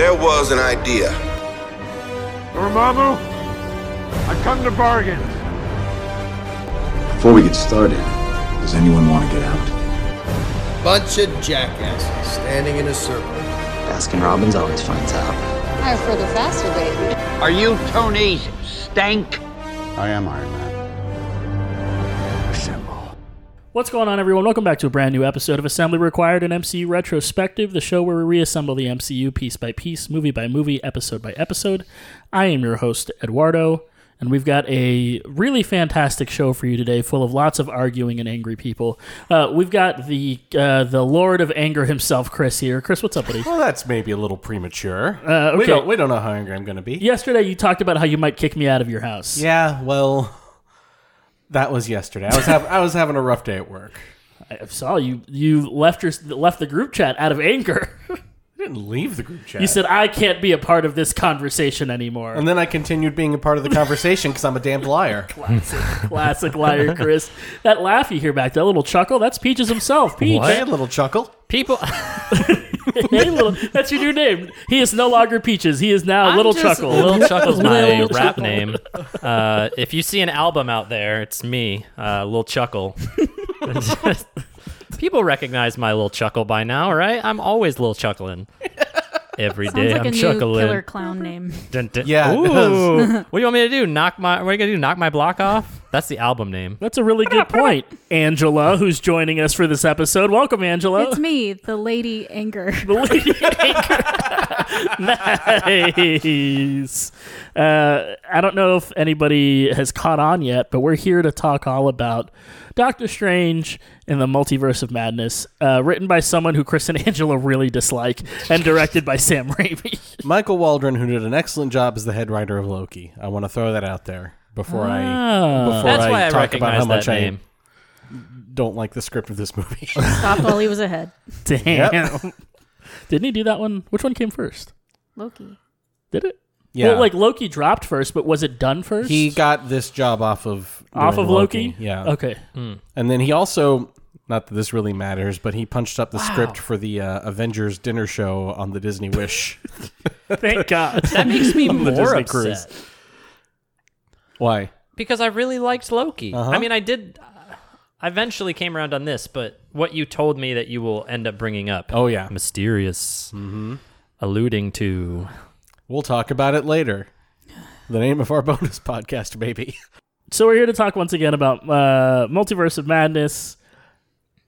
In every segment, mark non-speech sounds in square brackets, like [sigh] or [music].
there was an idea. Dormammu, I come to bargain. Before we get started, does anyone want to get out? Bunch of jackasses standing in a circle. Baskin Robbins always finds out. Higher, the faster, baby. Are you Tony's stank? I am Iron Man. What's going on, everyone? Welcome back to a brand new episode of Assembly Required, an MCU retrospective, the show where we reassemble the MCU piece by piece, movie by movie, episode by episode. I am your host, Eduardo, and we've got a really fantastic show for you today, full of lots of arguing and angry people. Uh, we've got the uh, the Lord of Anger himself, Chris here. Chris, what's up, buddy? Well, that's maybe a little premature. Uh, We don't we don't know how angry I'm going to be. Yesterday, you talked about how you might kick me out of your house. Yeah, well, that was yesterday. I was hav- I was having a rough day at work. I saw you. You left your left the group chat out of anger. [laughs] I didn't leave the group chat. you said I can't be a part of this conversation anymore. and then I continued being a part of the conversation because I'm a damned liar. [laughs] Classic classic liar, Chris. That laugh you hear back, that little chuckle, that's Peaches himself. Peach. Hey, a little chuckle. People, [laughs] [laughs] Hey, little, that's your new name. He is no longer Peaches. He is now Little Chuckle. Little Chuckle's my Little rap Chuckle. name. Uh, if you see an album out there, it's me, uh, Little Chuckle. [laughs] [laughs] People recognize my Little Chuckle by now, right? I'm always Little Chuckling. Every Sounds day like I'm a new chuckling. killer clown name. Dun, dun. Yeah, Ooh. [laughs] what do you want me to do? Knock my? What are you gonna do? Knock my block off? That's the album name. That's a really good point. Angela, who's joining us for this episode. Welcome, Angela. It's me, the Lady Anger. [laughs] The lady Anger. [laughs] nice. Uh, I don't know if anybody has caught on yet, but we're here to talk all about Doctor Strange in the Multiverse of Madness, uh, written by someone who Chris and [laughs] Angela really dislike, and directed by Sam Raimi. [laughs] Michael Waldron, who did an excellent job as the head writer of Loki. I want to throw that out there before Ah. I before That's I why I talk about how much that I name. don't like the script of this movie. [laughs] Stopped while he was ahead. Damn. Didn't he do that one? Which one came first? Loki. Did it? Yeah, Well, like Loki dropped first, but was it done first? he got this job off of off of Loki. Yeah, Okay. And then he also, not that this really matters, but he punched up the script for the uh, Avengers dinner show on the Disney Wish. [laughs] [laughs] Thank God. That makes me more Disney upset cruise. Why? because I really liked Loki. Uh-huh. I mean, I did. I eventually came around on this, but what you told me that you will end up bringing up. Oh yeah, mysterious, alluding to. We'll talk about it later. The name of our [laughs] bonus podcast, baby. So we're here to talk once again about uh, Multiverse of Madness.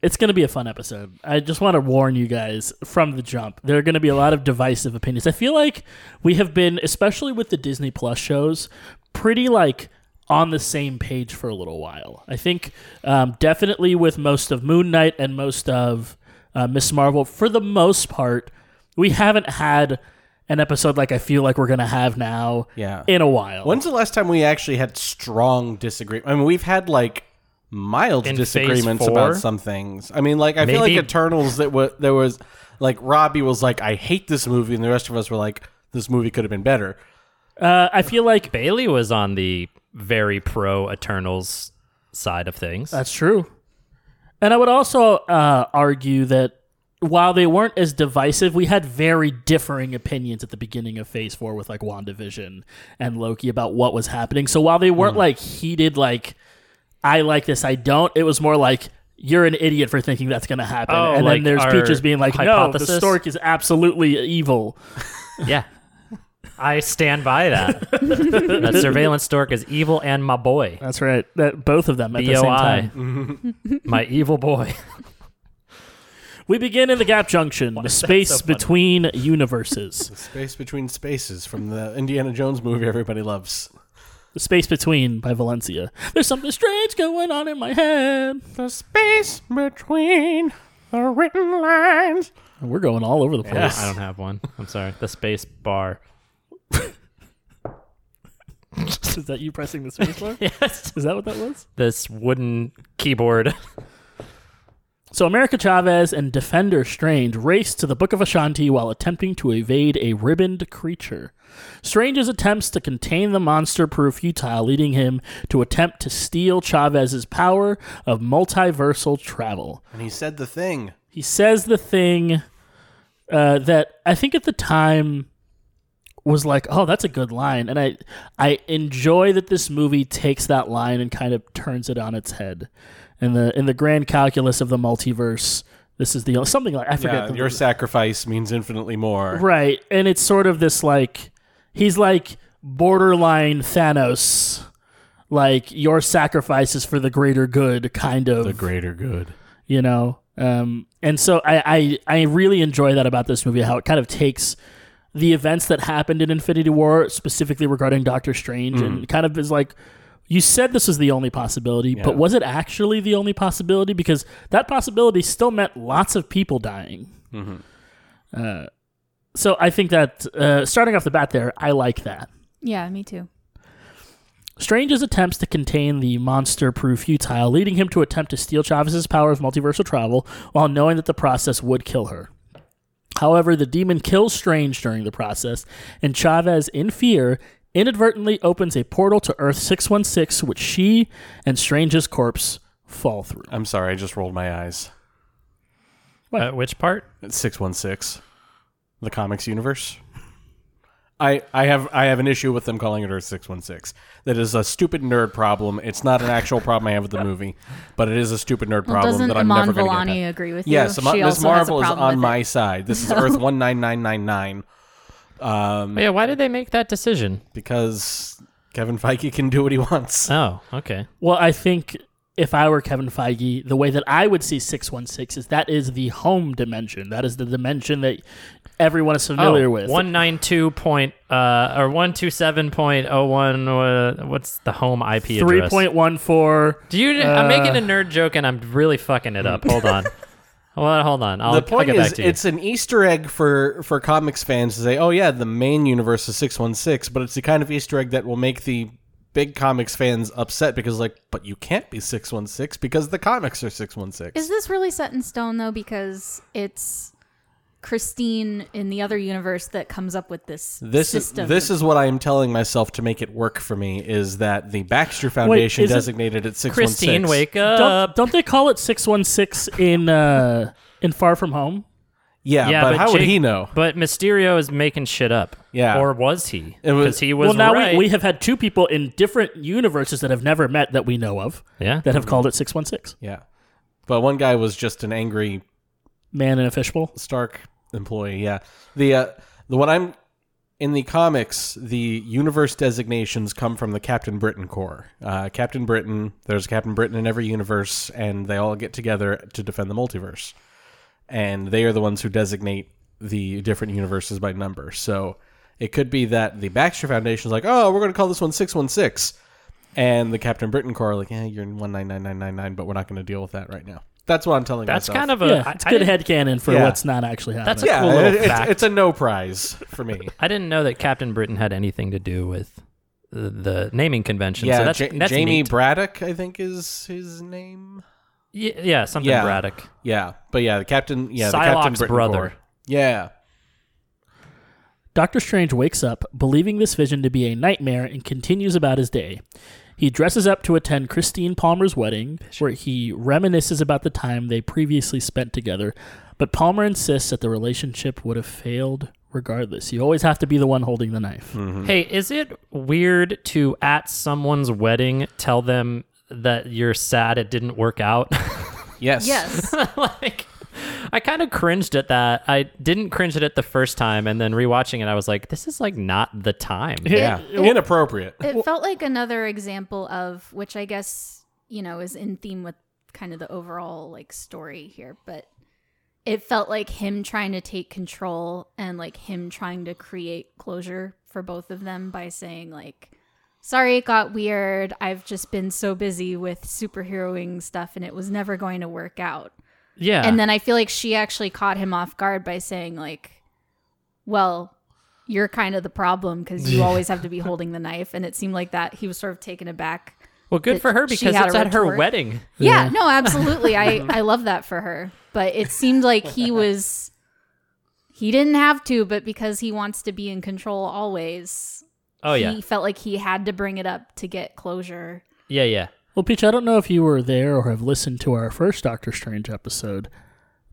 It's going to be a fun episode. I just want to warn you guys from the jump. There are going to be a lot of divisive opinions. I feel like we have been, especially with the Disney Plus shows, pretty like on the same page for a little while. I think um, definitely with most of Moon Knight and most of uh, Miss Marvel, for the most part, we haven't had an episode like I feel like we're going to have now Yeah. in a while. When's the last time we actually had strong disagreement? I mean, we've had like mild In disagreements about some things. I mean, like I feel like Eternals that was there was like Robbie was like, I hate this movie, and the rest of us were like, this movie could have been better. uh, I feel like Bailey was on the very pro Eternals side of things. That's true. And I would also uh, argue that while they weren't as divisive, we had very differing opinions at the beginning of Phase 4 with like WandaVision and Loki about what was happening. So while they weren't mm. like heated, like, I like this, I don't, it was more like, you're an idiot for thinking that's going to happen. Oh, and like then there's Peaches being like, no, the stork is absolutely evil. [laughs] yeah. I stand by that. [laughs] that surveillance stork is evil and my boy. That's right. That Both of them at the same BOI. time. my evil boy. We begin in the gap junction, the space so between [laughs] universes. The space Between Spaces from the Indiana Jones movie everybody loves. The Space Between by Valencia. There's something strange going on in my head. The space between the written lines. We're going all over the place. I don't have one. I'm sorry. The space bar. [laughs] Is that you pressing the space bar? [laughs] Yes. Is that what that was? This wooden keyboard. So America Chavez and Defender Strange race to the Book of Vishanti while attempting to evade a ribboned creature. Strange's attempts to contain the monster prove futile, leading him to attempt to steal Chavez's power of multiversal travel. And he said the thing. He says the thing uh, that I think at the time was like, "Oh, that's a good line," and I I enjoy that this movie takes that line and kind of turns it on its head. In the in the grand calculus of the multiverse, this is the something like I forget Yeah, the your sacrifice means infinitely more. right, and it's sort of this like he's like borderline Thanos, like your sacrifice is for the greater good, kind of The greater good. you know um, and so I, I i really enjoy that about this movie how it kind of takes the events that happened in infinity war specifically regarding doctor strange and kind of is like you said this was the only possibility Yeah. but was it actually the only possibility because that possibility still meant lots of people dying uh, so i think that uh, starting off the bat there i like that Yeah, me too. Strange's attempts to contain the monster prove futile, leading him to attempt to steal Chavez's power of multiversal travel while knowing that the process would kill her. However, the demon kills Strange during the process, and Chavez, in fear, inadvertently opens a portal to Earth 616, which she and Strange's corpse fall through. I'm sorry, I just rolled my eyes. Uh, which part? It's six one six, the comics universe. I I have I have an issue with them calling it Earth six one six. That is a stupid nerd problem. It's not an actual problem I have with the movie, but it is a stupid nerd Well, problem doesn't that I'm Iman never going to get. Vellani past. agree with Yes, you? Ama- She Ms. has Marvel is on my it. side. This is [laughs] Earth one nine nine nine nine. Um, Yeah, why did they make that decision? because Kevin Feige can do what he wants. Oh, okay. Well, I think if I were Kevin Feige, the way that I would see 616 is that is the home dimension. That is the dimension that everyone is familiar oh, with. One nine two point uh or one two seven point oh one. Uh, what's the home IP Three address? point one four. Do you? I'm uh, making a nerd joke and I'm really fucking it up. Hold on. [laughs] Hold on, hold on. I'll, the point I'll get is, back to you. it's an Easter egg for for comics fans to say, "Oh yeah, the main universe is six one six," but it's the kind of Easter egg that will make the big comics fans upset because, like, but you can't be six one six because the comics are six one six. Is this really set in stone though? Because it's Christine in the other universe that comes up with this This is system. this is what I am telling myself to make it work for me is that the Baxter Foundation is it- designated it six one six. Christine, wake up. Don't, don't they call it 616 in uh, in Far From Home? Yeah, Yeah, but, but how would he know? But Mysterio is making shit up. Yeah. Or was he? Because he was well, now right. we, we have had two people in different universes that have never met that we know of yeah. that have called it 616. Yeah, but one guy was just an angry Man in a fishbowl. Stark employee. Yeah. The uh, the one I'm in the comics, the universe designations come from the Captain Britain Corps. Uh, Captain Britain. There's Captain Britain in every universe, and they all get together to defend the multiverse. And they are the ones who designate the different universes by number. So it could be that the Baxter Foundation is like, oh, we're going to call this one and the Captain Britain Corps are like, yeah, you're in one nine nine nine nine nine, but we're not going to deal with that right now. That's what I'm telling That's myself. kind of a. yeah, it's I good didn't- headcanon for Yeah. what's not actually happening. That's a yeah, cool little it- it's, fact. it's a no prize for me. [laughs] I didn't know that Captain Britain had anything to do with the, the naming convention. yeah, so that's, Ja- that's Jamie neat. Braddock, I think is his name. Y- yeah, something Yeah. Braddock. Yeah, but yeah, the captain. Yeah, the Psylocke's Captain Britain brother. Corps. Yeah, Doctor Strange wakes up, believing this vision to be a nightmare, and continues about his day. He dresses up to attend Christine Palmer's wedding, where he reminisces about the time they previously spent together, but Palmer insists that the relationship would have failed regardless. You always have to be the one holding the knife. Mm-hmm. Hey, is it weird to at someone's wedding tell them that you're sad it didn't work out? yes, yes. [laughs] like I kind of cringed at that. I didn't cringe at it the first time and then rewatching it I was like this is like not the time. yeah, inappropriate. It felt like another example of which I guess, you know, is in theme with kind of the overall like story here, but it felt like him trying to take control and like him trying to create closure for both of them by saying like sorry it got weird. I've just been so busy with superheroing stuff and it was never going to work out. Yeah. And then I feel like she actually caught him off guard by saying like, "Well, you're kind of the problem because you always have to be holding the knife." And it seemed like that he was sort of taken aback. well, good for her because it's at her wedding. Yeah, no, absolutely. I [laughs] I love that for her. But it seemed like he was he didn't have to, but because he wants to be in control always. Oh yeah. He felt like he had to bring it up to get closure. Yeah, yeah. Well, Peach, I don't know if you were there or have listened to our first Doctor Strange episode,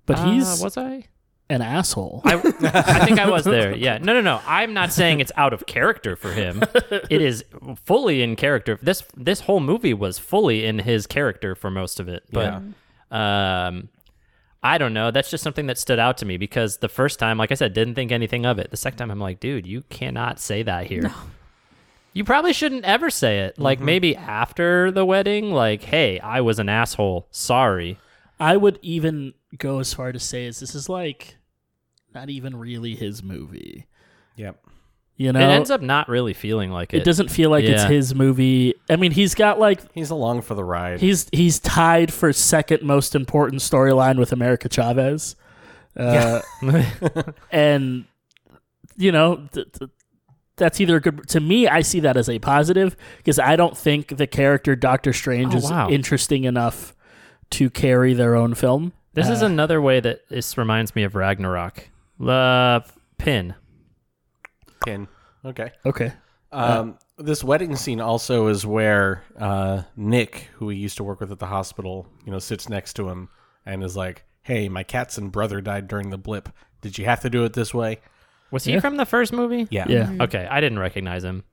but Uh, he's was I? an asshole. I, I think I was there. [laughs] Yeah. No, no, no. I'm not saying it's out of character for him. It is fully in character. This this whole movie was fully in his character for most of it. But um I don't know. That's just something that stood out to me because the first time, like I said, didn't think anything of it. The second time I'm like, dude, you cannot say that here. You probably shouldn't ever say it. Like maybe after the wedding, like, hey, I was an asshole. Sorry. I would even go as far to say as this is like not even really his movie. Yep. You know, it ends up not really feeling like it. it doesn't feel like it's his movie. I mean, he's got like He's along for the ride. he's he's tied for second most important storyline with America Chavez, uh, [laughs] and you know th- th- that's either good to me. I see that as a positive because I don't think the character Doctor Strange Oh, is wow. interesting enough to carry their own film. This is Uh, another way that this reminds me of Ragnarok. Uh, Pin. Pin. Okay. okay. Um, this wedding scene also is where uh, Nick, who he used to work with at the hospital, you know, sits next to him and is like, "Hey, my cat's and brother died during the blip. Did you have to do it this way?" Was he from the first movie? Yeah. Yeah. Okay, I didn't recognize him.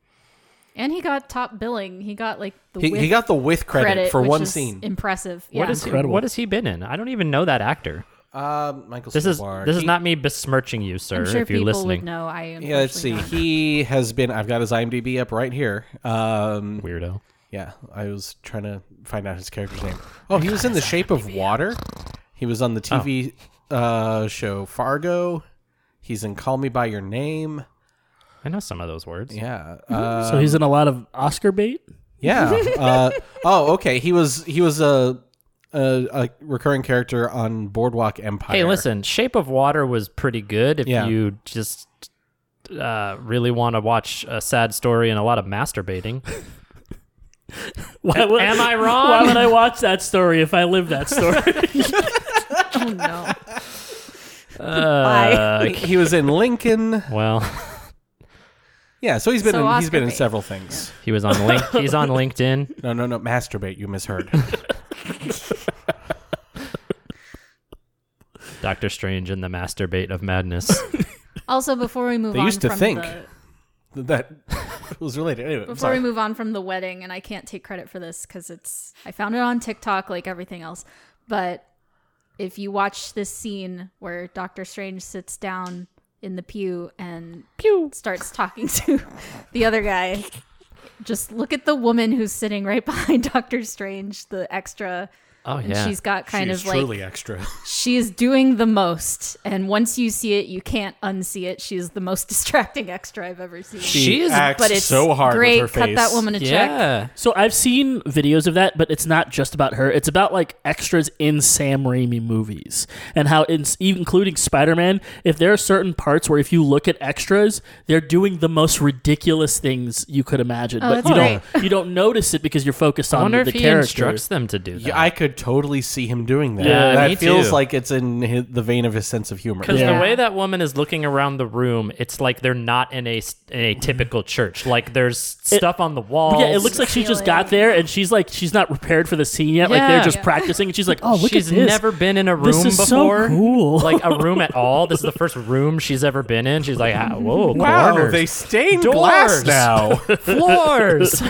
And he got top billing. He got like the He, with he got the with credit, for which one is scene. Impressive. What yeah. is he, Incredible. what has he been in? I don't even know that actor. Um, Michael. This is Stuhlbarg. this is He- not me besmirching you, sir. I'm sure if you're people listening, would know. I am. Yeah, let's see. don't. He has been. I've got his IMDb up right here. Um, weirdo. yeah, I was trying to find out his character's name. Oh, he was in The Shape of Water. He was on the TV uh, show Fargo. He's in Call Me by Your Name. I know some of those words. Yeah. Uh, So he's in a lot of Oscar bait. yeah. [laughs] Uh, oh, okay. He was he was a, a a recurring character on Boardwalk Empire. Hey, listen, Shape of Water was pretty good if Yeah. you just uh, really want to watch a sad story and a lot of masturbating. [laughs] Why would, Am I wrong? Why would I watch that story if I live that story? [laughs] Oh no. Uh, He, he was in Lincoln. well, [laughs] Yeah, so he's been So in, he's Oscar been in bait. several things. he was on link. He's on LinkedIn. [laughs] No, no, no. Masturbate. You misheard. [laughs] Doctor Strange and the Masturbate of Madness. Also, before we move They on used to from think. the that was related. Anyway, I'm before sorry. we move on from the wedding, and I can't take credit for this because it's I found it on TikTok like everything else. But if you watch this scene where Doctor Strange sits down in the pew and pew starts talking to [laughs] the other guy, just look at the woman who's sitting right [laughs] behind Doctor Strange, the extra. Oh And yeah, she's got kind She's of like truly extra. [laughs] she is doing the most, and once you see it, you can't unsee it. She's the most [laughs] distracting extra I've ever seen. She is- acts but it's so hard great. with her Cut face. that woman a check. yeah. So I've seen videos of that, but it's not just about her. It's about like extras in Sam Raimi movies and how, it's, including Spider Man, if there are certain parts where if you look at extras, they're doing the most ridiculous things you could imagine, Oh, but that's you don't you don't notice it because you're focused on I on wonder the if he character. instructs them to do that. Yeah, I could totally see him doing that. Yeah, that me feels too. like it's in his, the vein of his sense of humor. Because Yeah. the way that woman is looking around the room, it's like they're not in a in a typical church. Like there's stuff on the walls. Yeah, it looks like she just got there and she's like she's not prepared for the scene yet. Like they're Yeah. just practicing, and she's like, [laughs] "Oh, look she's at this! never been in a room This is so before. cool. [laughs] like a [laughs] room at all. This is the first room she's ever been in. She's like, ah, whoa, wow, corners, they stained Doors. glass now. floors.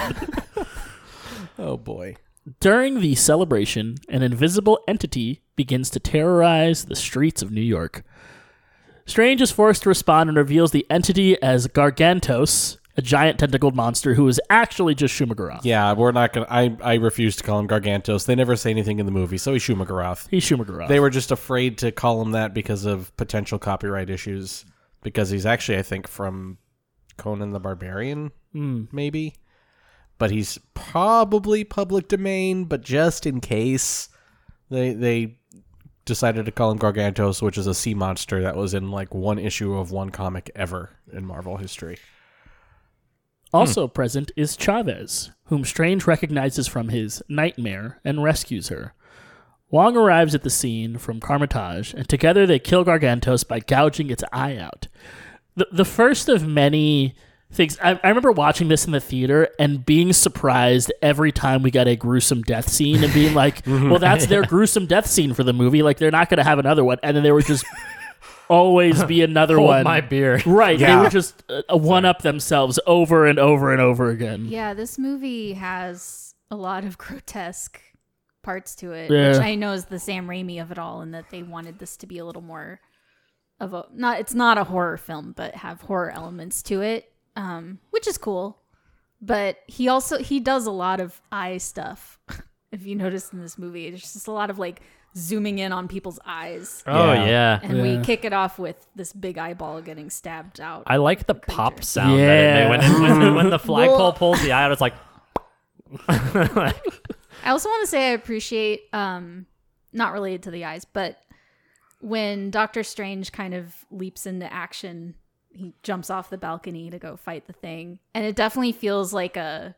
oh boy. During the celebration, an invisible entity begins to terrorize the streets of New York. Strange is forced to respond and reveals the entity as Gargantos, a giant tentacled monster who is actually just Shumagorath. Yeah, we're not gonna. I I refuse to call him Gargantos. They never say anything in the movie, so he's Shumagorath. He's Shumagorath. They were just afraid to call him that because of potential copyright issues. Because he's actually, I think, from Conan the Barbarian, hmm. maybe. But he's probably public domain. But just in case, they they decided to call him Gargantos, which is a sea monster that was in like one issue of one comic ever in Marvel history. Also present is Chavez, whom Strange recognizes from his nightmare and rescues her. Wong arrives at the scene from Kamar-Taj, and together they kill Gargantos by gouging its eye out. The, the first of many things. I, I remember watching this in the theater and being surprised every time we got a gruesome death scene and being like, [laughs] well, that's their gruesome death scene for the movie. Like, they're not going to have another one. And then they were just [laughs] always be another Hold one. my beer. Right. They Yeah. would just uh, one up themselves over and over and over again. Yeah, this movie has a lot of [laughs] grotesque parts to it, Yeah. which I know is the Sam Raimi of it all, and that they wanted this to be a little more of a not. It's not a horror film, but have horror elements to it, um, which is cool. But he also he does a lot of eye stuff. [laughs] if you notice in this movie, there's just a lot of like zooming in on people's eyes, Oh Yeah. yeah. and Yeah. we kick it off with this big eyeball getting stabbed out. I like the pop creature. sound that it made when, when, when the flagpole Well- pulls the eye out. It's like [laughs] I also want to say I appreciate, um, not related to the eyes, but when Doctor Strange kind of leaps into action, he jumps off the balcony to go fight the thing, and it definitely feels like a.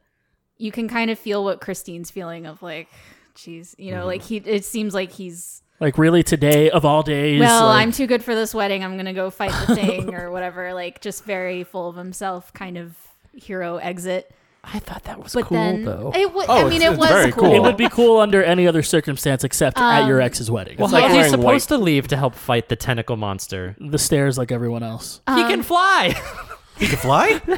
You can kind of feel what Christine's feeling of like, geez, you know, mm-hmm. like he. It seems like he's Like really today of all days. well, like- I'm too good for this wedding. I'm gonna go fight the [laughs] thing or whatever. Like just very full of himself, kind of hero exit. I thought that was But cool then though. it w- Oh, I mean, it's- it was very cool. cool. It would be cool under any other circumstance except at your Um, ex's wedding. well, It's like how is he supposed white. to leave to help fight the tentacle monster? the stairs like everyone else. he can fly. [laughs] He can fly? [laughs]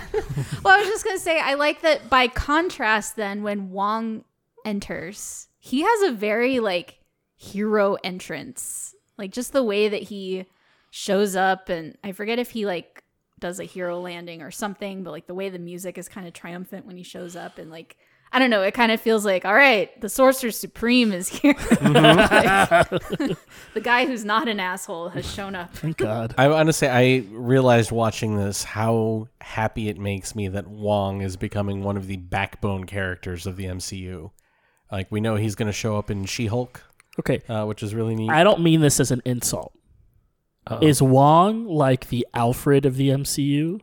Well, I was just gonna say, I like that. By contrast, then when Wong enters, he has a very like hero entrance, like just the way that he shows up, and I forget if he like does a hero landing or something, but like the way the music is kind of triumphant when he shows up, and like I don't know, it kind of feels like, all right, the Sorcerer Supreme is here. Like, [laughs] the guy who's not an asshole has shown up. Thank God. I want to say I realized watching this how happy it makes me that Wong is becoming one of the backbone characters of the MCU. Like we know he's going to show up in She-Hulk, Okay. uh, which is really neat. I don't mean this as an insult. Is Wong like the Alfred of the MCU?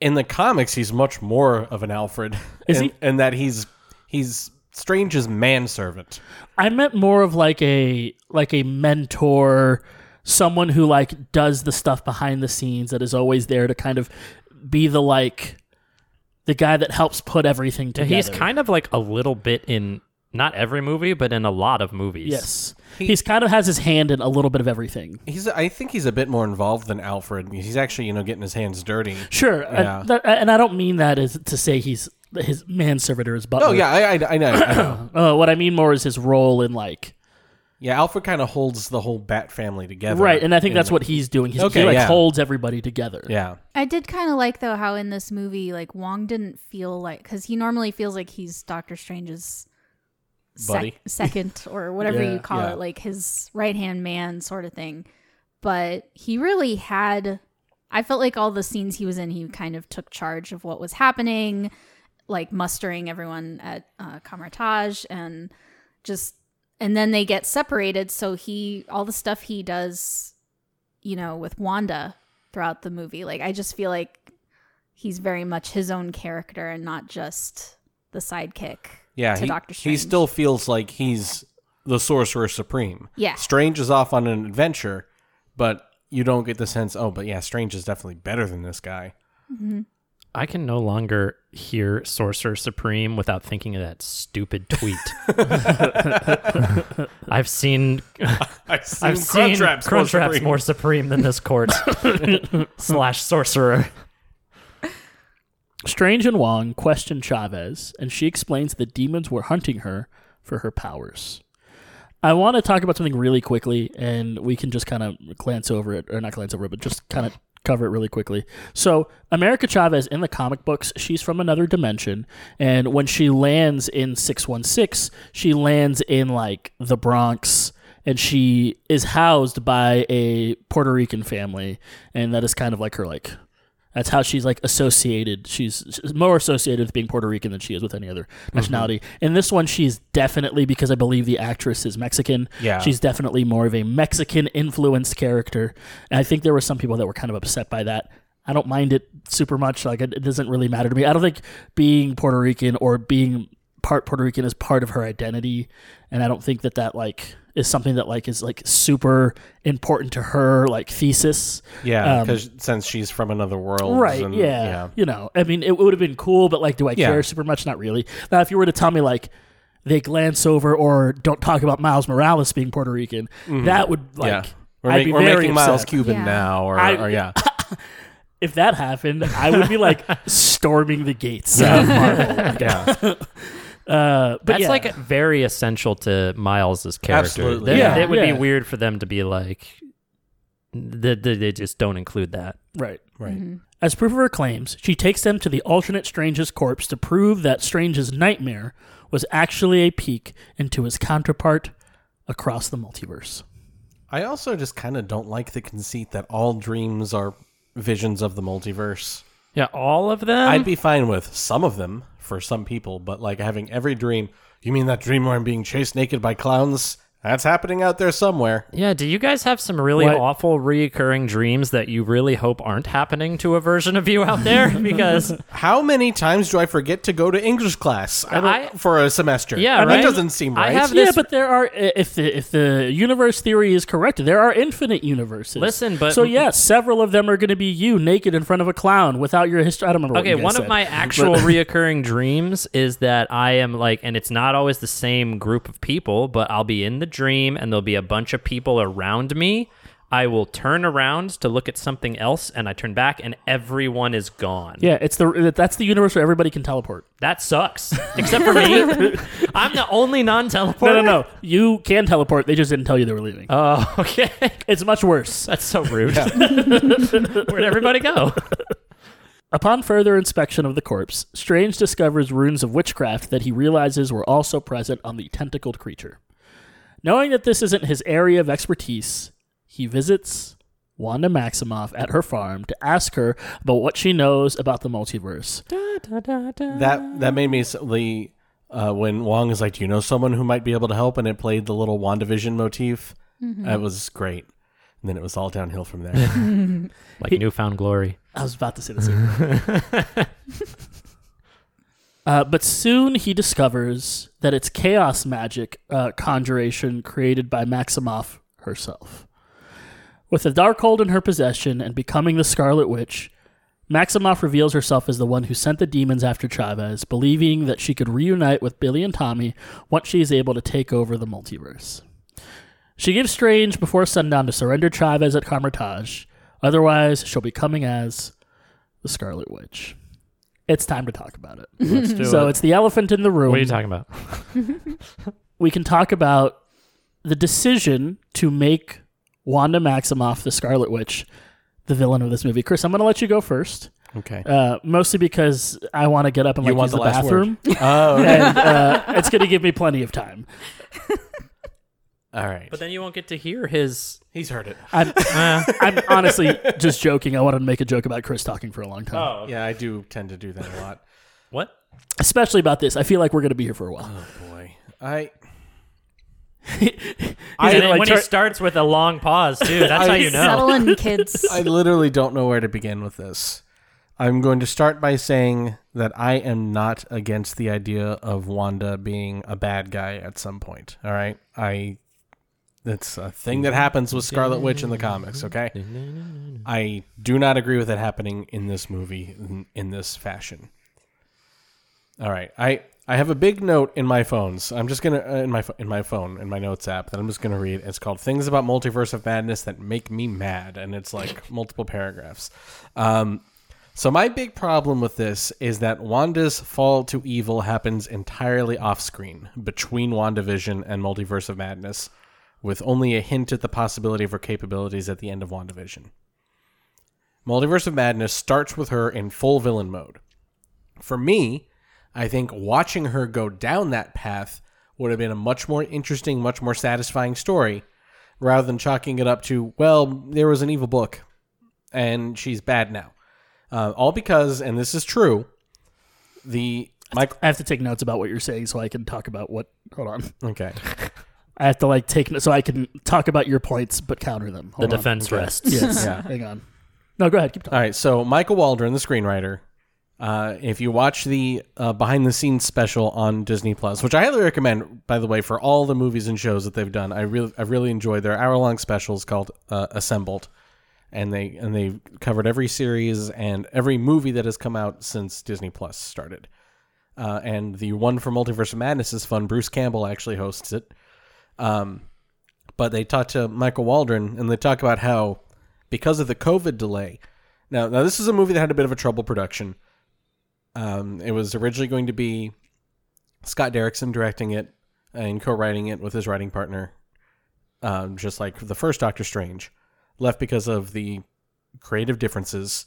in the comics, he's much more of an Alfred. Is and, he? And that he's he's Strange's manservant. I meant more of like a like a mentor, someone who like does the stuff behind the scenes that is always there to kind of be the like the guy that helps put everything together. He's kind of like a little bit in not every movie, but in a lot of movies. yes. He's kind of has his hand in a little bit of everything. He's I think he's a bit more involved than Alfred. He's actually you know getting his hands dirty. Sure, Yeah. and, that, and I don't mean that as to say he's his manservant or his butler. Oh yeah, I, I, I know. I know. [coughs] Uh, what I mean more is his role in like Yeah, Alfred kind of holds the whole Bat family together. right, and I think that's in- what he's doing. He's, Okay, he like yeah. holds everybody together. Yeah, I did kind of like though how in this movie, like Wong didn't feel like because he normally feels like he's Doctor Strange's sec- [laughs] second or whatever Yeah, you call yeah. it, like his right hand man sort of thing. But he really had. I felt like all the scenes he was in, he kind of took charge of what was happening, like mustering everyone at uh, and just. And then they get separated, so he all the stuff he does you know, with Wanda throughout the movie. Like I just feel like he's very much his own character and not just the sidekick yeah. to he, Doctor he still feels like he's the Sorcerer Supreme. Yeah. Strange is off on an adventure, but you don't get the sense. Oh, but yeah, Strange is definitely better than this guy. Mm-hmm. I can no longer hear Sorcerer Supreme without thinking of that stupid tweet. [laughs] [laughs] [laughs] I've seen I've seen, I've seen Crunchwraps more, supreme than this court slash sorcerer. Strange and Wong question Chavez, and she explains that demons were hunting her for her powers. I want to talk about something really quickly, and we can just kind of glance over it, or not glance over it, but just kind of cover it really quickly. So, America Chavez in the comic books, she's from another dimension, and when she lands in 616, she lands in like the Bronx, and she is housed by a Puerto Rican family, and that is kind of like her like that's how she's like associated. She's, she's more associated with being Puerto Rican than she is with any other mm-hmm. nationality. In this one, she's definitely because I believe the actress is Mexican. Yeah. she's definitely more of a Mexican influenced character. And I think there were some people that were kind of upset by that. I don't mind it super much. Like it, it doesn't really matter to me. I don't think being Puerto Rican or being part Puerto Rican is part of her identity, and I don't think that that like is something that like is like super important to her like thesis. Yeah, Um, because since she's from another world, Right. and- yeah, You know, I mean, it would have been cool, but like, do I Yeah. care super much? Not really. Now, if you were to tell me like they glance over or don't talk about Miles Morales being Puerto Rican, that would like Yeah. We're, I'd make- be we're very making Miles. Cuban Yeah. now, or, I- or yeah. [laughs] If that happened, I would be like [laughs] storming the gates of Marvel. [laughs] yeah. Uh, but That's yeah. like very essential to Miles's character. Absolutely. That- Yeah, it would yeah. be weird for them to be like, they, they, they just don't include that. right. Right. As proof of her claims, she takes them to the alternate Strange's corpse to prove that Strange's nightmare was actually a peek into his counterpart across the multiverse. I also just kind of don't like the conceit that all dreams are visions of the multiverse. Yeah, all of them. I'd be fine with some of them for some people, but like having every dream. You mean that dream where I'm being chased naked by clowns? That's happening out there somewhere. Yeah, do you guys have some really What? awful reoccurring dreams that you really hope aren't happening to a version of you out there? [laughs] Because How many times do I forget to go to English class I I- for a semester? Yeah, that right? doesn't seem I right. have Yeah, but there are if the if the universe theory is correct, there are infinite universes. Listen, but- so yes, several of them are going to be you naked in front of a clown without your history. I don't remember. okay, what you guys one of my [laughs] actual reoccurring dreams is that I am like, and it's not always the same group of people, but I'll be in the dream and there'll be a bunch of people around me. I will turn around to look at something else, and I turn back, and everyone is gone. yeah, it's the that's the universe where everybody can teleport. That sucks. Except for me. [laughs] I'm the only non-teleporter. No, no, no. You can teleport. They just didn't tell you they were leaving. Oh, okay. it's much worse. That's so rude. [laughs] Where'd everybody go? Upon further inspection of the corpse, Strange discovers runes of witchcraft that he realizes were also present on the tentacled creature. Knowing that this isn't his area of expertise, he visits Wanda Maximoff at her farm to ask her about what she knows about the multiverse. that that made me s- the uh, when Wong is like, "Do you know someone who might be able to help?" and it played the little WandaVision motif. That was great. And then it was all downhill from there. [laughs] Like newfound glory. I was about to say the same. [laughs] uh, but soon he discovers that it's chaos magic uh, conjuration created by Maximoff herself. With the Darkhold in her possession and becoming the Scarlet Witch, Maximoff reveals herself as the one who sent the demons after Chavez, believing that she could reunite with Billy and Tommy once she is able to take over the multiverse. She gives Strange before sundown to surrender Chavez at Kamar-Taj. Otherwise, she'll be coming as the Scarlet Witch. It's time to talk about it. Let's do so it. it's the elephant in the room. What are you talking about? [laughs] we can talk about the decision to make Wanda Maximoff, the Scarlet Witch, the villain of this movie. Chris, I'm going to let you go first. Okay. Uh, mostly because I want to get up and You like want use the the, last word. bathroom, oh, okay. and uh, it's going to give me plenty of time. All right. But then you won't get to hear his. He's heard it. I'm, [laughs] I'm honestly just joking. I wanted to make a joke about Chris talking for a long time, Oh, Yeah, I do tend to do that a lot. What? especially about this. I feel like we're going to be here for a while. Oh boy, I [laughs] And I, then like, when tur- he starts with a long pause, too, that's how you know. Settle in, [laughs] kids. I literally don't know where to begin with this. I'm going to start by saying that I am not against the idea of Wanda being a bad guy at some point. All right, I that's a thing that happens with Scarlet Witch in the comics. Okay, I do not agree with it happening in this movie in, in this fashion. All right, I I have a big note in my phones. I'm just gonna uh, in my in my phone in my notes app that I'm just gonna read. It's called "Things About Multiverse of Madness That Make Me Mad," and it's like [laughs] multiple paragraphs. Um, so my big problem with this is that Wanda's fall to evil happens entirely off screen between WandaVision and Multiverse of Madness, with only a hint at the possibility of her capabilities at the end of WandaVision. Multiverse of Madness starts with her in full villain mode. For me, I think watching her go down that path would have been a much more interesting, much more satisfying story rather than chalking it up to, well, there was an evil book and she's bad now. Uh, all because, and this is true, the. I have to take notes about what you're saying so I can talk about what. Hold on. Okay. [laughs] I have to like take so I can talk about your points but counter them. The on. defense rests. Yes. Yeah. [laughs] Hang on. No, go ahead. Keep talking. All right. So Michael Waldron, the screenwriter, uh, if you watch the uh, behind the scenes special on Disney Plus, which I highly recommend, by the way, for all the movies and shows that they've done, I really, I really enjoyed their hour long specials called uh, Assembled, and they and they covered every series and every movie that has come out since Disney Plus started. Uh, and the one for Multiverse of Madness is fun. Bruce Campbell actually hosts it. Um, but they talked to Michael Waldron and they talk about how because of the COVID delay. Now, now this is a movie that had a bit of a trouble production. Um, it was originally going to be Scott Derrickson directing it and co-writing it with his writing partner, um, just like the first Doctor Strange. Left because of the creative differences.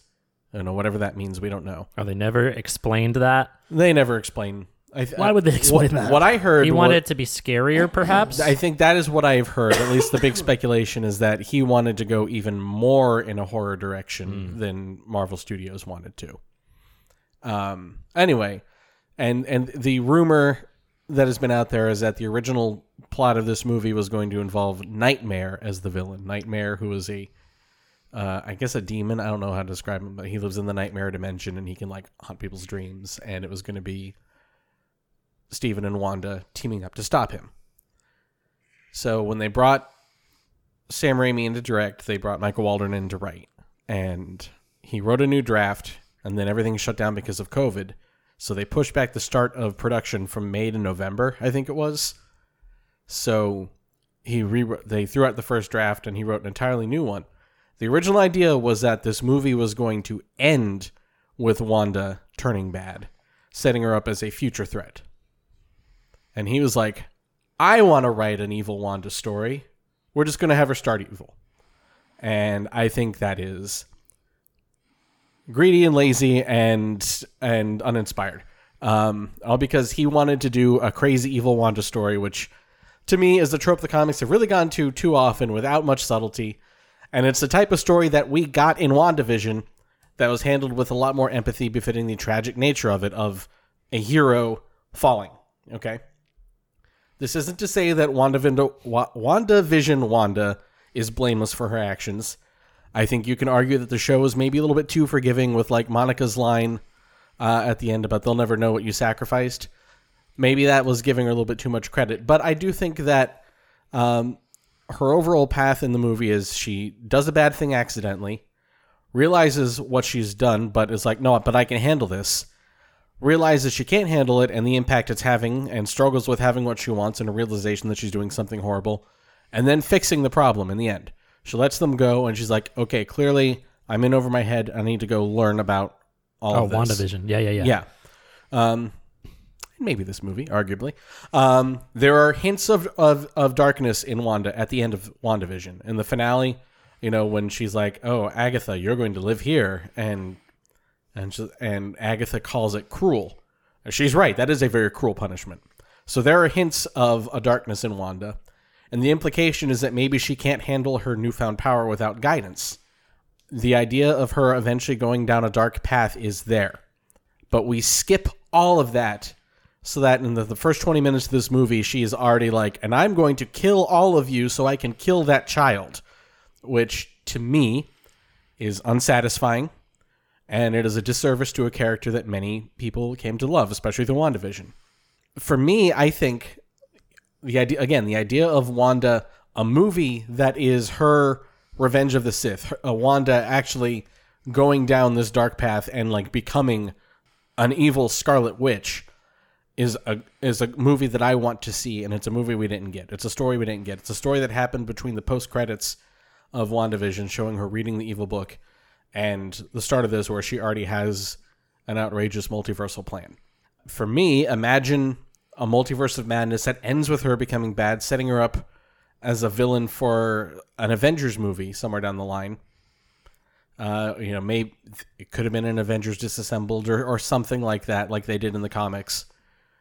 I don't know whatever that means. We don't know. Oh, they never explained that. They never explain. I th- Why would they [laughs] explain what, that? What I heard, He wa- wanted it to be scarier, perhaps. I think that is what I've heard. At least the big [laughs] speculation is that he wanted to go even more in a horror direction than Marvel Studios wanted to. Um. Anyway, and and the rumor that has been out there is that the original plot of this movie was going to involve Nightmare as the villain. Nightmare, who is a uh, I guess a demon. I don't know how to describe him, but he lives in the nightmare dimension and he can like haunt people's dreams. And it was going to be Steven and Wanda teaming up to stop him. So when they brought Sam Raimi in to direct, they brought Michael Waldron in to write. And he wrote a new draft, and then everything shut down because of COVID. So they pushed back the start of production from May to November, I think it was. So he rewrote, they threw out the first draft and he wrote an entirely new one. The original idea was that this movie was going to end with Wanda turning bad, setting her up as a future threat. And he was like, I want to write an evil Wanda story. We're just going to have her start evil. And I think that is greedy and lazy and and uninspired. Um, all because he wanted to do a crazy evil Wanda story, which to me is the trope the comics have really gone to too often without much subtlety. And it's the type of story that we got in WandaVision that was handled with a lot more empathy befitting the tragic nature of it, of a hero falling. Okay? This isn't to say that WandaVision, Wa- WandaVision Wanda is blameless for her actions. I think you can argue that the show is maybe a little bit too forgiving with like Monica's line uh, at the end about they'll never know what you sacrificed. Maybe that was giving her a little bit too much credit, but I do think that um, her overall path in the movie is she does a bad thing accidentally, realizes what she's done, but is like, no, but I can handle this. Realizes she can't handle it and the impact it's having, and struggles with having what she wants and a realization that she's doing something horrible, and then fixing the problem in the end. She lets them go, and she's like, okay, clearly I'm in over my head. I need to go learn about all oh, of this. WandaVision. Yeah, yeah, yeah. Yeah. Um, maybe this movie, arguably. Um, there are hints of, of, of darkness in Wanda at the end of WandaVision. In the finale, you know, when she's like, oh, Agatha, you're going to live here. And, and, she, and Agatha calls it cruel. And she's right. That is a very cruel punishment. So there are hints of a darkness in Wanda. And the implication is that maybe she can't handle her newfound power without guidance. The idea of her eventually going down a dark path is there. But we skip all of that so that in the, the first 20 minutes of this movie, she is already like, and I'm going to kill all of you so I can kill that child. Which, to me, is unsatisfying. And it is a disservice to a character that many people came to love, especially the WandaVision. For me, I think the idea again the idea of wanda a movie that is her revenge of the sith a wanda actually going down this dark path and like becoming an evil scarlet witch is a is a movie that i want to see and it's a movie we didn't get it's a story we didn't get it's a story that happened between the post credits of wandavision showing her reading the evil book and the start of this where she already has an outrageous multiversal plan for me imagine a multiverse of madness that ends with her becoming bad, setting her up as a villain for an Avengers movie somewhere down the line. Uh, you know, maybe it could have been an Avengers disassembled or, or something like that, like they did in the comics.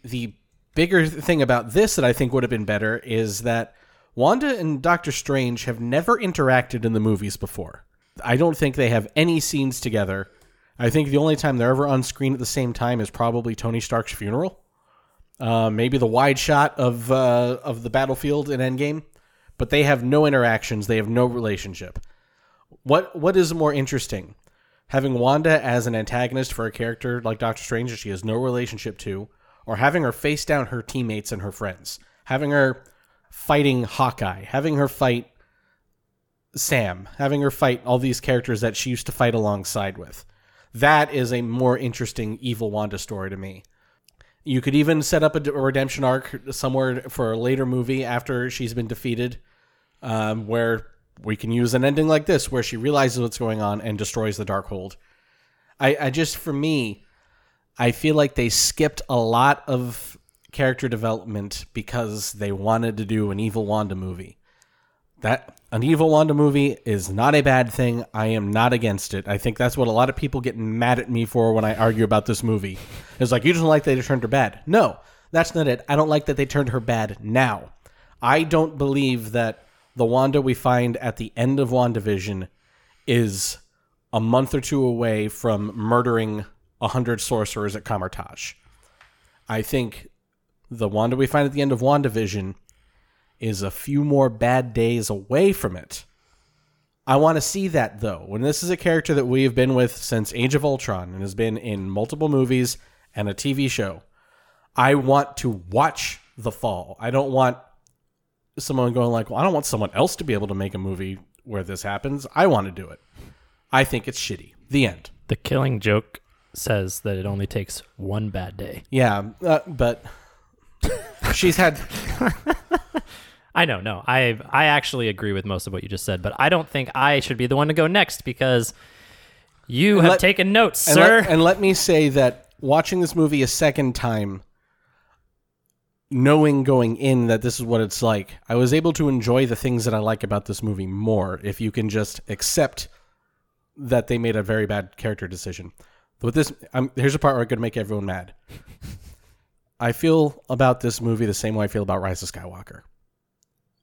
The bigger thing about this that I think would have been better is that Wanda and Doctor Strange have never interacted in the movies before. I don't think they have any scenes together. I think the only time they're ever on screen at the same time is probably Tony Stark's funeral. Uh, maybe the wide shot of uh, of the battlefield in Endgame, but they have no interactions. They have no relationship. What what is more interesting, having Wanda as an antagonist for a character like Doctor Strange that she has no relationship to, or having her face down her teammates and her friends, having her fighting Hawkeye, having her fight Sam, having her fight all these characters that she used to fight alongside with. That is a more interesting evil Wanda story to me. You could even set up a, redemption arc somewhere for a later movie after she's been defeated. um, where we can use an ending like this, where she realizes what's going on and destroys the Darkhold. I, I just, for me, I feel like they skipped a lot of character development because they wanted to do an evil Wanda movie. That an evil Wanda movie is not a bad thing. I am not against it. I think that's what a lot of people get mad at me for when I argue about this movie. It's like you just don't like that they turned her bad. No, that's not it. I don't like that they turned her bad now. I don't believe that the Wanda we find at the end of WandaVision is a month or two away from murdering a hundred sorcerers at Kamar-Taj. I think the Wanda we find at the end of WandaVision is a few more bad days away from it. I want to see that though. When this is a character that we have been with since Age of Ultron and has been in multiple movies and a TV show, I want to watch the fall. I don't want someone going like, "Well, I don't want someone else to be able to make a movie where this happens. I want to do it." I think it's shitty. The end. The killing joke says that it only takes one bad day. Yeah, uh, but she's had [laughs] I know, no. I I actually agree with most of what you just said, but I don't think I should be the one to go next because you And have let- taken notes, and sir. Let, and let me say that watching this movie a second time, knowing going in that this is what it's like, I was able to enjoy the things that I like about this movie more if you can just accept that they made a very bad character decision. With this, I'm, here's a part where I'm going to make everyone mad. I feel about this movie the same way I feel about Rise of Skywalker.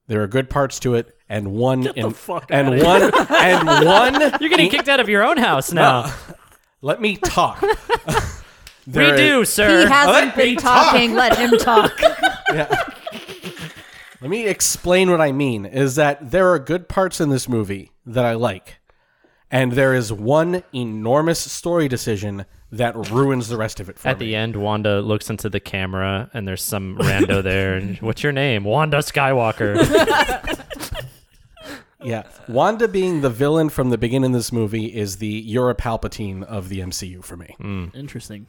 There are good parts to it, and one Get the in, fuck and outta one [laughs] and one. [laughs] You're getting kicked out of your own house now. [laughs] Let me talk. we There- do, He sir. He hasn't Let been talking. Let him talk. Yeah. Let me explain what I mean is that there are good parts in this movie that I like. And there is one enormous story decision that ruins the rest of it for At me. the end, Wanda looks into the camera, and there's some rando there. And [laughs] what's your name? Wanda Skywalker. [laughs] Yeah. Wanda being the villain from the beginning of this movie is the Eura Palpatine of the MCU for me. Interesting.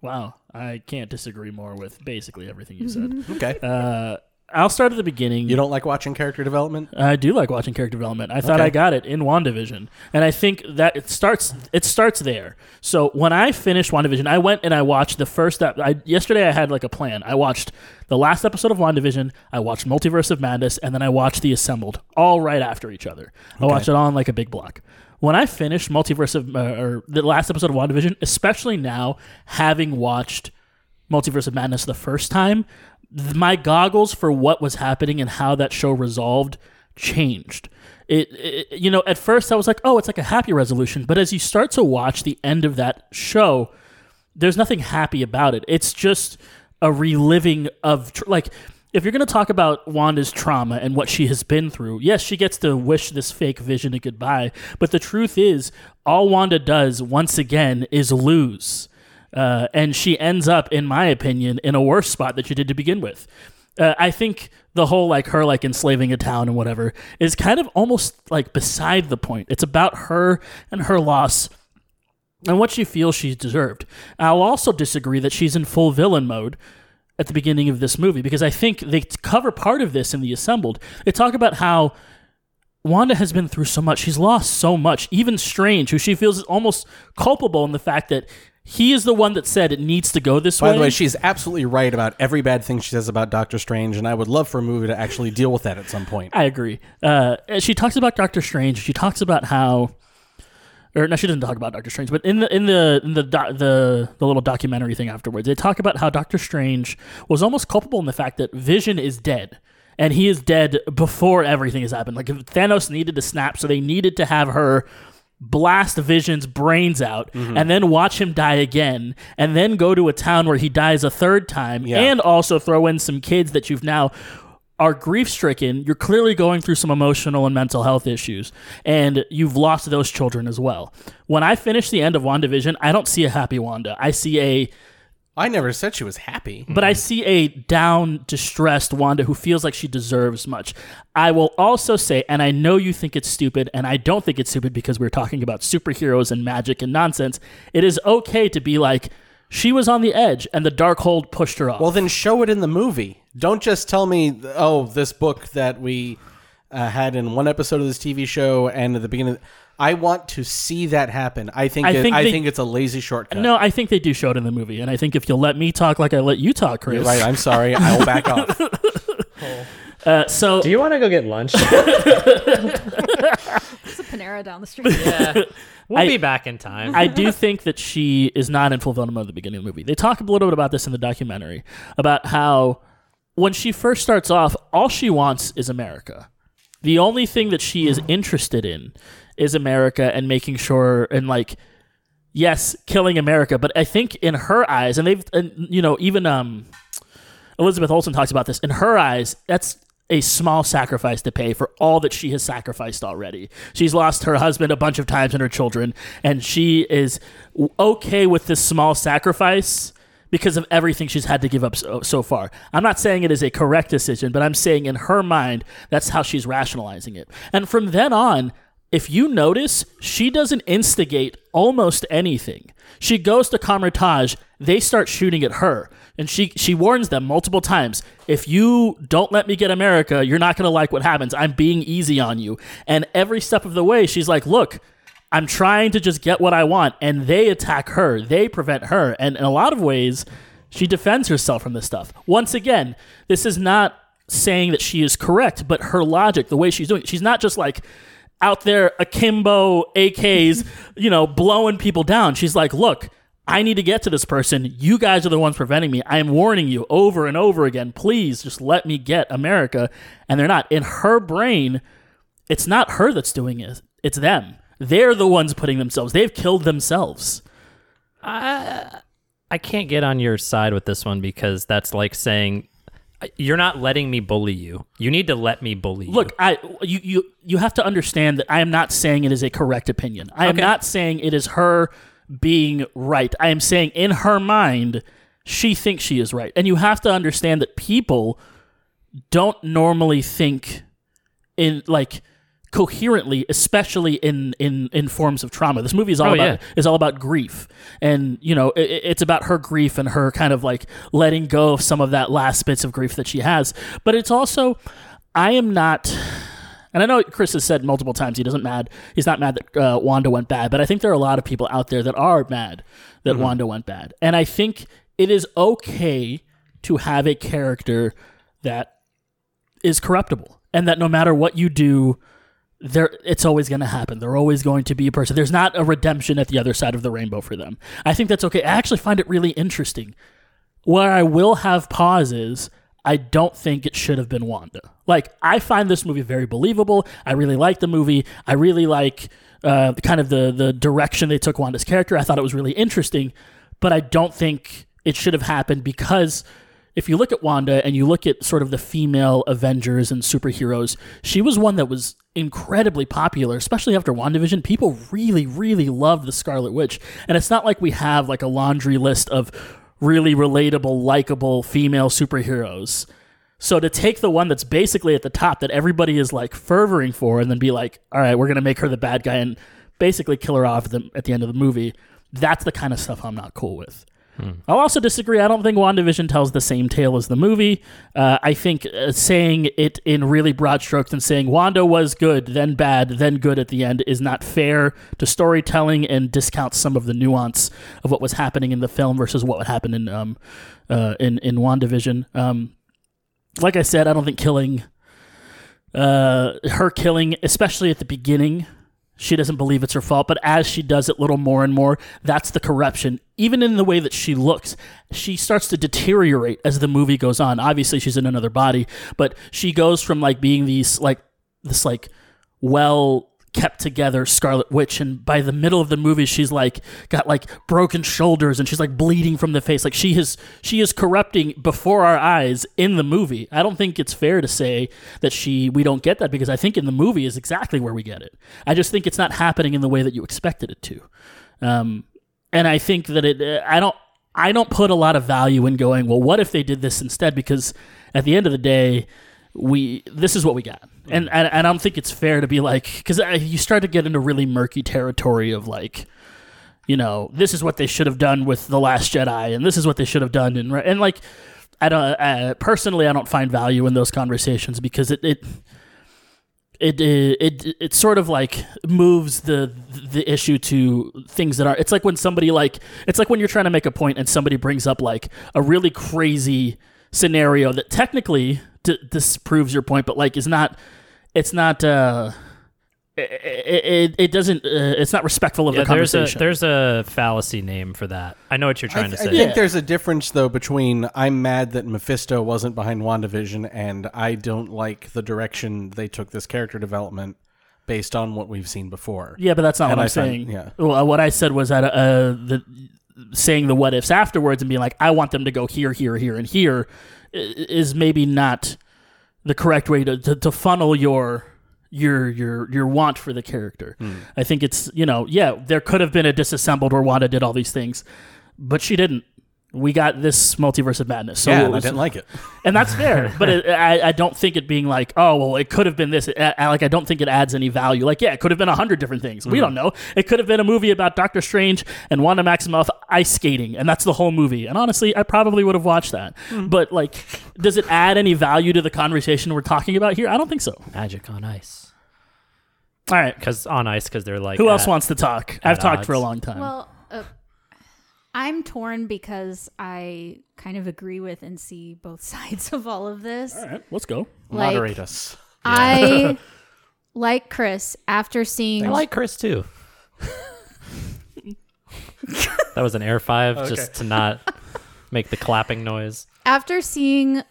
Wow, I can't disagree more with basically everything you said. [laughs] Okay. Uh, I'll start at the beginning. you don't like watching character development? I do like watching character development. I thought Okay. I got it in WandaVision. And I think that it starts it starts there. So when I finished WandaVision, I went and I watched the first ep- I yesterday I had like a plan. I watched the last episode of WandaVision, I watched Multiverse of Madness, and then I watched The Assembled all right after each other. I watched it all in like a big block. When I finished Multiverse of uh, or the last episode of WandaVision, especially now having watched Multiverse of Madness the first time, my goggles for what was happening and how that show resolved changed. It, it, you know, at first I was like, oh, it's like a happy resolution. But as you start to watch the end of that show, there's nothing happy about it. It's just a reliving of, tr- like, if you're going to talk about Wanda's trauma and what she has been through, yes, she gets to wish this fake vision a goodbye. But the truth is, all Wanda does once again is lose. Uh, and she ends up, in my opinion, in a worse spot that she did to begin with. Uh, I think the whole like her like enslaving a town and whatever is kind of almost like beside the point. It's about her and her loss and what she feels she's deserved. I'll also disagree that she's in full villain mode at the beginning of this movie because I think they cover part of this in The Assembled. They talk about how Wanda has been through so much. She's lost so much. Even Strange, who she feels is almost culpable in the fact that he is the one that said it needs to go this By way. By the way, she's absolutely right about every bad thing she says about Doctor Strange, and I would love for a movie to actually deal with that at some point. I agree. Uh, she talks about Doctor Strange. She talks about how, or no, she doesn't talk about Doctor Strange, but in the in the in the do, the the little documentary thing afterwards, they talk about how Doctor Strange was almost culpable in the fact that Vision is dead. And he is dead before everything has happened. Like Thanos needed to snap, so they needed to have her blast Vision's brains out mm-hmm. and then watch him die again, and then go to a town where he dies a third time, Yeah. and also throw in some kids that you've now are grief stricken. You're clearly going through some emotional and mental health issues, and you've lost those children as well. When I finish the end of WandaVision, I don't see a happy Wanda. I see a I never said she was happy. but I see a down, distressed Wanda who feels like she deserves much. I will also say, and I know you think it's stupid, and I don't think it's stupid because we're talking about superheroes and magic and nonsense. It is okay to be like, she was on the edge and the Darkhold pushed her off. Well, then show it in the movie. Don't just tell me, oh, this book that we uh, had in one episode of this TV show and at the beginning. I want to see that happen. I think I it, think I they- think it's a lazy shortcut. No, I think they do show it in the movie, and I think if you'll let me talk like I let you talk, Chris. You're right. I'm sorry. [laughs] I will back off. [laughs] Uh, so Do you want to go get lunch? [laughs] It's a Panera down the street. Yeah. We'll I- be back in time. I do think that she is not in full development at the beginning of the movie. They talk a little bit about this in the documentary about how when she first starts off, all she wants is America. The only thing that she is interested in is America and making sure and like yes, killing America, but I think in her eyes and they've and, you know, even um Elizabeth Olsen talks about this. In her eyes, that's a small sacrifice to pay for all that she has sacrificed already. She's lost her husband a bunch of times and her children, and she is okay with this small sacrifice because of everything she's had to give up so, so far. I'm not saying it is a correct decision, but I'm saying in her mind, that's how she's rationalizing it. And from then on, if you notice, she doesn't instigate almost anything. She goes to Kamar-Taj, they start shooting at her. And she, she warns them multiple times if you don't let me get America, you're not going to like what happens. I'm being easy on you. And every step of the way, she's like, look, I'm trying to just get what I want. And they attack her, they prevent her. And in a lot of ways, she defends herself from this stuff. Once again, this is not saying that she is correct, but her logic, the way she's doing it, she's not just like out there akimbo AKs, you know, blowing people down. She's like, look, I need to get to this person. You guys are the ones preventing me. I am warning you over and over again. Please just let me get America. And they're not. In her brain, it's not her that's doing it, it's them. They're the ones putting themselves. They've killed themselves. I I can't get on your side with this one because that's like saying you're not letting me bully you. You need to let me bully you. Look, I you you you have to understand that I am not saying it is a correct opinion. I am Okay. not saying it is her being right. I am saying in her mind she thinks she is right. And you have to understand that people don't normally think in like coherently, especially in in in forms of trauma. This movie is all Oh, about yeah. is all about grief, and you know it, it's about her grief and her kind of like letting go of some of that last bits of grief that she has. But it's also, I am not. And I know Chris has said multiple times he doesn't mad. He's not mad that uh, Wanda went bad, but I think there are a lot of people out there that are mad that Wanda went bad. And I think it is okay to have a character that is corruptible, and that no matter what you do, there it's always going to happen. They're always going to be a person. There's not a redemption at the other side of the rainbow for them. I think that's okay. I actually find it really interesting. Where I will have pauses, I don't think it should have been Wanda. Like I find this movie very believable. I really like the movie. I really like uh, kind of the the direction they took Wanda's character. I thought it was really interesting, but I don't think it should have happened because if you look at Wanda and you look at sort of the female Avengers and superheroes, she was one that was incredibly popular, especially after WandaVision. People really, really love the Scarlet Witch. And it's not like we have like a laundry list of really relatable, likable female superheroes. So to take the one that's basically at the top that everybody is like fervoring for and then be like, all right, we're going to make her the bad guy and basically kill her off at the, at the end of the movie, that's the kind of stuff I'm not cool with. I'll also disagree. I don't think WandaVision tells the same tale as the movie. Uh, I think uh, saying it in really broad strokes and saying Wanda was good, then bad, then good at the end is not fair to storytelling and discounts some of the nuance of what was happening in the film versus what would happen in um, uh, in in WandaVision. Um, like I said, I don't think killing uh, her killing, especially at the beginning, she doesn't believe it's her fault. But as she does it little more and more, that's the corruption. Even in the way that she looks, she starts to deteriorate as the movie goes on. Obviously, she's in another body, but she goes from like being these like this like well kept together Scarlet Witch, and by the middle of the movie, she's like got like broken shoulders and she's like bleeding from the face. Like she is she is corrupting before our eyes in the movie. I don't think it's fair to say that she we don't get that because I think in the movie is exactly where we get it. I just think it's not happening in the way that you expected it to. Um, and I think that it I don't I don't put a lot of value in going, well, what if they did this instead? Because at the end of the day, we this is what we got, and and, and I don't think it's fair to be like because you start to get into really murky territory of like, you know, this is what they should have done with the Last Jedi, and this is what they should have done, and and like, I don't uh, personally, I don't find value in those conversations because it it it it it, it sort of like moves the the issue to things that are it's like when somebody like it's like when you're trying to make a point and somebody brings up like a really crazy scenario that technically d- disproves your point but like it's not it's not uh it, it, it doesn't uh, it's not respectful of Yeah, the there's a conversation there's a fallacy name for that. I know what you're I, trying to say. I say. think there's a difference though between I'm mad that Mephisto wasn't behind WandaVision and I don't like the direction they took this character development based on what we've seen before. Yeah, but that's not And what I'm I find- saying. yeah. Well, what I said was that uh, the saying the what ifs afterwards and being like, I want them to go here, here, here, and here, i- is maybe not the correct way to, to, to funnel your your your your want for the character. Hmm. I think it's you know yeah there could have been a disassembled where Wanda did all these things, but she didn't. We got this multiverse of madness. So yeah, it and I didn't like it. [laughs] and that's fair. but it, I, I don't think it being like, oh well, it could have been this. I, I- like I don't think it adds any value. Like yeah, it could have been a hundred different things. We mm-hmm. don't know. It could have been a movie about Doctor Strange and Wanda Maximoff ice skating, and that's the whole movie. And honestly, I probably would have watched that. Mm. But like, does it add any value to the conversation we're talking about here? I don't think so. Magic on ice. All right. Because on ice, because they're like. Who else wants to talk? I've at talked for a long time. Well, uh, I'm torn because I kind of agree with and see both [laughs] sides of all of this. All right, let's go. Like, Moderate us. I [laughs] like Chris after seeing I like Chris too. [laughs] that was an air five just to not make the clapping noise. after seeing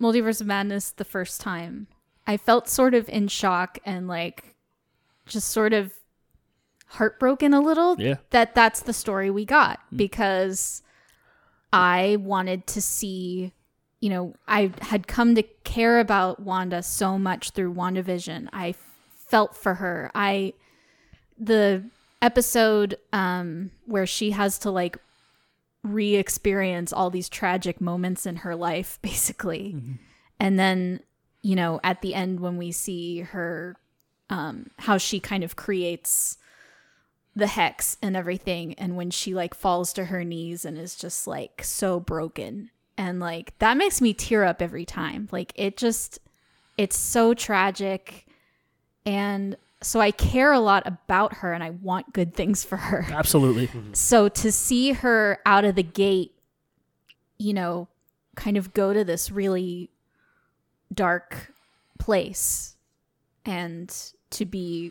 Multiverse of Madness the first time. I felt sort of in shock and like just sort of heartbroken a little Yeah. that that's the story we got because I wanted to see you know I had come to care about Wanda so much through WandaVision. I felt for her. I the episode um where she has to like re-experience all these tragic moments in her life [laughs] basically and then you know at the end when we see her um how she kind of creates the hex and everything and when she like falls to her knees and is just like so broken. And like that makes me tear up every time. Like it just it's so tragic. And so i care a lot about her and i want good things for her. [laughs] Absolutely. so to see her out of the gate, you know, kind of go to this really dark place and to be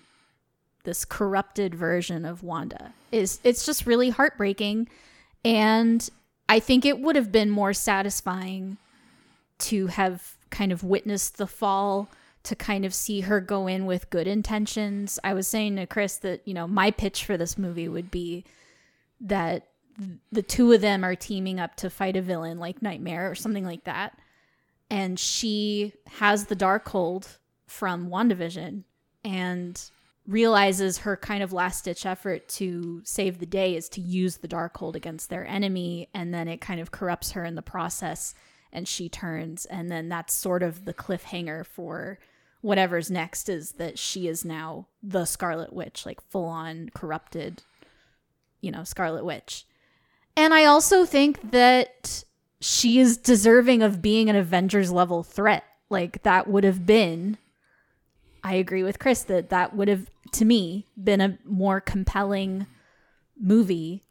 this corrupted version of Wanda is it's just really heartbreaking and I think it would have been more satisfying to have kind of witnessed the fall to kind of see her go in with good intentions. I was saying to Chris that, you know, my pitch for this movie would be that the two of them are teaming up to fight a villain like Nightmare or something like that. And she has the Darkhold from WandaVision and realizes her kind of last ditch effort to save the day is to use the Darkhold against their enemy. And then it kind of corrupts her in the process and she turns. And then that's sort of the cliffhanger for whatever's next is that she is now the Scarlet Witch, like full on corrupted you know, Scarlet Witch. And I also think that she is deserving of being an Avengers level threat. Like that would have been I agree with Chris that that would have to me been a more compelling movie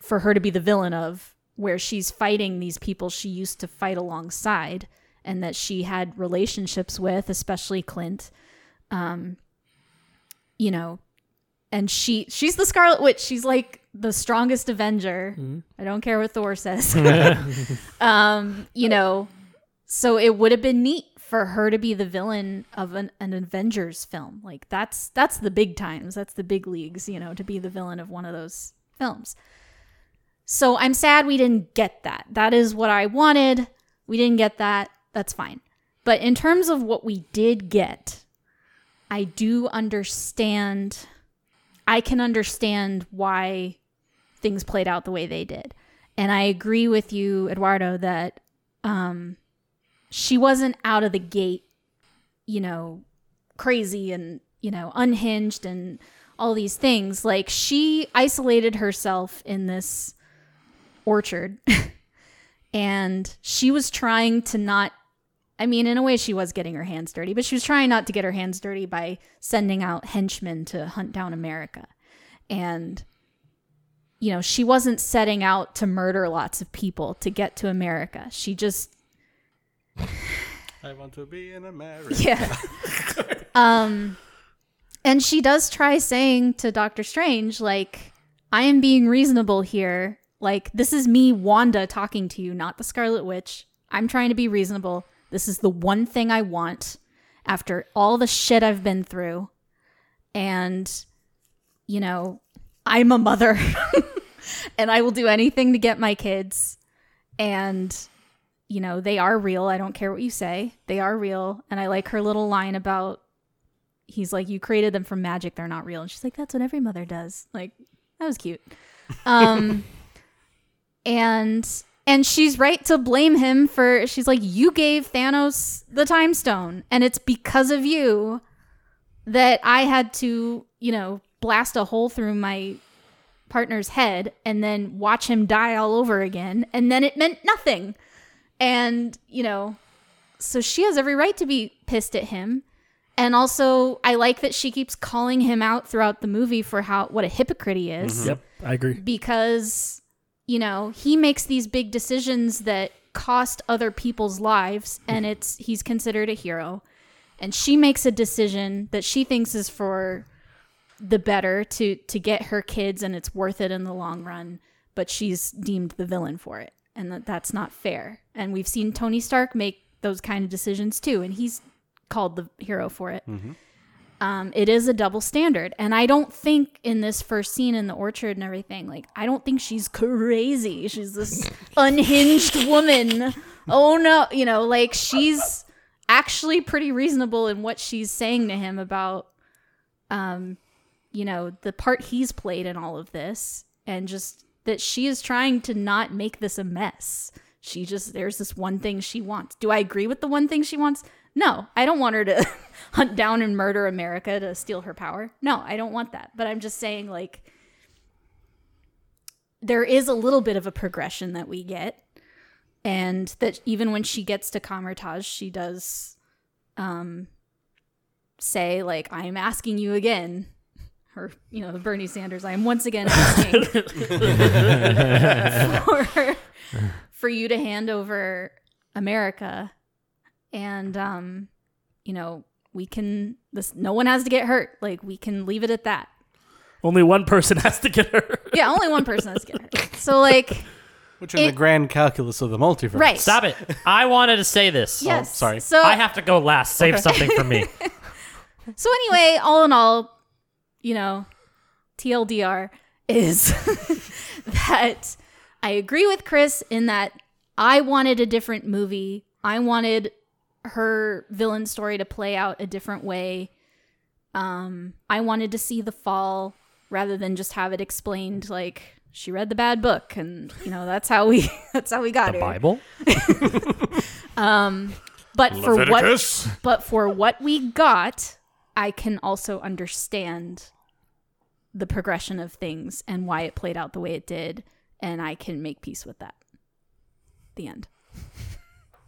for her to be the villain of where she's fighting these people she used to fight alongside and that she had relationships with, especially Clint. Um you know, and she she's the Scarlet Witch. She's like the strongest Avenger. I don't care what Thor says. [laughs] [laughs] um, you know, so it would have been neat for her to be the villain of an, an Avengers film. Like that's that's the big times. That's the big leagues, you know, to be the villain of one of those films. So I'm sad we didn't get that. That is what I wanted. We didn't get that. That's fine. But in terms of what we did get, I do understand I can understand why things played out the way they did. And I agree with you, Eduardo, that um, she wasn't out of the gate, you know, crazy and, you know, unhinged and all these things. Like she isolated herself in this orchard [laughs] and she was trying to not I mean, in a way, she was getting her hands dirty, but she was trying not to get her hands dirty by sending out henchmen to hunt down America. And, you know, she wasn't setting out to murder lots of people to get to America. She just, I want to be in America. yeah. [laughs] um, and she does try saying to Doctor Strange, like, I am being reasonable here. Like, this is me, Wanda, talking to you, not the Scarlet Witch. I'm trying to be reasonable. This is the one thing I want after all the shit I've been through. And, you know, I'm a mother [laughs] and I will do anything to get my kids. And, you know, they are real. I don't care what you say. They are real. And I like her little line about he's like, You created them from magic, they're not real. And she's like, That's what every mother does. Like, that was cute. Um [laughs] and and she's right to blame him for she's like, You gave Thanos the time stone, and it's because of you that I had to, you know, blast a hole through my partner's head and then watch him die all over again, and then it meant nothing. And, you know, so she has every right to be pissed at him. And also, I like that she keeps calling him out throughout the movie for how what a hypocrite he is. Mm-hmm. Yep, I agree. Because, you know, he makes these big decisions that cost other people's lives and mm-hmm. it's he's considered a hero. And she makes a decision that she thinks is for the better to to get her kids and it's worth it in the long run, but she's deemed the villain for it. And that that's not fair. And we've seen Tony Stark make those kind of decisions too and he's called the hero for it. Um, it is a double standard. And I don't think in this first scene in the orchard and everything, like, I don't think she's crazy. She's this [laughs] unhinged woman. Oh no, you know, like she's actually pretty reasonable in what she's saying to him about, um, you know, the part he's played in all of this and just that she is trying to not make this a mess. She just, there's this one thing she wants. Do I agree with the one thing she wants? No, I don't want her to [laughs] hunt down and murder America to steal her power. No, I don't want that. But I'm just saying, like, there is a little bit of a progression that we get. And that even when she gets to Kamar-Taj, she does um, say, like, I am asking you again. Or, you know, the Bernie Sanders, I am once again asking [laughs] [laughs] for, for you to hand over America and um you know we can this no one has to get hurt like we can leave it at that Only one person [laughs] has to get hurt. yeah only one person has to get hurt so like Which in the grand calculus of the multiverse. Right. Stop it. I wanted to say this. yes Oh, sorry. so I have to go last. Save something for me. [laughs] so anyway all in all you know tldr is [laughs] that i agree with chris in that i wanted a different movie. I wanted her villain story to play out a different way. Um i wanted to see the fall rather than just have it explained like she read the bad book and you know that's how we [laughs] that's how we got The here Bible? [laughs] but for what but for what we got i can also understand the progression of things and why it played out the way it did and i can make peace with that the end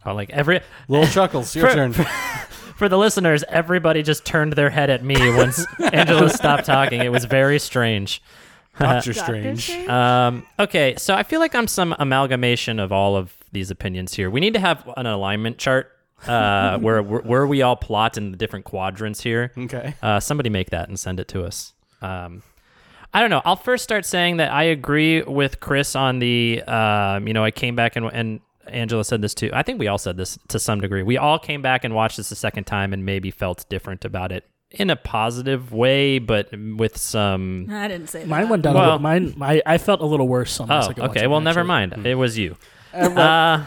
Oh, like every Little chuckles. Your For- turn. [laughs] for the listeners, everybody just turned their head at me once [laughs] Angela stopped talking. It was very strange. [laughs] Doctor Doctor Strange. Strange? Um, okay, so I feel like I'm some amalgamation of all of these opinions here. We need to have an alignment chart uh, where where we all plot in the different quadrants here. Okay. Uh, somebody make that and send it to us. Um, I don't know. I'll first start saying that I agree with Chris on the. Um, you know, I came back and and Angela said this too. I think we all said this to some degree. We all came back and watched this a second time and maybe felt different about it in a positive way, but with some. i didn't say that Mine went down. a little, mine, I, I felt a little worse on the Oh, second okay. Well, never actually. mind. It was you. Uh, well, Uh,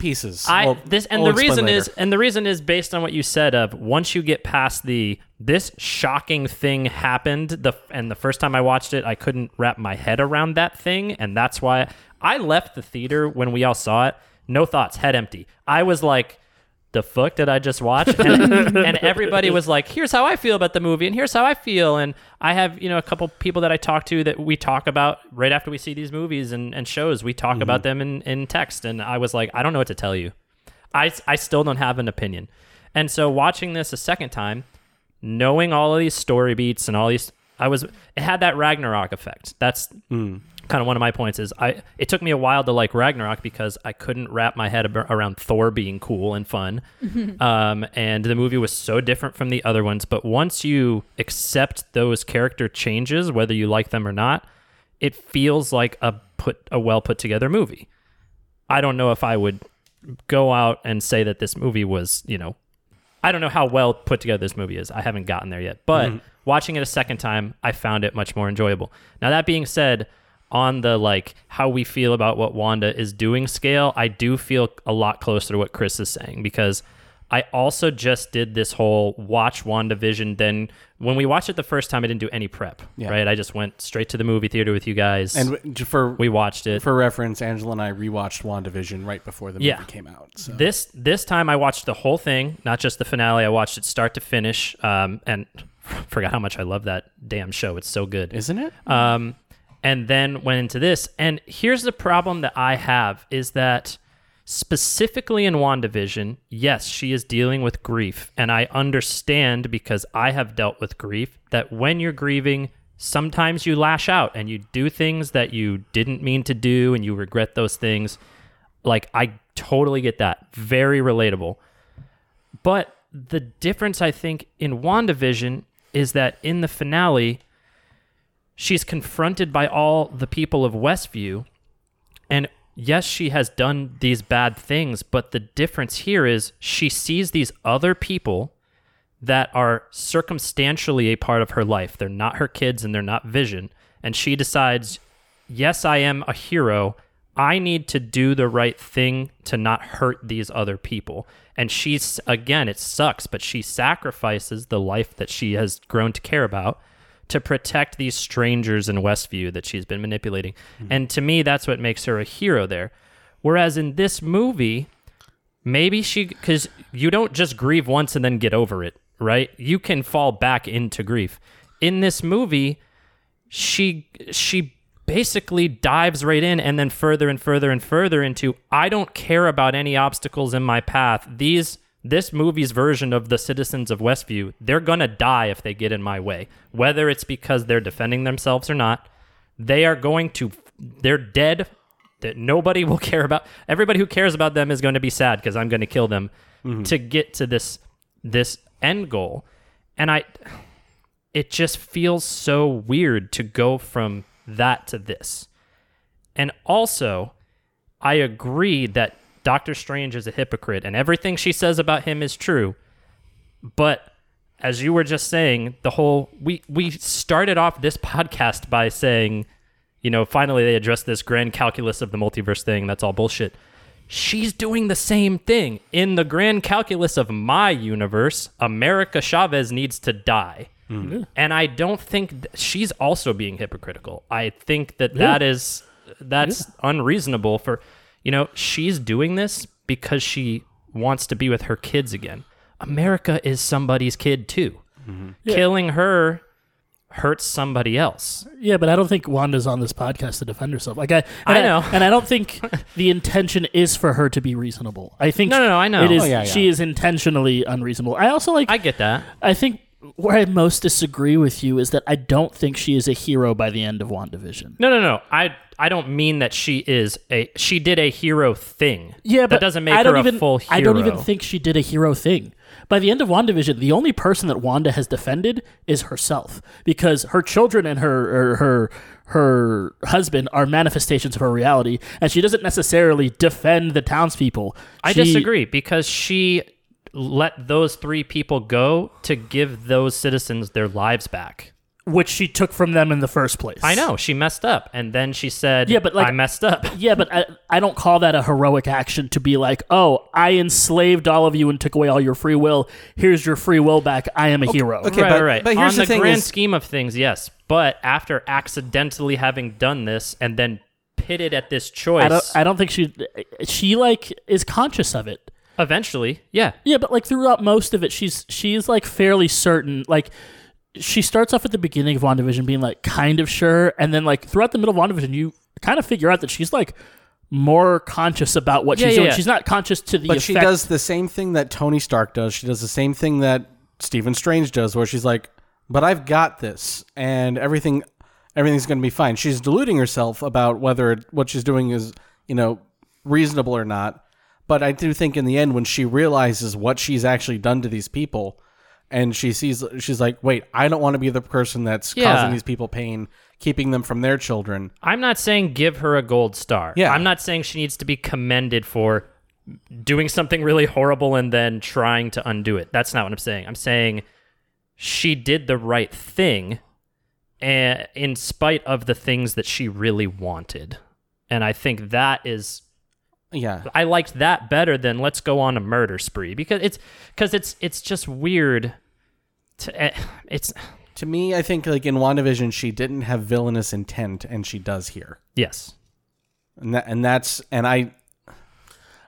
pieces. I Well, this and the reason later. is and the reason is based on what you said of once you get past the this shocking thing happened the and the first time I watched it I couldn't wrap my head around that thing and that's why I left the theater when we all saw it no thoughts head empty I was like the fuck did I just watch? And, [laughs] and everybody was like, here's how I feel about the movie, and here's how I feel. And I have, you know, a couple people that I talk to that we talk about right after we see these movies and, and shows. We talk about mm-hmm. them in, in text. And I was like, I don't know what to tell you. I, I still don't have an opinion. And so watching this a second time, knowing all of these story beats and all these, I was it had that Ragnarok effect. That's mm. Kind of one of my points. Is I it took me a while to like Ragnarok because I couldn't wrap my head ab- around Thor being cool and fun, [laughs] um, and the movie was so different from the other ones. But once you accept those character changes, whether you like them or not, it feels like a put a well put together movie. I don't know if I would go out and say that this movie was, you know, I don't know how well put together this movie is. I haven't gotten there yet. But watching it a second time, I found it much more enjoyable. Now that being said, on the like how we feel about what Wanda is doing scale, I do feel a lot closer to what Chris is saying because I also just did this whole watch WandaVision. Then when we watched it the first time, I didn't do any prep, Yeah. right? I just went straight to the movie theater with you guys. And for we watched it. for reference, Angela and I rewatched WandaVision right before the movie Yeah. came out. So. This this time I watched the whole thing, not just the finale. I watched it start to finish, um, and [laughs] forgot how much I love that damn show. It's so good, isn't it? Um, and then went into this. And here's the problem that I have is that specifically in WandaVision, yes, she is dealing with grief. And I understand because I have dealt with grief that when you're grieving, sometimes you lash out and you do things that you didn't mean to do and you regret those things. Like, I totally get that. Very relatable. But the difference, I think, in WandaVision is that in the finale, she's confronted by all the people of Westview. And yes, she has done these bad things, but the difference here is she sees these other people that are circumstantially a part of her life. They're not her kids and they're not Vision. And she decides, yes, I am a hero. I need to do the right thing to not hurt these other people. And she's, again, it sucks, but she sacrifices the life that she has grown to care about to protect these strangers in Westview that she's been manipulating. Mm-hmm. And to me, that's what makes her a hero there. Whereas in this movie, maybe she, because you don't just grieve once and then get over it, right? You can fall back into grief. In this movie, she she basically dives right in and then further and further and further into I don't care about any obstacles in my path. These this movie's version of the citizens of Westview, they're going to die if they get in my way. Whether it's because they're defending themselves or not, they are going to they're dead that nobody [laughs] will care about. Everybody who cares about them is going to be sad because I'm going to kill them mm-hmm. to get to this this end goal. And I it just feels so weird to go from that to this. And also, I agree that Doctor Strange is a hypocrite and everything she says about him is true. But as you were just saying, the whole we we started off this podcast by saying, you know, finally they addressed this grand calculus of the multiverse thing. That's all bullshit. She's doing the same thing in the grand calculus of my universe. America Chavez needs to die. Mm. And I don't think th- she's also being hypocritical. I think that that is that's unreasonable for you know, she's doing this because she wants to be with her kids again. America is somebody's kid too. Mm-hmm. Killing her hurts somebody else. Yeah, but I don't think Wanda's on this podcast to defend herself. Like I, I and know. and I don't think [laughs] the intention is for her to be reasonable. I think No, no, no, I know. it is. Oh, yeah, She is intentionally unreasonable. I also like. I get that. I think where I most disagree with you is that I don't think she is a hero by the end of WandaVision. No, no, no. I I don't mean that she is a she did a hero thing. Yeah, but that doesn't make I don't her even, a full hero. I don't even think she did a hero thing. By the end of WandaVision, the only person that Wanda has defended is herself because her children and her her her, her husband are manifestations of her reality, and she doesn't necessarily defend the townspeople. I She- disagree because she let those three people go to give those citizens their lives back. which she took from them in the first place. I know she messed up, and then she said, Yeah, but like I messed up." [laughs] Yeah, but I, I don't call that a heroic action to be like, oh, I enslaved all of you and took away all your free will. Here's your free will back. I am a hero. okay, right, but- right. but here's On the the, thing grand is- scheme of things, yes. But after accidentally having done this and then pitted at this choice, I don't. I don't think she. She like is conscious of it. Eventually, yeah, Yeah, but like throughout most of it, she's she's like fairly certain. Like she starts off at the beginning of WandaVision being like kind of sure, and then like throughout the middle of WandaVision, you kind of figure out that she's like more conscious about what Yeah, she's yeah, doing. yeah. She's not conscious to the but effect. she does the same thing that Tony Stark does. She does the same thing that Stephen Strange does, where she's like, "But I've got this, and everything, everything's going to be fine." She's deluding herself about whether what she's doing is, you know, reasonable or not. But I do think in the end, when she realizes what she's actually done to these people, and she sees, she's like, "Wait, I don't want to be the person that's Yeah. causing these people pain, keeping them from their children." I'm not saying give her a gold star. Yeah. I'm not saying she needs to be commended for doing something really horrible and then trying to undo it. That's not what I'm saying. I'm saying she did the right thing and in spite of the things that she really wanted. And I think that is Yeah, I liked that better than let's go on a murder spree because it's because it's it's just weird to eh, it's to me, I think like in WandaVision, she didn't have villainous intent, and she does here. yes. And that, and that's and I I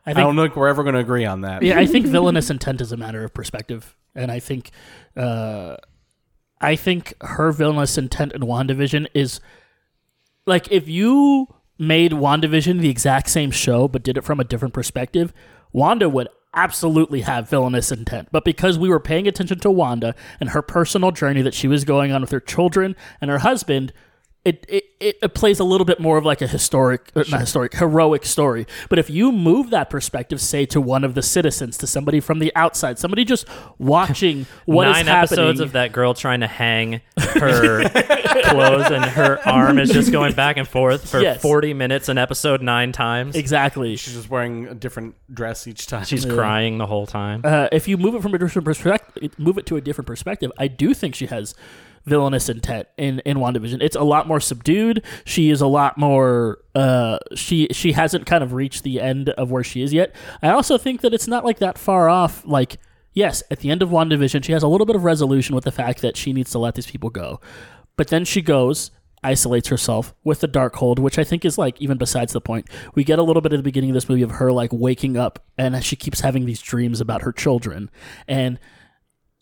I, don't know if we're ever going to agree on that. yeah, I think villainous intent is a matter of perspective, and I think, uh, I think her villainous intent in Wandavision is like if you made Wandavision the exact same show but did it from a different perspective, Wanda would absolutely have villainous intent. But because we were paying attention to Wanda and her personal journey that she was going on with her children and her husband. It, it, it it plays a little bit more of like a historic, uh, not historic, heroic story. But if you move that perspective, say to one of the citizens, to somebody from the outside, somebody just watching [laughs] what is Nine happening, episodes of that girl trying to hang [laughs] her clothes and her arm is just going back and forth for Yes. 40 minutes an episode nine times. exactly. She's just wearing a different dress each time. She's crying the whole time. uh, if you move it from a different perspective, move it to a different perspective, I do think she has villainous intent in in WandaVision. It's a lot more subdued. She is a lot more. Uh, she she hasn't kind of reached the end of where she is yet. I also think that it's not like that far off. Like yes, at the end of WandaVision, she has a little bit of resolution with the fact that she needs to let these people go, but then she goes. Isolates herself with the Darkhold, which I think is like even besides the point. We get a little bit at the beginning of this movie of her like waking up and she keeps having these dreams about her children. And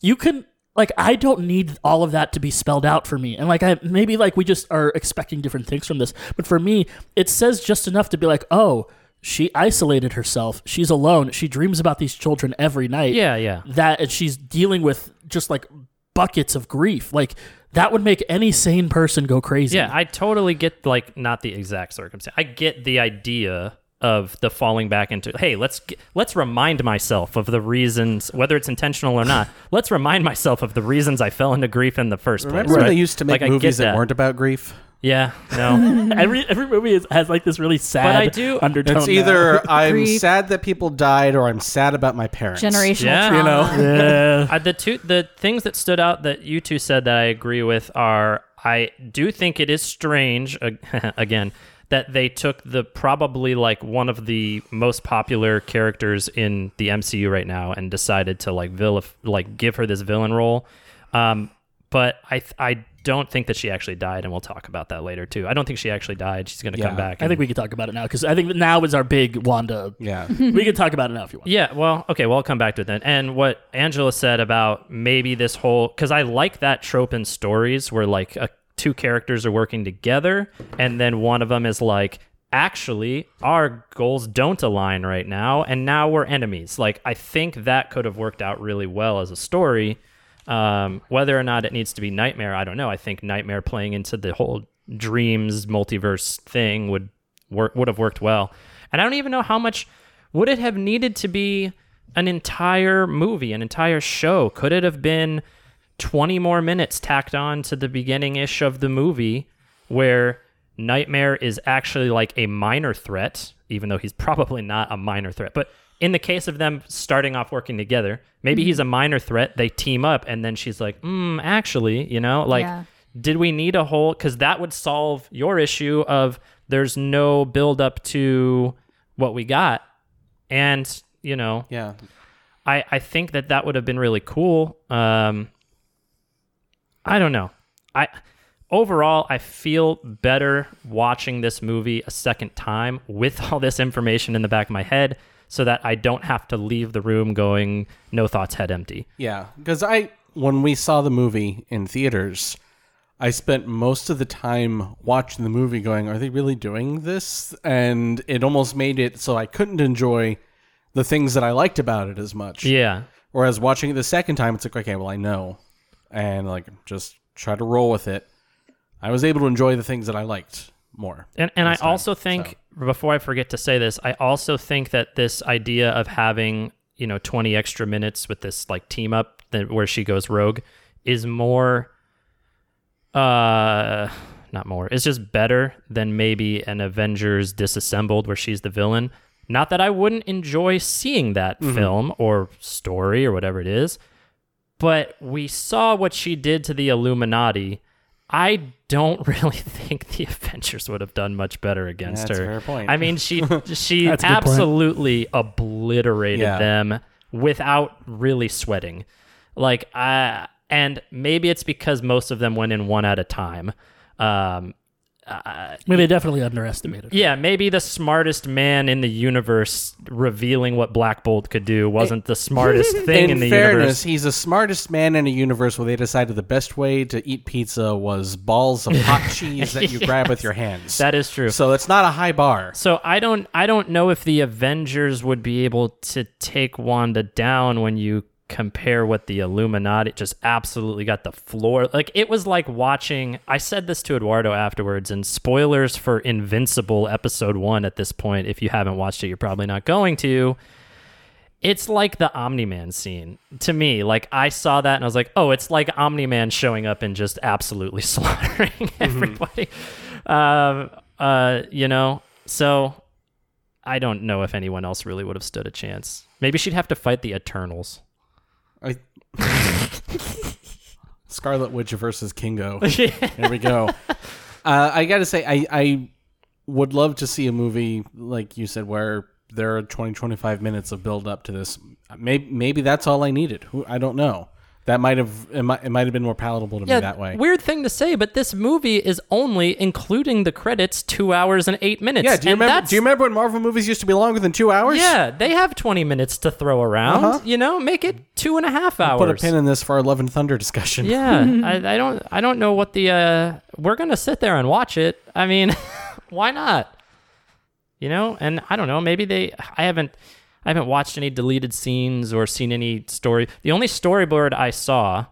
you can like I don't need all of that to be spelled out for me. And like I maybe like we just are expecting different things from this. But for me, it says just enough to be like, "Oh, she isolated herself. She's alone. She dreams about these children every night." Yeah, yeah. That and she's dealing with just like buckets of grief. Like that would make any sane person go crazy. Yeah, I totally get like not the exact circumstance. I get the idea of the falling back into hey, let's let's remind myself of the reasons whether it's intentional or not. [laughs] let's remind myself of the reasons I fell into grief in the first place. Remember when right? they used to make Like, movies that. that. weren't about grief? Yeah, no. [laughs] every every movie is, has like this really sad But I do- undertone. It's now. either [laughs] I'm Grief. sad that people died or I'm sad about my parents. Generational Yeah. trauma. You know. yeah. Uh, the two the things that stood out that you two said that I agree with are I do think it is strange ag- again that they took the probably like one of the most popular characters in the MCU right now and decided to like vilif- like give her this villain role. Um, but I th- I don't think that she actually died, and we'll talk about that later too. I don't think she actually died. She's going to Yeah. come back. I think we can talk about it now because I think that now is our big Wanda. Yeah. [laughs] we can talk about it now if you want. Yeah, well, okay, well, I'll come back to it then. And what Angela said about maybe this whole because I like that trope in stories where like a, two characters are working together, and then one of them is like, actually, our goals don't align right now, and now we're enemies. Like, I think that could have worked out really well as a story. Um, whether or not it needs to be Nightmare, I don't know. I think Nightmare playing into the whole dreams multiverse thing would work would have worked well. And I don't even know how much would it have needed to be an entire movie, an entire show. Could it have been 20 more minutes tacked on to the beginning ish of the movie where Nightmare is actually like a minor threat, even though he's [laughs] probably not a minor threat. But in the case of them starting off working together, maybe he's a minor threat. They team up, and then she's like, mm, actually, you know, like, Yeah. did we need a whole? Because that would solve your issue of there's no build up to what we got. And, you know, Yeah. I, I think that that would have been really cool. Um, I don't know. I overall I feel better watching this movie a second time with [laughs] all this information in the back of my head, so that I don't have to leave the room going no thoughts head empty. Yeah, because I when we saw the movie in theaters, I spent most of the time watching the movie going, are they really doing this? And it almost made it so I couldn't enjoy the things that I liked about it as much. Yeah. Whereas watching it the second time, it's like, okay, well, I know. And like, just try to roll with it. I was able to enjoy the things that I liked more. And and I time, also think before I forget to say this, I also think that this idea of having you know 20 extra minutes with this like team up that where she goes rogue is more uh not more it's just better than maybe an avengers disassembled where she's the villain not that i wouldn't enjoy seeing that Mhm. film or story or whatever it is but we saw what she did to the illuminati i don't [laughs] really think the avengers would have done much better against That's her fair point. i mean she [laughs] she That's a good point. absolutely obliterated Yeah. them without really sweating like I and maybe it's because most of them went in one at a time. Um, Uh, I mean, they definitely underestimated. her. yeah, maybe the smartest man in the universe revealing what Black Bolt could do wasn't the smartest [laughs] thing in, in the fairness, universe. he's the smartest man in a universe where they decided the best way to eat pizza was balls of hot [laughs] cheese that you grab with your hands. That is true. So it's not a high bar. So I don't I don't know if the Avengers would be able to take Wanda down when you compare what the Illuminati just absolutely got the floor. Like it was like watching I said this to Eduardo afterwards and spoilers for Invincible episode 1 at this point if you haven't watched it you're probably not going to. It's like the Omni-Man scene to me. Like I saw that and I was like, "Oh, it's like Omni-Man showing up and just absolutely [laughs] slaughtering everybody." Um uh, you know, so I don't know if anyone else really would have stood a chance. Maybe she'd have to fight the Eternals. I, [laughs] Scarlet Witch versus Kingo. [laughs] Here we go. Uh, I got to say, I, I would love to see a movie, like you said, where there are 20, 25 minutes of build up to this. Maybe, maybe that's all I needed. I don't know. That might have it might, it might have been more palatable to me that way. Weird thing to say, but this movie is only including the credits two hours and eight minutes. Yeah, do you and remember? Do you remember when Marvel movies used to be longer than two hours? Yeah, they have twenty minutes to throw around. Uh-huh. You know, make it two and a half hours. Put a pin in this for our Love and Thunder discussion. Yeah, [laughs] I, I don't I don't know what the uh we're gonna sit there and watch it. I mean, [laughs] why not? You know, and I don't know, maybe they I haven't I haven't watched any deleted scenes or seen any story. The only storyboard I saw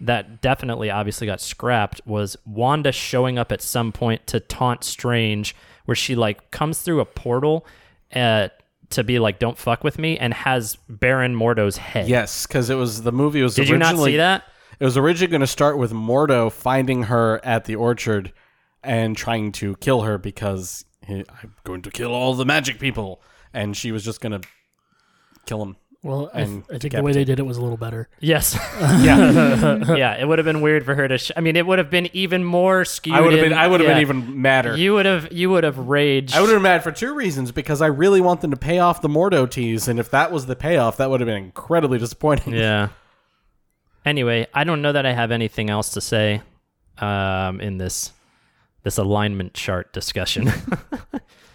that definitely obviously got scrapped was Wanda showing up at some point to taunt Strange where she like comes through a portal uh to be like don't fuck with me and has Baron Mordo's head. Yes, because it was the movie was. Originally. Did you not see that? It was originally going to start with Mordo finding her at the orchard and trying to kill her because he, I'm going to kill all the magic people, and she was just going to kill him. Well, I, and I think the way they did it was a little better. Yes. [laughs] yeah. yeah. It would have been weird for her to. Sh- I mean, it would have been even more skewed. I would have been. I would have yeah. been even madder. You would have. You would have raged. I would have been mad for two reasons because I really want them to pay off the Mordo tease, and if that was the payoff, that would have been incredibly disappointing. Yeah. Anyway, I don't know that I have anything else to say um, in this this alignment chart discussion.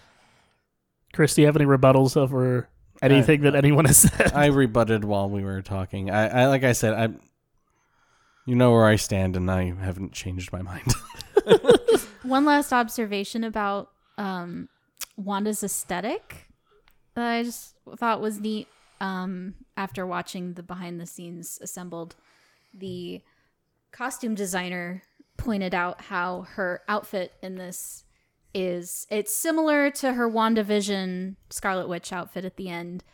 [laughs] Chris, do you have any rebuttals over anything that anyone has said? I rebutted while we were talking. I, I like I said, I. You know where I stand, and I haven't changed my mind. [laughs] One last observation about um, Wanda's aesthetic that I just thought was neat um, after watching the behind the scenes assembled. The costume designer pointed out how her outfit in this is it's similar to her WandaVision Scarlet Witch outfit at the end,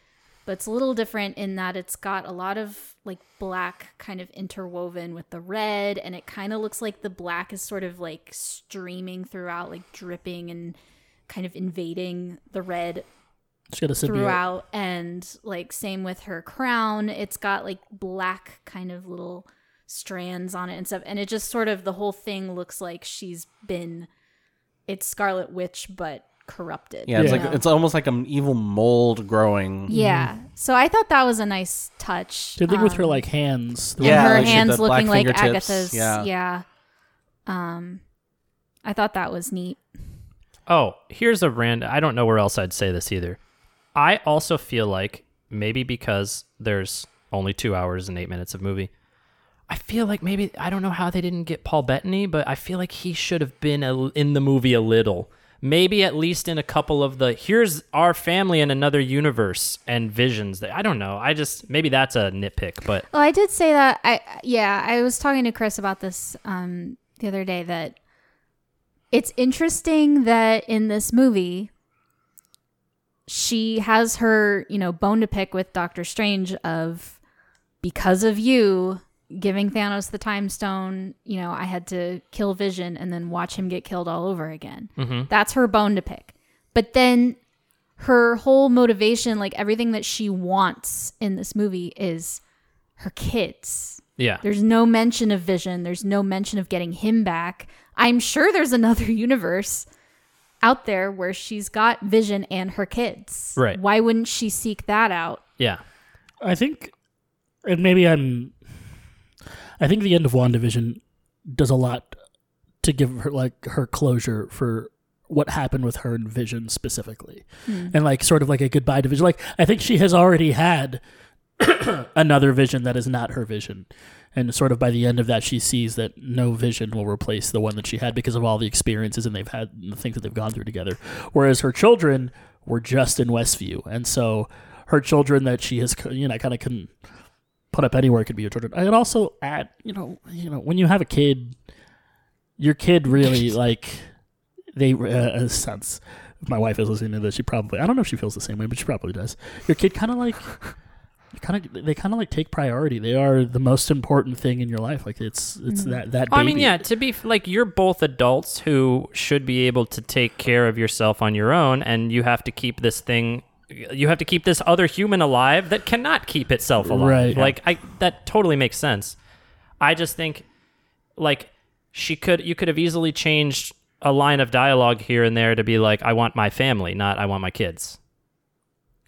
but it's a little different in that it's got a lot of like black kind of interwoven with the red and it kind of looks like the black is sort of like streaming throughout like dripping and kind of invading the red She's got a symbiote. throughout and like same with her crown it's got like black kind of little strands on it and stuff and it just sort of the whole thing looks like she's been it's scarlet witch but corrupted Yeah, it's you like know? it's almost like an evil mold growing. yeah so i thought that was a nice touch The thing with her Um, like hands. the Yeah, her like hands looking like agatha's yeah. yeah um i thought that was neat Oh, here's a random. I don't know where else I'd say this either. I also feel like maybe because there's only two hours and eight minutes of movie, I feel like maybe I don't know how they didn't get Paul Bettany, but I feel like he should have been a, in the movie a little. Maybe at least in a couple of the here's our family in another universe and visions. That I don't know. I just maybe that's a nitpick, but Well, I did say that. I yeah, I was talking to Chris about this um, the other day. That it's interesting that in this movie, she has her you know bone to pick with Doctor Strange of because of you giving Thanos the time stone. You know, I had to kill Vision and then watch him get killed all over again. Mm-hmm. That's her bone to pick. But then her whole motivation, like everything that she wants in this movie, is her kids. yeah. There's no mention of Vision. There's no mention of getting him back. I'm sure there's another [laughs] universe out there where she's got Vision and her kids. Right. Why wouldn't she seek that out? Yeah. I think, and maybe I'm. I think the end of WandaVision does a lot to give her like her closure for what happened with her and Vision specifically, hmm. and like sort of like a goodbye to Vision. Like I think she has already had [coughs] another Vision that is not her Vision, and sort of by the end of that, she sees that no Vision will replace the one that she had because of all the experiences and they've had and the things that they've gone through together. Whereas her children were just in Westview, and so her children that she has you know kind of can put up anywhere could be your children. Would also add, you know, you know, when you have a kid, your kid really [laughs] like they uh, sense. If my wife is listening to this, she probably I don't know if she feels the same way, but she probably does. Your kid kind of like kind of they kind of like take priority. They are the most important thing in your life. Like it's it's that that. I mean, yeah, to be like you're both adults who should be able to take care of yourself on your own, and you have to keep this thing. You have to keep this other human alive that cannot keep itself alive. Right. Like I, that totally makes sense. I just think, like, she could. You could have easily changed a line of dialogue here and there to be like, "I want my family, not I want my kids."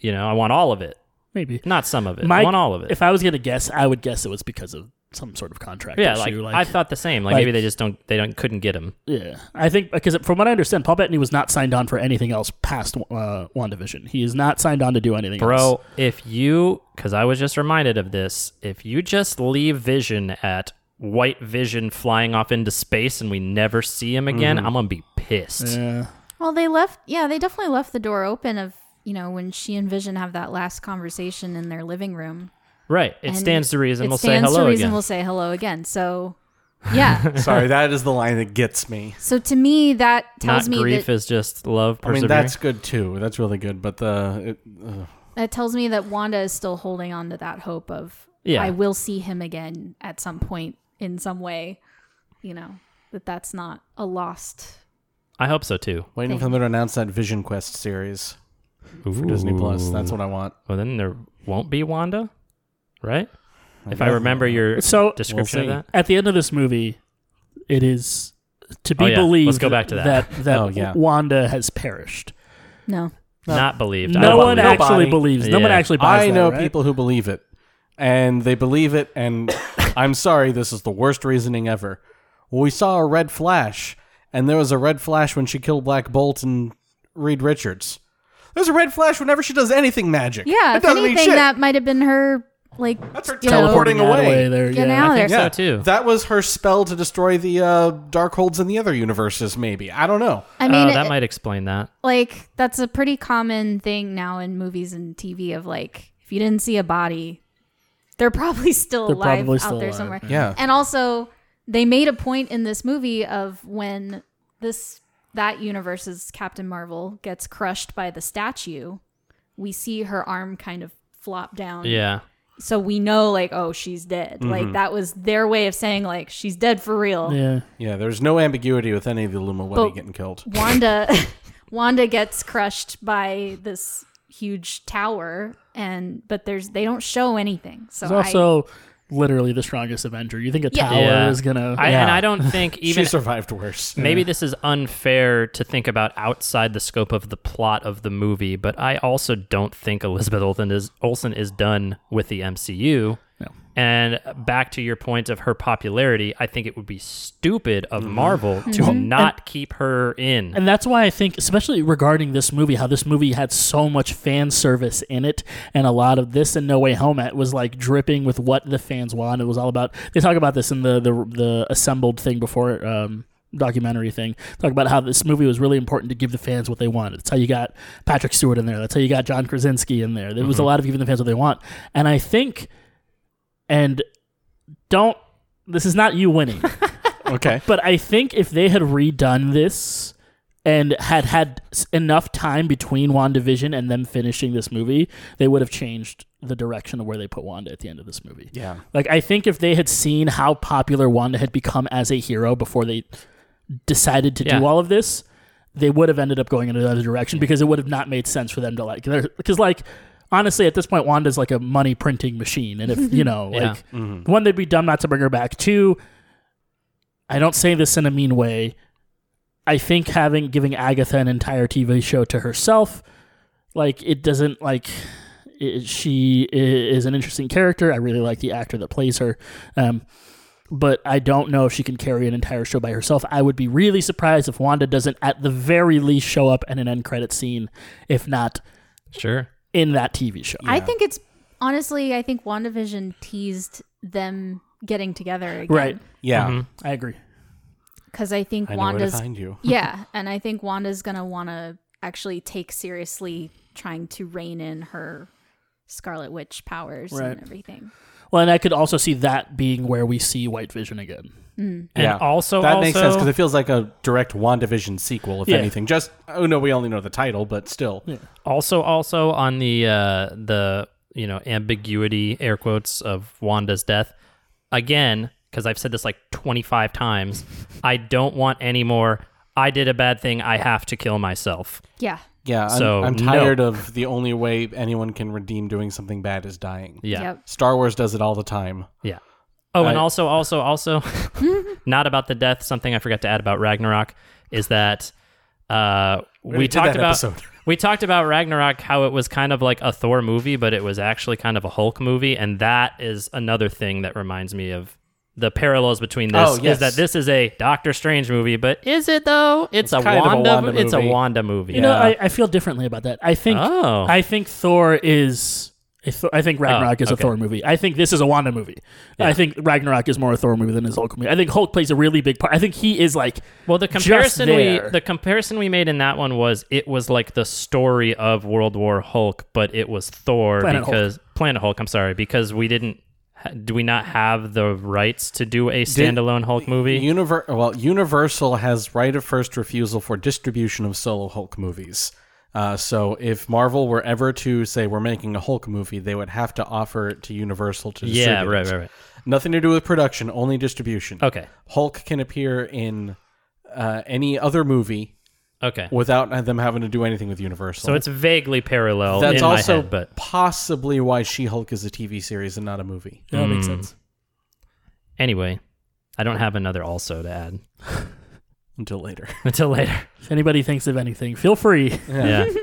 You know, I want all of it, maybe not some of it. My- I want all of it. If I was gonna guess, I would guess it was because of some sort of contract yeah, like, issue. I thought the same. Like, like- maybe they just don't. They don't couldn't get him. Yeah, I think because from what I understand, Paul Bettany was not signed on for anything else past uh, WandaVision. He is not signed on to do anything else. Bro, if you, because I was just reminded of this, if you just leave Vision at White Vision flying off into space and we never see him again, I'm gonna be pissed. Yeah. Well, they left. Yeah, they definitely left the door open of you know when she and Vision have that last conversation in their living room. Right. It And stands to reason it we'll say stands hello to reason again. We'll say hello again. So, [laughs] yeah. Sorry, that is the line that gets me. so to me, that tells Not me grief that is just love. I mean, Persevering. that's good too. That's really good. But the it, ugh. that tells me that Wanda is still holding on to that hope of Yeah. I will see him again at some point in some way. You know that that's not a lost. I hope so too. waiting for them to announce that Vision Quest series for Disney Plus. That's what I want. Well, then there won't be Wanda, right? If I remember your So description We'll of that. at the end of this movie, it is to be Oh, yeah. believed. Let's go back to that. That, that [laughs] Oh, yeah. Wanda has perished. No, Not believed. No one believe actually Nobody. believes. No one actually buys it. I that, know right? people who believe it, and they believe it. And [coughs] I'm sorry, this is the worst reasoning ever. We saw a red flash, and there was a red flash when she killed Black Bolt and Reed Richards. There's a red flash whenever she does anything magic. yeah. it If doesn't mean anything, shit. that might have been her like That's her you know, teleporting Getting away. there. Getting yeah. out I think there. so too. That was her spell to destroy the uh, Darkholds in the other universes. Maybe I don't know. I mean, oh, that it- might explain that. like that's a pretty common thing now in movies and TV of like if you didn't see a body, they're probably [laughs] still They're alive probably out still there alive, somewhere. Yeah. And also they made a point in this movie of when this that universe's Captain Marvel gets crushed by the statue, we see her arm kind of flop down. Yeah. So we know like oh she's dead. Like mm-hmm. that was their way of saying like she's dead for real. Yeah. Yeah, there's no ambiguity with any of the Lumawati getting killed. Wanda [laughs] [laughs] Wanda gets crushed by this huge tower and but there's they don't show anything. So He's also literally the strongest Avenger. You think a Yeah. tower Yeah. is gonna? I, Yeah. And I don't think [laughs] even she survived worse. maybe this is unfair to think about outside the scope of the plot of the movie, but I also don't think Elizabeth Olsen is Olsen is done with the MCU. No. And back to your point of her popularity, I think it would be stupid of Mm-hmm. Marvel [laughs] to not keep her in. And that's why I think, especially regarding this movie, how this movie had so much fan service in it, and a lot of this and No Way Home it was like dripping with what the fans want. It was all about. They talk about this in the the, the assembled thing before. Um, documentary thing talk about how this movie was really important to give the fans what they wanted that's how you got patrick stewart in there that's how you got john krasinski in there there was a lot of giving the fans what they want and i think and don't this is not you winning [laughs] Okay. but I think if they had redone this and had had enough time between WandaVision and them finishing this movie, they would have changed the direction of where they put Wanda at the end of this movie. Yeah. Like I think if they had seen how popular Wanda had become as a hero before they decided to Yeah. do all of this, they would have ended up going in another direction because it would have not made sense for them to like because like honestly at this point Wanda's like a money printing machine and if you [laughs] know Yeah. like one they'd be dumb not to bring her back two I don't say this in a mean way I think having giving Agatha an entire TV show to herself like it doesn't like it, she is an interesting character I really like the actor that plays her um but I don't know if she can carry an entire show by herself. I would be really surprised if Wanda doesn't, at the very least, show up in an end credit scene, if not Sure. In that TV show. I think it's honestly, I think WandaVision teased them getting together again. Right. Yeah. Mm-hmm. Mm-hmm. I agree. Because I think I know where to Wanda's find you. [laughs] yeah, [laughs] and I think Wanda's gonna want to actually take seriously trying to rein in her Scarlet Witch powers Right. and everything. Well, and I could also see that being where we see White Vision again. And yeah. also, that also, makes sense because it feels like a direct WandaVision sequel, if Yeah. anything. Just oh no, we only know the title, but still. also also on the uh the you know ambiguity air quotes of Wanda's death again because I've said this like 25 times I don't want any more I did a bad thing I have to kill myself Yeah. Yeah, I'm, So, I'm no. tired of the only way anyone can redeem doing something bad is dying. yeah Yep. Star Wars does it all the time. yeah oh and also also also [laughs] not about the death something I forgot to add about Ragnarok is that uh we, already talked that about episode. [laughs] we talked about Ragnarok how it was kind of like a Thor movie but it was actually kind of a Hulk movie and that is another thing that reminds me of the parallels between this Oh, is yes. that this is a Doctor Strange movie but is it though it's, It's a, kind of a Wanda, Wanda it's a movie. Wanda movie You know, I, I feel differently about that. I think Oh. I think Thor is. A Thor- I think Ragnarok oh, is a okay. Thor movie. I think this is a Wanda movie. I think Ragnarok is more a Thor movie than his Hulk movie. I think Hulk plays a really big part. I think he is like Well, the just comparison we the comparison we made in that one was it was like the story of World War Hulk, but it was Thor Planet Hulk. because Planet Hulk. I'm sorry because we didn't. Do we not have the rights to do a standalone Hulk movie? Univer- well, Universal has right of first refusal for distribution of solo Hulk movies. Uh, so if Marvel were ever to say we're making a Hulk movie, they would have to offer it to Universal to distribute. yeah, right, it. right, right. Nothing to do with production, only distribution. Okay, Hulk can appear in uh, any other movie okay. without them having to do anything with Universal. So it's vaguely parallel that's in also my head, but possibly why She-Hulk is a TV series and not a movie. that makes Mm. sense. anyway, I don't have another also to add [laughs] Until later. [laughs] until later. If anybody thinks of anything, feel free. Yeah. [laughs]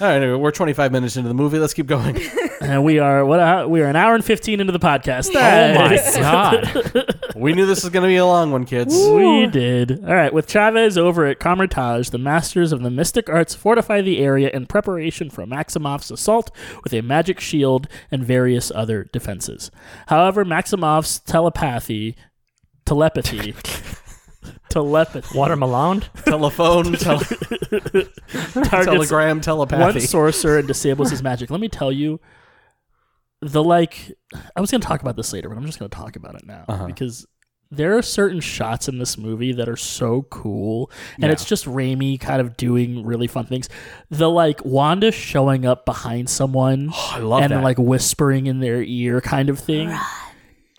All right, anyway, we're 25 minutes into the movie. Let's keep going. [laughs] and we are what? Uh, we are an hour and fifteen into the podcast. oh my god. we knew this was going to be a long one, kids. We did. All right. With Chavez over at Kamar-Taj, the masters of the mystic arts fortify the area in preparation for Maximoff's assault with a magic shield and various other defenses. However, Maximoff's telepathy, telepathy, telepathy, watermelon, Telephone, [laughs] tel- targets telegram, one sorcerer and disables his magic. Let me tell you, the like, I was going to talk about this later, but I'm just going to talk about it now Uh-huh. because there are certain shots in this movie that are so cool, and Yeah. it's just Raimi kind of doing really fun things. The like Wanda showing up behind someone I love and that. like whispering in their ear, kind of thing.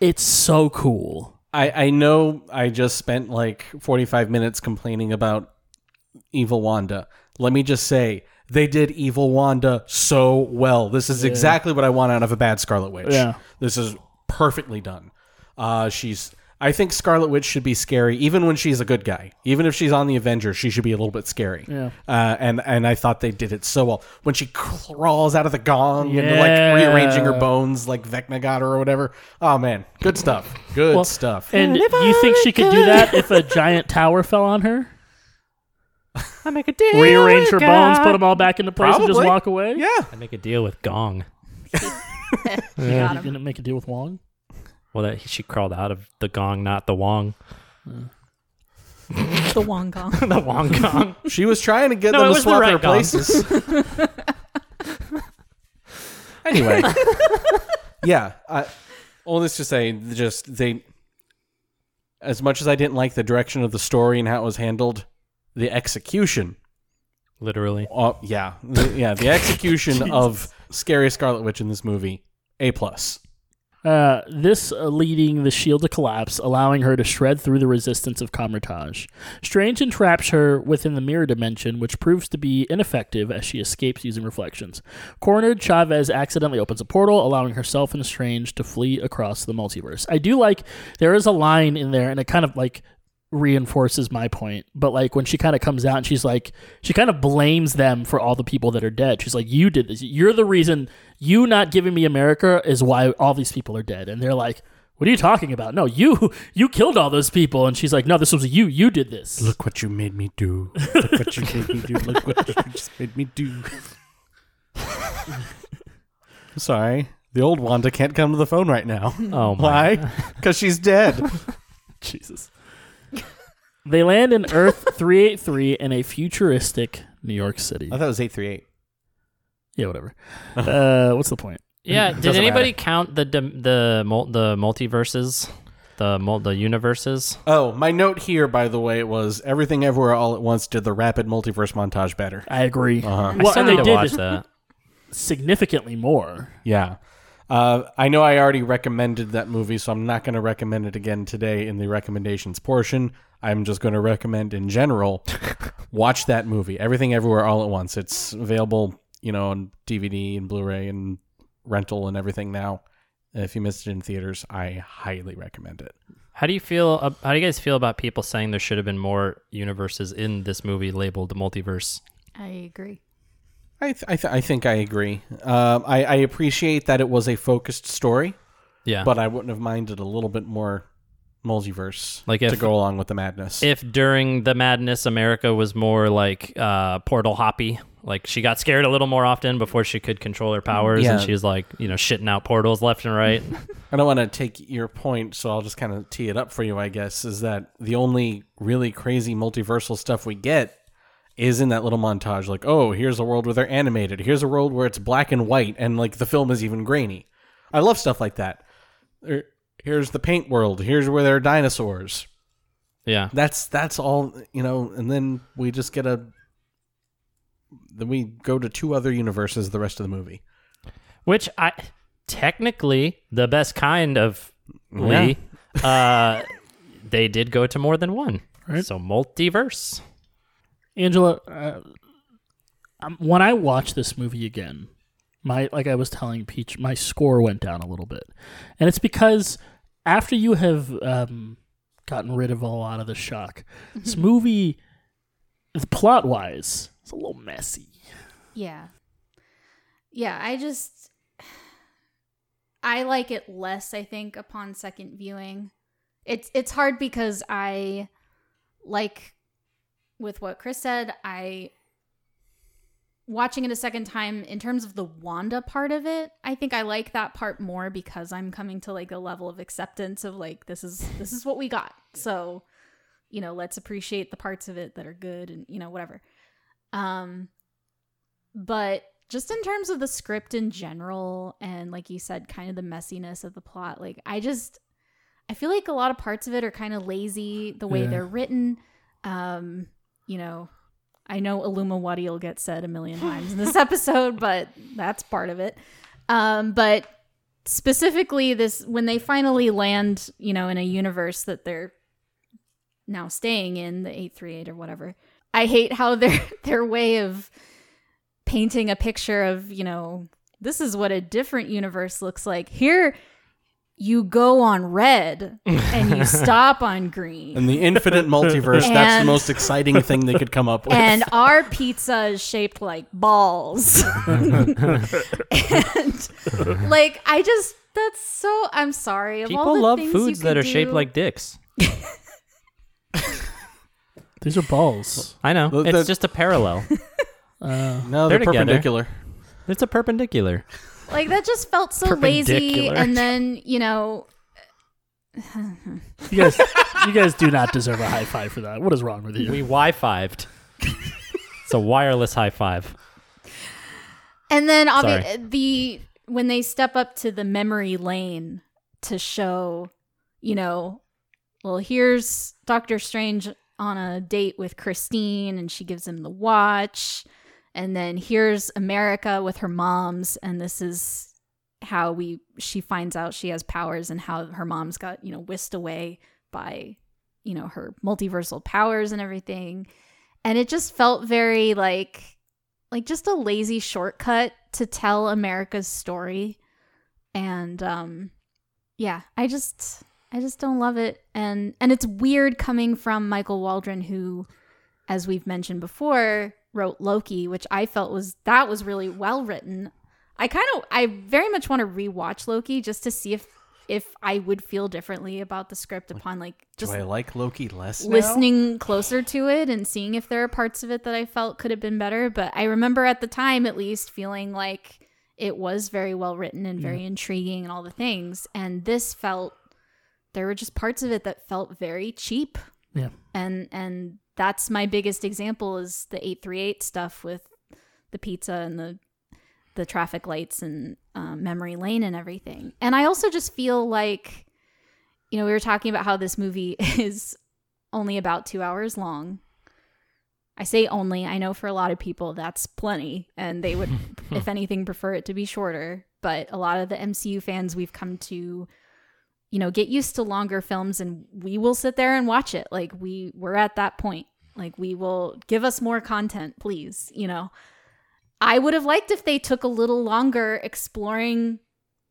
It's so cool. I, I know I just spent like 45 minutes complaining about Evil Wanda. Let me just say, they did Evil Wanda so well. This is exactly what I want out of a bad Scarlet Witch. Yeah. This is perfectly done. Uh, she's I think Scarlet Witch should be scary, even when she's a good guy. Even if she's on the Avengers, she should be a little bit scary. Yeah. Uh, and and I thought they did it so well when she crawls out of the gong and like rearranging her bones like Vecna got her or whatever. Oh man, good stuff. Good Well, stuff. And you think she could do that if a giant tower fell on her? I make a deal. Rearrange her with bones, put them all back into place, and just Probably. walk away? yeah. I make a deal with Gong. [laughs] You You got him. gonna make a deal with Wong? Well, that she crawled out of the Gong, not the Wong. [laughs] The Wong Gong. [laughs] the Wong Gong. [laughs] She was trying to get No, them to was the swap right their gong. places. anyway, yeah. I, well, let's just say, just they. As much as I didn't like the direction of the story and how it was handled, the execution. Literally. Uh, yeah, the, yeah, the execution of scary Scarlet Witch in this movie, a plus. Uh, this uh, leading the shield to collapse, allowing her to shred through the resistance of Kamar-Taj. Strange entraps her within the mirror dimension, which proves to be ineffective as she escapes using reflections. Cornered, Chavez accidentally opens a portal, allowing herself and Strange to flee across the multiverse. I do like there is a line in there, and it kind of like reinforces my point. But like when she kind of comes out and she's like, she kind of blames them for all the people that are dead. She's like, "You did this. You're the reason. You not giving me America is why all these people are dead." And they're like, "What are you talking about? No, you [laughs] you killed all those people." And she's like, "No, this was you. You did this." Look what you made me do. [laughs] Look what you made me do. Look what you just made me do. [laughs] Sorry. The old Wanda can't come to the phone right now. Oh my. Why? Because she's dead. Jesus. They land in Earth 383 in a futuristic New York City. I thought it was 838. Yeah, whatever. [laughs] Uh, what's the point? Yeah. Did anybody matter. count the the the multiverses, the mul- the universes? Oh, my note here, by the way, was everything everywhere all at once did the rapid multiverse montage better. I agree. Uh-huh. I Well, still and they to watch did that. [laughs] significantly more. Yeah. Uh, I know I already recommended that movie, so I'm not going to recommend it again today in the recommendations portion. I'm just going to recommend in general [laughs] watch that movie, Everything Everywhere All at Once. It's available, you know, on DVD and Blu-ray and rental and everything now. If you missed it in theaters, I highly recommend it. How do you feel? Uh, how do you guys feel about people saying there should have been more universes in this movie labeled the multiverse? I agree. I th- I, th- I think I agree. Um, I, I appreciate that it was a focused story, Yeah. but I wouldn't have minded a little bit more multiverse Like to go along with the madness. if during the madness America was more like uh, portal hoppy, like she got scared a little more often before she could control her powers, Yeah. and she was like, you know, shitting out portals left and right. [laughs] [laughs] I don't want to take your point, so I'll just kind of tee it up for you, I guess, is that the only really crazy multiversal stuff we get is in that little montage. Like, oh, here's a world where they're animated. Here's a world where it's black and white, and like the film is even grainy. I love stuff like that. There- Here's the paint world. Here's where there are dinosaurs. yeah. That's that's all you know. And then we just get a. Then we go to two other universes the rest of the movie. Which I technically the best kind of Lee. Uh, they did go to more than one, Right. So multiverse. Angela, uh, um, when I watched this movie again, my like I was telling Peach, my score went down a little bit, and it's because after you have um, gotten rid of a lot of the shock, this movie, plot wise, it's a little messy. Yeah. Yeah, I just I like it less, I think, upon second viewing. It's it's hard because I like with what Chris said, I watching it a second time in terms of the Wanda part of it, I think I like that part more because I'm coming to like a level of acceptance of like this is this is what we got. So, you know, let's appreciate the parts of it that are good and you know whatever. Um but just in terms of the script in general and like you said kind of the messiness of the plot like i just i feel like a lot of parts of it are kind of lazy the way Yeah. they're written um you know i know Illumawati will get said a million [laughs] times in this episode but that's part of it um but specifically this when they finally land you know in a universe that they're now staying in the 838 or whatever i hate how [laughs] their their way of painting a picture of, you know, this is what a different universe looks like. Here, you go on red and you [laughs] stop on green. And the infinite multiverse, that's the most exciting thing they could come up with. and [laughs] our pizza is shaped like balls. [laughs] and like I just that's so I'm sorry. Of all People the love things you foods that could are shaped like dicks. These are balls. I know. The- it's the- just a parallel. Uh, no, they're they're, perpendicular. it's a perpendicular. Like that just felt so lazy and then, you know, [laughs] you guys, you guys do not deserve a high five for that. What is wrong with you? We Wi-Fived. it's a wireless high five. And then Sorry. obvi- the when they step up to the memory lane to show, you know, well, here's Doctor Strange on a date with Christine and she gives him the watch. And then here's America with her moms and this is how we she finds out she has powers and how her mom's got, you know, whisked away by, you know, her multiversal powers and everything. And it just felt very like like just a lazy shortcut to tell America's story. And um yeah, I just I just don't love it. And and it's weird coming from Michael Waldron who as we've mentioned before wrote Loki, which I felt was that was really well written. I kind of I very much want to rewatch Loki just to see if if I would feel differently about the script upon like Do just I like Loki less now? listening closer to it and seeing if there are parts of it that I felt could have been better. But I remember at the time, at least, feeling like it was very well written and very intriguing and all the things. And this felt there were just parts of it that felt very cheap. Yeah. And and that's my biggest example is the eight three eight stuff with the pizza and the the traffic lights and um, memory lane and everything. And I also just feel like, you know, we were talking about how this movie [laughs] is only about two hours long. I say only. I know for a lot of people that's plenty, and they would, [laughs] if anything, prefer it to be shorter. But a lot of the MCU fans we've come to, you know, get used to longer films, and we will sit there and watch it. Like we we're at that point. Like we will give us more content, please. You know, I would have liked if they took a little longer exploring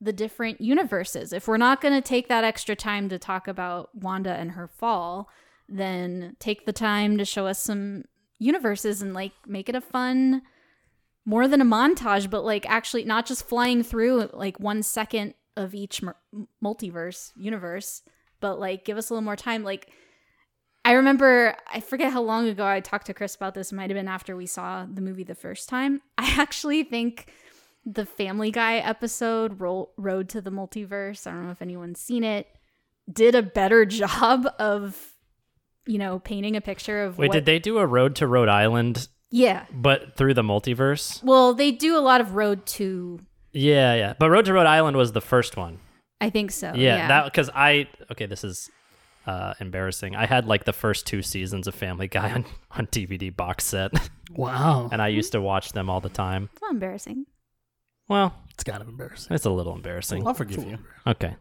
the different universes. If we're not going to take that extra time to talk about Wanda and her fall, then take the time to show us some universes and like make it a fun more than a montage but like actually not just flying through like one second of each multiverse universe but like give us a little more time. Like i remember i forget how long ago i talked to chris about this. It might have been after we saw the movie the first time. [laughs] I actually think the family guy episode Ro- road to the multiverse i don't know if anyone's seen it did a better [laughs] job of you know painting a picture of Wait, what did they do a Road to Rhode Island, yeah. but through the multiverse? well they do a lot of road to Yeah, yeah. But Road to Rhode Island was the first one. i think so yeah, yeah, that because I okay, this is uh, embarrassing. I had like the first two seasons of Family Guy on on DVD box set, [laughs] Wow, and I used to watch them all the time. it's not embarrassing Well, it's kind of embarrassing. it's a little embarrassing. I'll forgive you. Okay,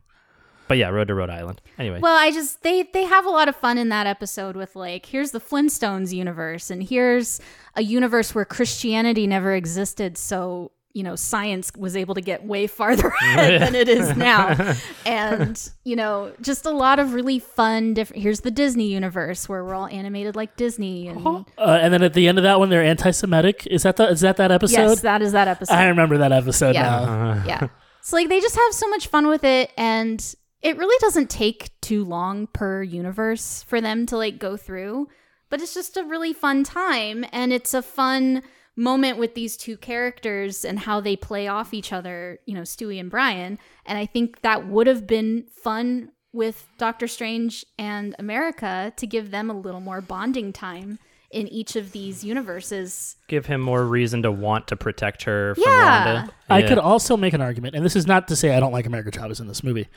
but yeah, Road to Rhode Island. Anyway, Well, I just they they have a lot of fun in that episode with like here's the Flintstones universe and here's a universe where Christianity never existed, so you know science was able to get way farther [laughs] [laughs] ahead than it is now, [laughs] and you know just a lot of really fun different. Here's the Disney universe where we're all animated like Disney, and Uh, and then at the end of that one, they're anti-Semitic. Is that the, is that that episode? yes, that is that episode. I remember that episode Yeah. now. yeah. So like they just have so much fun with it and it really doesn't take too long per universe for them to like go through, but it's just a really fun time and it's a fun moment with these two characters and how they play off each other, you know, Stewie and Brian, and I think that would have been fun with Doctor Strange and America to give them a little more bonding time in each of these universes. give him more reason to want to protect her from Yeah. Wanda. I Yeah. could also make an argument, and this is not to say I don't like America Chavez in this movie.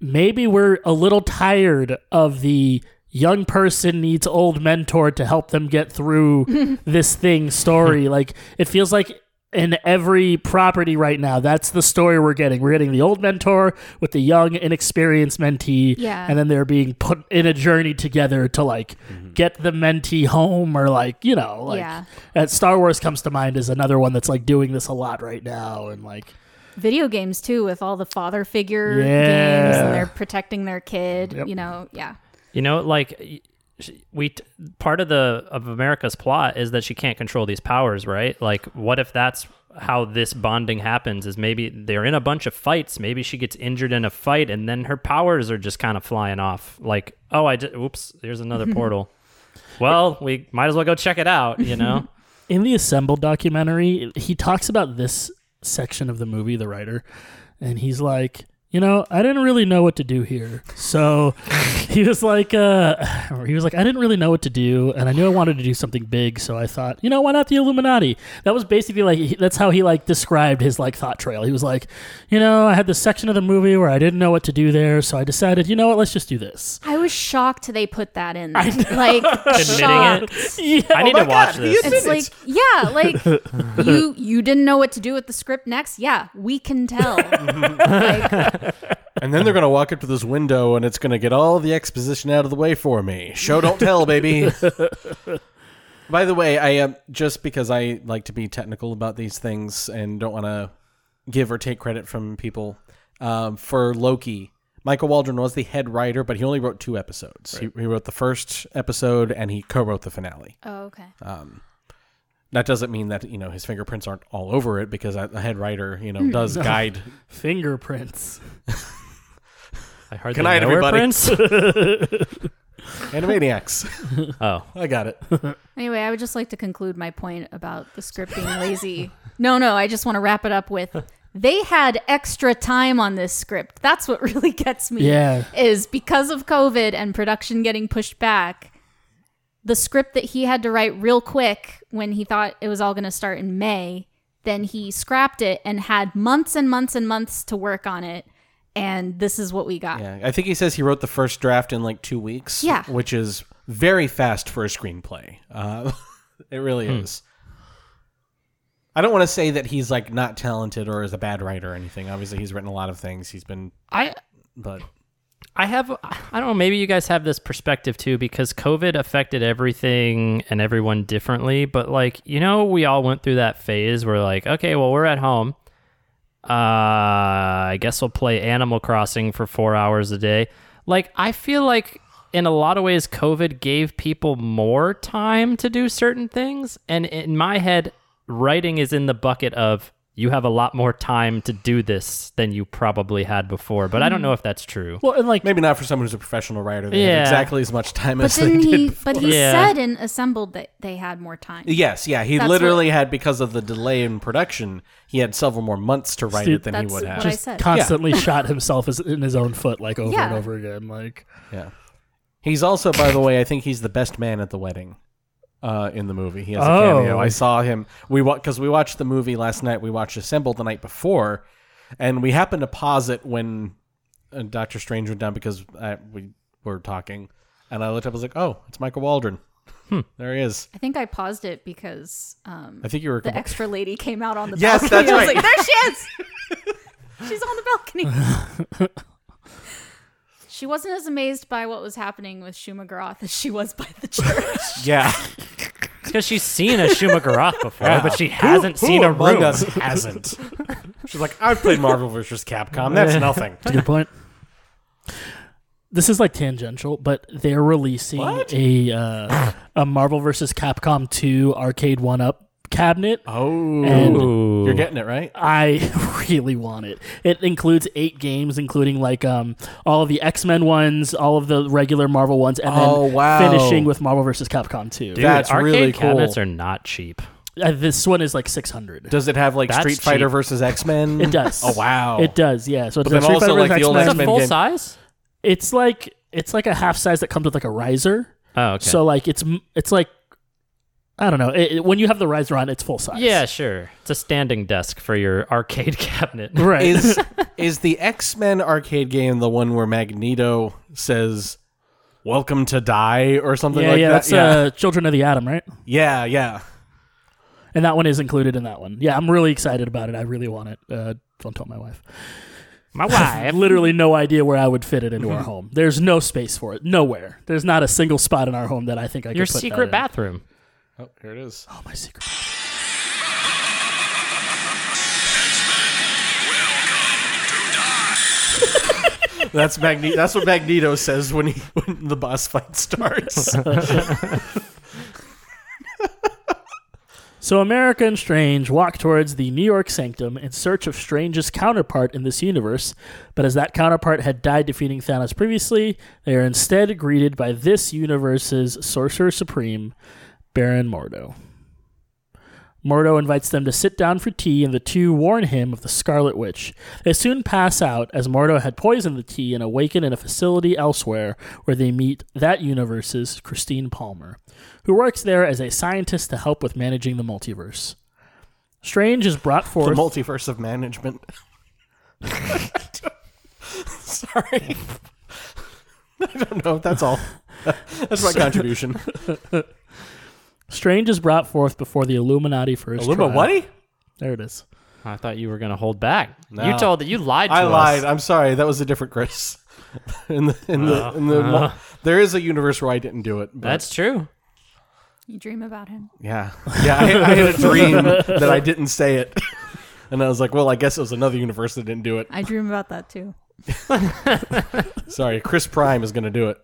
Maybe we're a little tired of the young person needs old mentor to help them get through [laughs] this thing story. [laughs] like it feels like in every property right now, that's the story we're getting. We're getting the old mentor with the young, inexperienced mentee, Yeah. and then they're being put in a journey together to like mm-hmm. get the mentee home, or like you know, like Yeah. Star Wars comes to mind as another one that's like doing this a lot right now, and like video games too, with all the father figure Yeah. games, and they're protecting their kid. Yep. You know, yeah. You know, like we t- part of the of America's plot is that she can't control these powers, right? Like, what if that's how this bonding happens? Is maybe they're in a bunch of fights. Maybe she gets injured in a fight, and then her powers are just kind of flying off. Like, oh, I just oops, there's another [laughs] portal. Well, we might as well go check it out. You know. [laughs] in the assembled documentary he talks about this section of the movie the writer and he's like you know i didn't really know what to do here so [laughs] he was like uh he was like i didn't really know what to do and i knew i wanted to do something big so i thought you know why not the illuminati that was basically like that's how he like described his like thought trail he was like you know i had this section of the movie where i didn't know what to do there so i decided you know what let's just do this I was shocked they put that in. There. Like [laughs] Admitting shocked. it. yeah, I need to watch this. It's like, yeah, like you you didn't know what to do with the script next. Yeah, we can tell. [laughs] like, And then they're gonna walk up to this window, and it's gonna get all the exposition out of the way for me. Show don't tell, baby. [laughs] By the way, I uh, just because I like to be technical about these things and don't want to give or take credit from people um, for Loki. Michael Waldron was the head writer, but he only wrote two episodes. He, he wrote the first episode and he co-wrote the finale. oh, okay. That doesn't mean that you know his fingerprints aren't all over it because the head writer you know hmm. does guide. [laughs] fingerprints I hardly Good night, know her, everybody. Prince. [laughs] Animaniacs. oh, I got it. Anyway, I would just like to conclude my point about the script being lazy. no, no, I just want to wrap it up with they had extra time on this script. That's what [laughs] really gets me. Yeah. Is because of COVID and production getting pushed back, the script that he had to write real quick when he thought it was all going to start in May, then he scrapped it and had months and months and months to work on it. And this is what we got. Yeah, I think he says he wrote the first draft in like two weeks. Yeah. which is very fast for a screenplay. Uh, [laughs] it really is. I don't want to say that he's like not talented or is a bad writer or anything. Obviously, he's written a lot of things. He's been, I but I have I don't know, maybe you guys have this perspective too because COVID affected everything and everyone differently, but like, you know, we all went through that phase where like, okay, well, we're at home. Uh, I guess we'll play Animal Crossing for 4 hours a day. Like, I feel like in a lot of ways COVID gave people more time to do certain things, and in my head, writing is in the bucket of you have a lot more time to do this than you probably had before, but I don't know if that's true. well and like maybe not for someone who's a professional writer. They have Yeah. exactly as much time But as they didn't did. he? before. But he Yeah. said in Assembled that they had more time. Yes, yeah, he That's literally had because of the delay in production, he had several more months to write Dude, it than he that's would have. what I just said. constantly shot himself in his own foot like over and over again like Yeah. He's also, by the way, I think he's the best man at the wedding. Uh, in the movie, he has a Oh. cameo. I saw him. We because we watched the movie last night. We watched Assembled the night before, and we happened to pause it when uh, Doctor Strange went down because uh, we were talking, and I looked up. I was like, "Oh, it's Michael Waldron." There he is. I think I paused it because um, I think you were. the extra lady came out on the Yes, balcony. that's I was right. like, there she is. [laughs] She's on the balcony. [laughs] she wasn't as amazed by what was happening with Shuma-Gorath as she was by the [laughs] church. yeah, Because she's seen a Shuma-Gorath before, but she hasn't seen a among room. us [laughs] hasn't. She's like, "I've played Marvel vs. Capcom. That's nothing." That's a good point. This is like tangential, but they're releasing What? a uh, a Marvel vs. Capcom 2 arcade one up cabinet. Oh, And- you're getting it right. I [laughs] really want it. It includes eight games, including like um all of the X Men ones, all of the regular Marvel ones, and Oh, then wow. finishing with Marvel vs. Capcom 2. Dude, That's arcade really cool. cabinets are not cheap. Uh, this one is like six hundred. Does it have like That's Street Fighter cheap. versus X Men? It does. Oh wow. It does. Yeah. So it's But then also, like, the old X-Men. Is it X-Men full game- size? It's like it's like a half size that comes with like a riser. Oh, okay. So like it's it's like I don't know. It, it- when you have the riser on, it's full size. yeah, sure. It's a standing desk for your arcade [laughs] cabinet. Right. is [laughs] is the X Men arcade game the one where Magneto says "Welcome to die" or something yeah, like yeah. that? That's uh, Children of the Atom, right? yeah, yeah. And that one is included in that one. Yeah, I'm really excited about it. I really want it. Uh, don't tell my wife. My [laughs] wife. literally no idea where I would fit it into Mm-hmm. our home. There's no space for it. Nowhere. There's not a single spot in our home that I think I Your could put that secret in. Bathroom. Oh, here it is. Oh, my secret. [laughs] That's Magne- That's what Magneto says when he when the boss fight starts. So America and Strange walk towards the New York Sanctum in search of Strange's counterpart in this universe, but as that counterpart had died defeating Thanos previously, they are instead greeted by this universe's Sorcerer Supreme, Baron Mordo. Mordo invites them to sit down for tea, and the two warn him of the Scarlet Witch. They soon pass out as Mordo had poisoned the tea and awaken in a facility elsewhere where they meet that universe's Christine Palmer, who works there as a scientist to help with managing the multiverse. Strange is brought the forth. multiverse of management. [laughs] Sorry. [laughs] I don't know. That's all. That's my [laughs] contribution. Strange is brought forth before the Illuminati first. Illuma, trial. what? There it is. I thought you were going to hold back. No. You told that you lied to I us. lied. I'm sorry. That was a different Chris. [laughs] in the in the, in the uh. there is a universe where I didn't do it. But That's true. You dream about him. yeah, yeah. I, I had a [laughs] dream that I didn't say it, [laughs] and I was like, well, I guess it was another universe that didn't do it. I dream about that too. Sorry, Chris Prime is going to do it.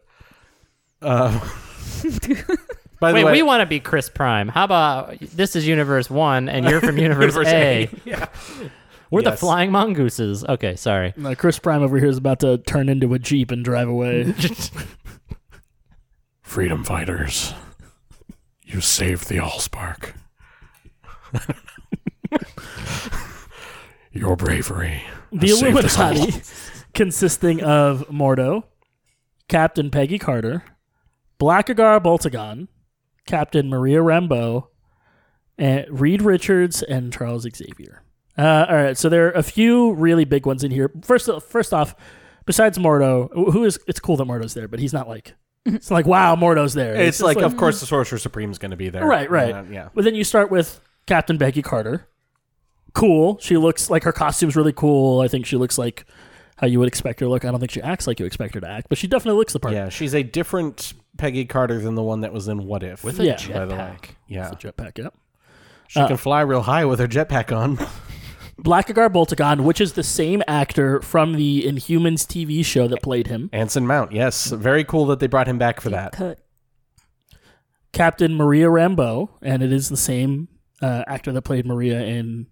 Uh, by the Wait, way, we want to be Chris Prime. How about this is Universe One and you're from [laughs] Universe, Universe A? Yeah. [laughs] We're the flying mongooses. Okay, sorry. Uh, Chris Prime over here is about to turn into a jeep and drive away. [laughs] Freedom fighters. You saved the Allspark. Your bravery. the has saved us all. Illuminati, consisting of Mordo, Captain Peggy Carter, Blackagar Boltagon, Captain Maria Rambeau, and Reed Richards, and Charles Xavier. Uh, all right, so there are a few really big ones in here. First, first off, besides Mordo, who is it's cool that Mordo's there, but he's not like it's like wow, Mordo's there. It's, just like, of course, the Sorcerer Supreme is going to be there. Right, right. Uh, yeah. But then you start with Captain Peggy Carter. Cool. She looks like her costume's really cool. I think she looks like how you would expect her to look. I don't think she acts like you expect her to act, but she definitely looks the part. Yeah, she's a different Peggy Carter than the one that was in What If. With a Yeah. by the way. jetpack. Yeah. The jetpack, yep. She Uh, can fly real high with her jetpack on. [laughs] Blackagar Boltagon, which is the same actor from the Inhumans TV show that played him. Anson Mount, yes. Very cool that they brought him back for that. Cut. Captain Maria Rambeau, and it is the same uh, actor that played Maria in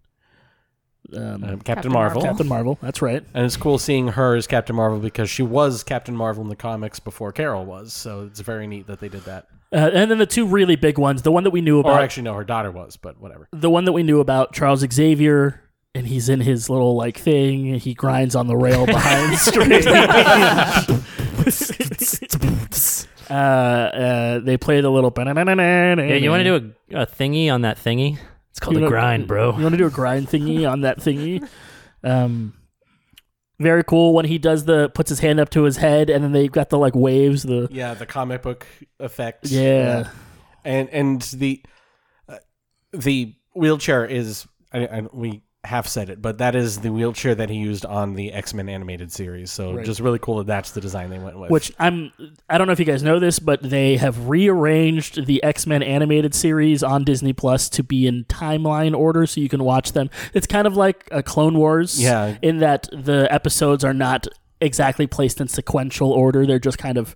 um, Uh, Captain, Captain Marvel. Captain Marvel. That's right. And it's cool seeing her as Captain Marvel because she was Captain Marvel in the comics before Carol was. So it's very neat that they did that. Uh, and then the two really big ones. The one that we knew Or about. actually, no, her daughter was, but whatever. the one that we knew about Charles Xavier, and he's in his little like thing. He grinds on the rail behind Strange. [laughs] [laughs] uh, uh, they play the little. Yeah, you want to do a, a thingy on that thingy? It's called You a know- grind, bro. You want to do a grind thingy on that thingy? Um, very cool when he does the puts his hand up to his head, and then they've got the like waves. The Yeah, the comic book effect. Yeah. and and the uh, the wheelchair is I, I, we half said it, but that is the wheelchair that he used on the X Men animated series. So Right. just really cool that that's the design they went with. which I'm I don't know if you guys know this, but they have rearranged the X Men animated series on Disney Plus to be in timeline order, so you can watch them. It's kind of like a Clone Wars, Yeah. in that the episodes are not exactly placed in sequential order; they're just kind of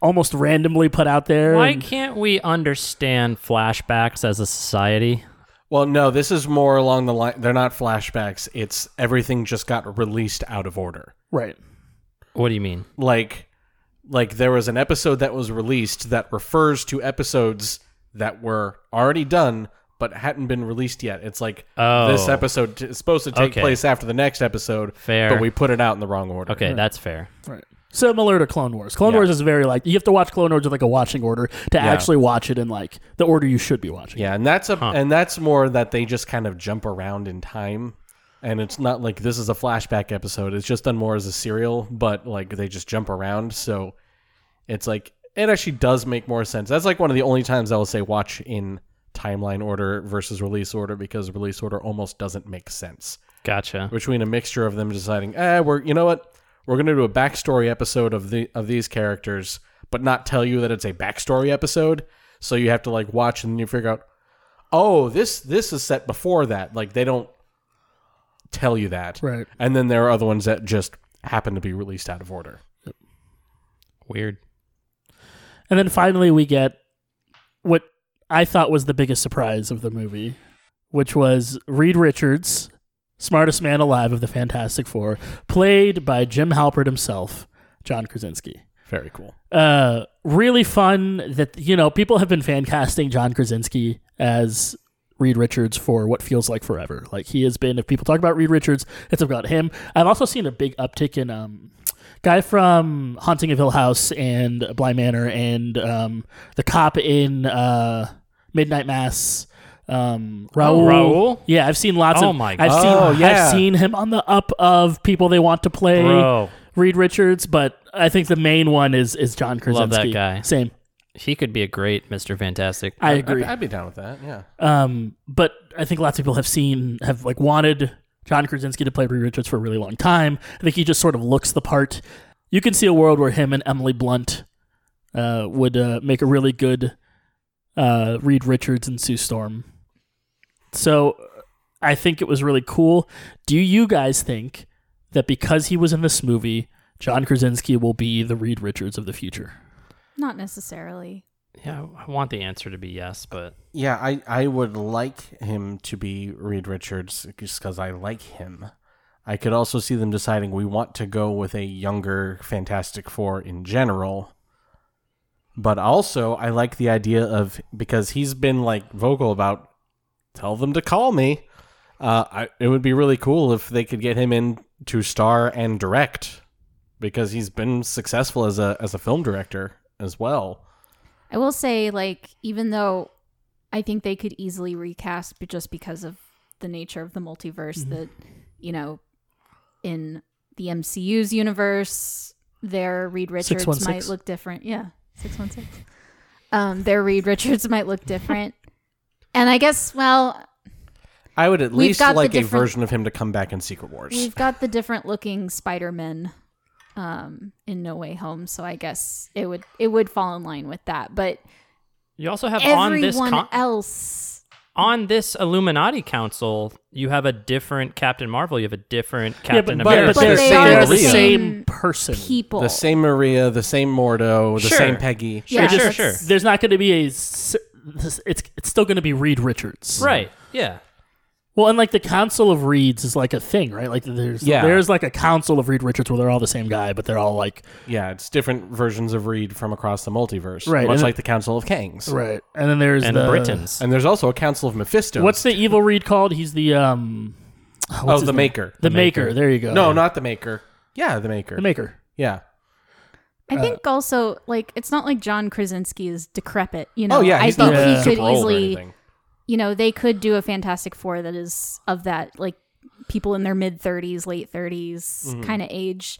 almost randomly put out there. Why and- can't we understand flashbacks as a society? Well, no, this is more along the line. They're not flashbacks. It's everything just got released out of order. right? What do you mean? like like there was an episode that was released that refers to episodes that were already done but hadn't been released yet. It's like Oh. this episode t- is supposed to take Okay. place after the next episode, Fair. but we put it out in the wrong order. Okay, that's fair. Right. Similar to Clone Wars. Clone Yeah. Wars is very like you have to watch Clone Wars with like a watching order to Yeah. actually watch it in like the order you should be watching. Yeah, and that's a and that's more that they just kind of jump around in time. And it's not like this is a flashback episode. It's just done more as a serial, but like they just jump around. So it's like it actually does make more sense. That's like one of the only times I will say watch in timeline order versus release order because release order almost doesn't make sense. Gotcha. Between a mixture of them deciding, eh, we're you know what, we're gonna do a backstory episode of the of these characters, but not tell you that it's a backstory episode. So you have to like watch and you figure out, oh, this this is set before that. Like they don't tell you that. Right. And then there are other ones that just happen to be released out of order. Weird. And then finally, we get what I thought was the biggest surprise of the movie, which was Reed Richards, smartest man alive of the Fantastic Four, played by Jim Halpert himself, John Krasinski. Very cool. Uh, really fun that you know people have been fan casting John Krasinski as Reed Richards for what feels like forever. Like he has been. If people talk about Reed Richards, it's about him. I've also seen a big uptick in um, guy from Haunting of Hill House and Blind Manor and um, the cop in uh, Midnight Mass. Um, Raul. Raul? Yeah, I've seen lots Oh of. my I've God. seen. Oh, yeah. I've seen him on the up of people they want to play. Bro. Reed Richards, but I think the main one is is John Krasinski. Love that guy. Same. He could be a great Mr. Fantastic. I agree. I'd, I'd be down with that. Yeah. Um, but I think lots of people have seen have like wanted John Krasinski to play Reed Richards for a really long time. I think he just sort of looks the part. You can see a world where him and Emily Blunt uh, would uh, make a really good uh, Reed Richards and Sue Storm. So I think it was really cool. Do you guys think that because he was in this movie, John Krasinski will be the Reed Richards of the future? Not necessarily. Yeah, I want the answer to be yes, but Yeah, I, I would like him to be Reed Richards just because I like him. I could also see them deciding we want to go with a younger Fantastic Four in general. But also, I like the idea of because he's been like vocal about tell them to call me. Uh, I, it would be really cool if they could get him in to star and direct because he's been successful as a as a film director as well. I will say, like, even though I think they could easily recast, but just because of the nature of the multiverse, that you know, in the MCU's universe, their Reed Richards might look different. Yeah, six one six. Um, their Reed Richards might look different, and I guess, well, I would at We've least got the like a different- version of him to come back in Secret Wars. we've got the different looking Spider-Man um, in No Way Home, so I guess it would it would fall in line with that. But you also have on this everyone con- else, on this Illuminati Council, you have a different Captain Marvel. You have a different Captain yeah, but, America. but, But they're, they they're are the the same same person. people, the same Maria, the same Mordo, the Sure. same Peggy. Yeah, sure, that's- sure. There's not going to be a. s- this- It's it's still going to be Reed Richards, right? Yeah. Well, and like the Council of Reeds is like a thing, right? Like there's Yeah. there's like a Council of Reed Richards where they're all the same guy, but they're all like Yeah, it's different versions of Reed from across the multiverse. Right, Much and- like the Council of Kangs. right. And then there's And the Britons. And there's also a Council of Mephisto. What's the evil Reed called? He's the um. Oh, the name? Maker. The, maker. There you go. No, not the Maker. Yeah, the Maker. the Maker. Yeah. I Uh, think also like it's not like John Krasinski is decrepit. You know, oh yeah, I think not Yeah. he could easily, you know, they could do a Fantastic Four that is of that like people in their mid thirties, late 30s Mm-hmm. kind of age,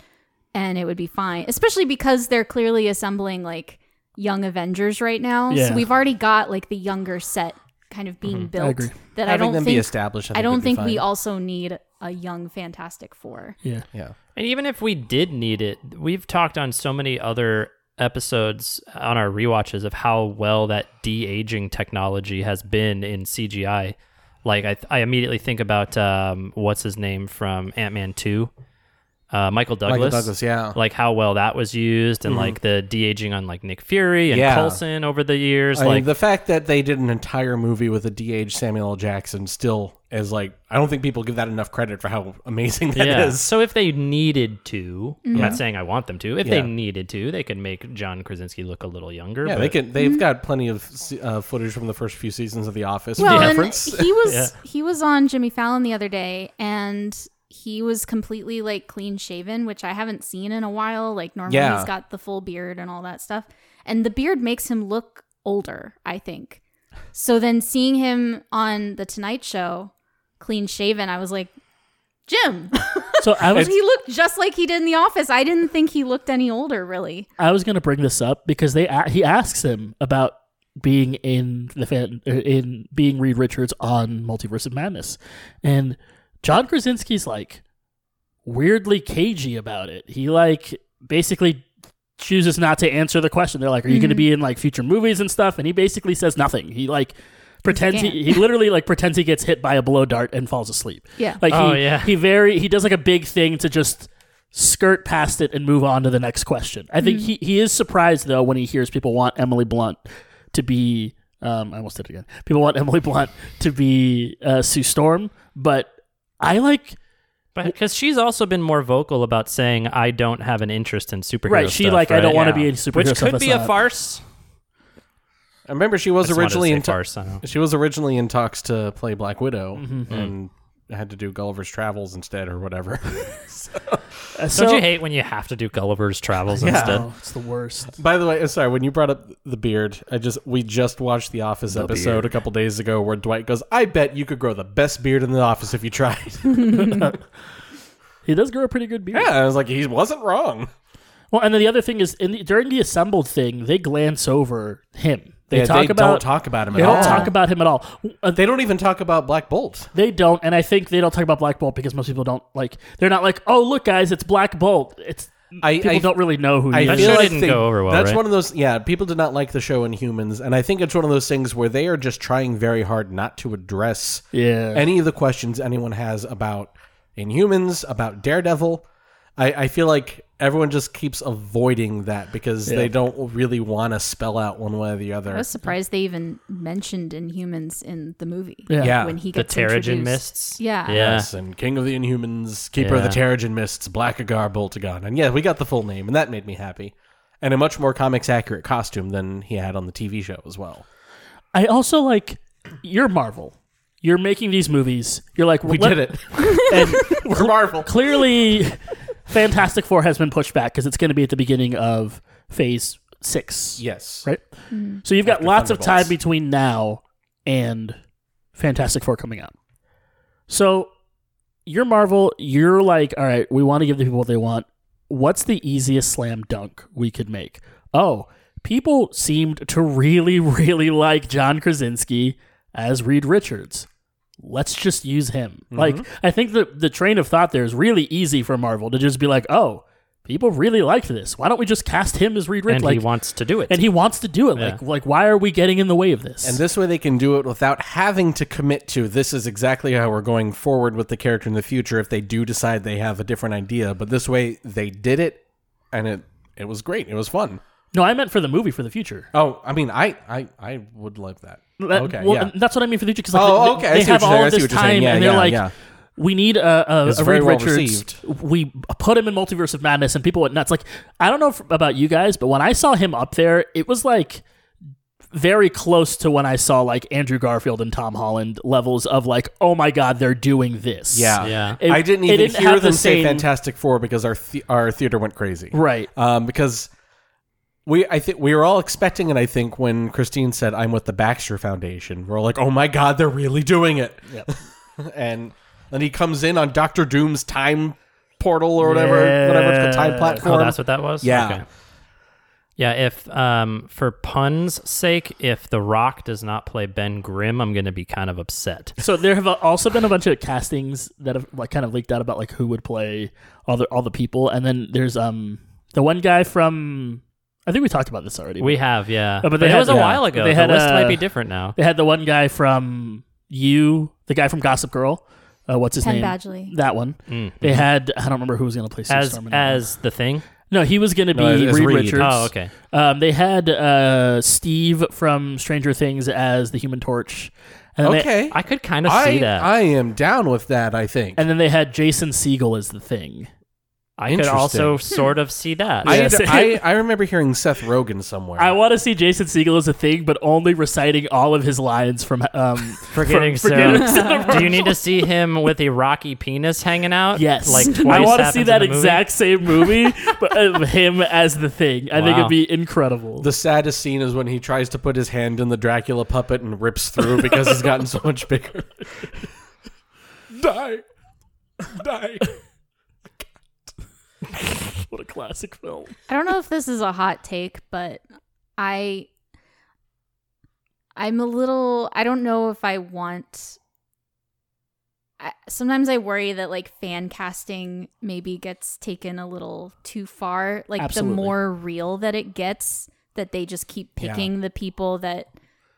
and it would be fine. Especially because they're clearly assembling like young Avengers right now. Yeah. So we've already got like the younger set kind of being built. agree. That Having I don't them think be established. I, I don't think we also need a young Fantastic Four. Yeah. Yeah. And even if we did need it, we've talked on so many other episodes on our rewatches of how well that de aging technology has been in CGI. Like I, I immediately think about um, what's his name from Ant Man Two, uh, Michael Douglas. Michael Douglas, yeah. Like how well that was used, and like the de aging on like Nick Fury and Yeah. Coulson over the years. I like mean, the fact that they did an entire movie with a DH Samuel L. Jackson still is like I don't think people give that enough credit for how amazing that is. yeah. So if they needed to, I'm not saying I want them to. If Yeah. they needed to, they could make John Krasinski look a little younger. Yeah, but they can. They've got plenty of uh, footage from the first few seasons of The Office. for Well, and reference. he [laughs] was Yeah. he was on Jimmy Fallon the other day, and he was completely like clean shaven, which I haven't seen in a while. Like normally Yeah. he's got the full beard and all that stuff, and the beard makes him look older. I think. So then seeing him on the Tonight Show, clean shaven, I was like, Jim. So I [laughs] was he looked just like he did in the office. I didn't think he looked any older, really. I was going to bring this up because they he asks him about being in the fan uh, in being Reed Richards on Multiverse of Madness, and John Krasinski's like weirdly cagey about it. He like basically chooses not to answer the question. They're like, "Are you going to be in like future movies and stuff?" And he basically says nothing. He like pretends he, he literally like pretends he gets hit by a blow dart and falls asleep. Yeah. Like Oh, he yeah. he very he does like a big thing to just skirt past it and move on to the next question. I think he, he is surprised though when he hears people want Emily Blunt to be um I almost did it again. People want Emily Blunt to be uh, Sue Storm, but I like But because she's also been more vocal about saying I don't have an interest in superhero right. She stuff, like I don't right? want to Yeah. be a superhero which stuff, could that's be a not- farce. I remember she was I just wanted to originally in ta- farce. I don't know. she was originally in talks to play Black Widow Mm-hmm. and had to do Gulliver's Travels instead or whatever. Uh, [laughs] so, Don't you hate when you have to do Gulliver's Travels Yeah. instead? Oh, it's the worst. By the way, uh, sorry, when you brought up the beard, I just we just watched the Office episode a couple days ago where Dwight goes, "I bet you could grow the best beard in the office if you tried." [laughs] [laughs] He does grow a pretty good beard. yeah, I was like, he wasn't wrong. Well, and then the other thing is, in the, during the assembled thing, they glance over him. They Yeah, talk they about don't talk about him they at don't all. talk about him at all. Uh, They don't even talk about Black Bolt. They don't, and I think they don't talk about Black Bolt because most people don't like. They're not like, oh look, guys, it's Black Bolt. It's I- people I- don't really know who he I That is. feel show like didn't they- go over well, That's right? one of those. Yeah, people did not like the show Inhumans, and I think it's one of those things where they are just trying very hard not to address Yeah. any of the questions anyone has about Inhumans, about Daredevil. I, I feel like everyone just keeps avoiding that because Yeah. they don't really want to spell out one way or the other. I was surprised they even mentioned Inhumans in the movie. Yeah. Yeah. When he The gets Terrigen introduced. Mists. Yeah. Yeah. Yes, and King of the Inhumans, Keeper of the Yeah. Terrigen Mists, Blackagar Boltagon. And yeah, we got the full name, and that made me happy. And a much more comics accurate costume than he had on the TV show as well. I also like you're Marvel. You're making these movies. You're like We let- did it. [laughs] and [laughs] We're Marvel. clearly, Fantastic Four has been pushed back because it's going to be at the beginning of Phase Six. Yes. right? Mm. So you've got After lots of time between now and Fantastic Four coming out. So you're Marvel, you're like, all right, we want to give the people what they want. What's the easiest slam dunk we could make? Oh, people seemed to really, [laughs] really like John Krasinski as Reed Richards. Let's just use him. Mm-hmm. Like, I think the the train of thought there is really easy for Marvel to just be like, oh, people really like this. Why don't we just cast him as Reed Richards? And he wants to do it. and he wants to do it. Yeah. Like, like why are we getting in the way of this? And this way they can do it without having to commit to this is exactly how we're going forward with the character in the future if they do decide they have a different idea. But this way they did it and it it was great. It was fun. no, I meant for the movie for the future. Oh, I mean I I, I would love that. That- okay, well, yeah. that's what I mean for the future. Because like, Oh, they, okay, they have all of this what you're saying. time, Yeah, and they're yeah, like, yeah. we need a, a, a very Reed well Richards. received. We put him in Multiverse of Madness, and people went nuts. Like, I don't know if, about you guys, but when I saw him up there, it was like very close to when I saw like Andrew Garfield and Tom Holland levels of like, oh my god, they're doing this. Yeah. Yeah. It- I didn't even didn't hear have the them say same- Fantastic Four because our the- our theater went crazy. right. Um, because we I think we were all expecting it. I think when Christine said I'm with the Baxter Foundation, we're all like, oh my god, they're really doing it. [laughs] and then he comes in on Doctor Doom's time portal or whatever, whatever it's the time platform. Oh, that's what that was. Yeah. Okay. Yeah. If um, for pun's sake, if The Rock does not play Ben Grimm, I'm going to be kind of upset. [laughs] So there have also been a bunch of castings that have like kind of leaked out about like who would play all the all the people, and then there's um the one guy from I think we talked about this already. We have, yeah, Oh, but but, they it had- was a yeah. while ago. They the had, list uh, might be different now. they had the one guy from you, the guy from Gossip Girl. Uh, what's his Penn name? Badgley. That one. Mm, They mhm. had I don't remember who was going to play Sue as Storm in that one. as the thing. no, he was going to be No, as- as Reed, Reed. Richards. Oh, okay. Um, they had uh, Steve from Stranger Things as the Human Torch, and then they, okay. I could kind of see that. I am down with that. I think. and then they had Jason Segel as the Thing. I could also sort of see that. [laughs] I, Yeah. I I remember hearing Seth Rogen somewhere. I want to see Jason Segel as a thing, but only reciting all of his lines from um, Forgetting from Forgetting Sarah. Sarah. Do you need to see him with a rocky penis hanging out? Yes, like twice. [laughs] I want to happens see in that the movie? exact same movie, but of [laughs] him as the thing. I think Wow. it'd be incredible. the saddest scene is when he tries to put his hand in the Dracula puppet and rips through because he's gotten so much bigger. Die. Die. [laughs] what a classic film! I don't know if this is a hot take, but I I'm a little I don't know if I want I, sometimes I worry that like fan casting maybe gets taken a little too far. Like Absolutely. the more real that it gets, that they just keep Yeah. picking the people that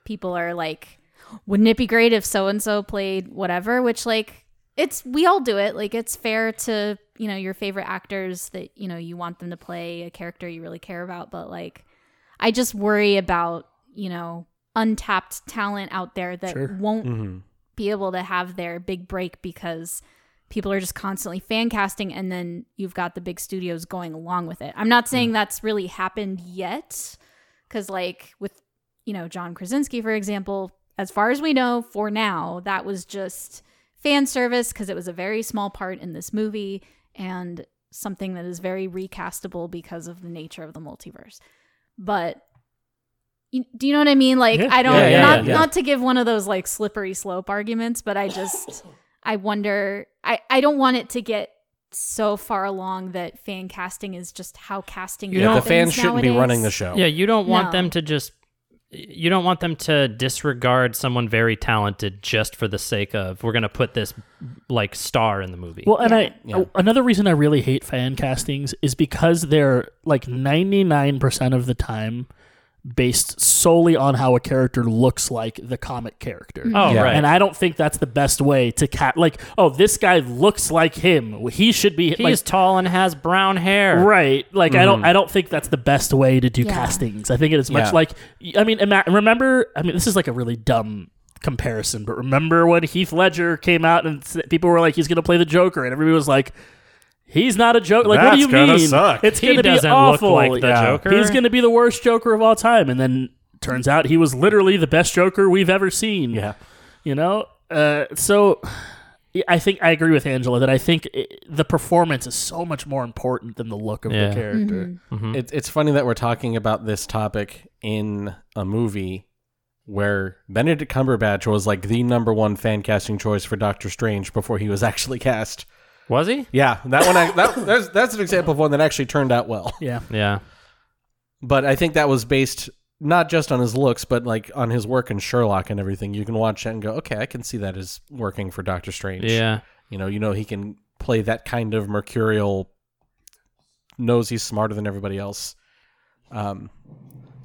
people are like, wouldn't it be great if so and so played whatever? Which like it's we all do it. Like it's fair to you know, your favorite actors that, you know, you want them to play a character you really care about, but like I just worry about, you know, untapped talent out there that Sure. won't Mm-hmm. be able to have their big break because people are just constantly fan casting and then you've got the big studios going along with it. I'm not saying that's really happened yet cuz like with you know John Krasinski for example, as far as we know for now, that was just fan service cuz it was a very small part in this movie and something that is very recastable because of the nature of the multiverse. But you, do you know what I mean? Like Yeah. I don't Yeah, yeah, not yeah, yeah. not to give one of those like slippery slope arguments, but I just [laughs] I wonder I I don't want it to get so far along that fan casting is just how casting You Yeah, the happens fans shouldn't be running the show. Yeah, you don't want No. them to just you don't want them to disregard someone very talented just for the sake of we're going to put this like star in the movie. Well, and I Yeah. another reason I really hate fan castings is because they're like ninety nine percent of the time based solely on how a character looks like the comic character. Mm-hmm. oh, Yeah. right. And I don't think that's the best way to cat. Like, oh, this guy looks like him. He should be He's like tall and has brown hair. right. Like, I don't. Mm-hmm. I don't think that's the best way to do Yeah. castings. I think it is much Yeah. like. I mean, ima- remember. I mean, this is like a really dumb comparison, but remember when Heath Ledger came out and people were like, he's going to play the Joker, and everybody was like. He's not a joke. Like, what do you gonna mean? suck. It's He going to be doesn't look awful. like the Yeah. Joker. He's going to be the worst Joker of all time. And then turns out he was literally the best Joker we've ever seen. Yeah. You know, uh, so I think I agree with Angela that I think i the performance is so much more important than the look of Yeah. the character. Mhm. It, it's funny that we're talking about this topic in a movie where Benedict Cumberbatch was like the number one fan casting choice for Doctor Strange before he was actually cast. Was he? Yeah, that one. I, that, [coughs] that's that's an example of one that actually turned out well. Yeah, Yeah. But I think that was based not just on his looks, but like on his work in Sherlock and everything. You can watch it and go, okay, I can see that is working for Doctor Strange. Yeah. You know, you know he can play that kind of mercurial, knows he's smarter than everybody else, um,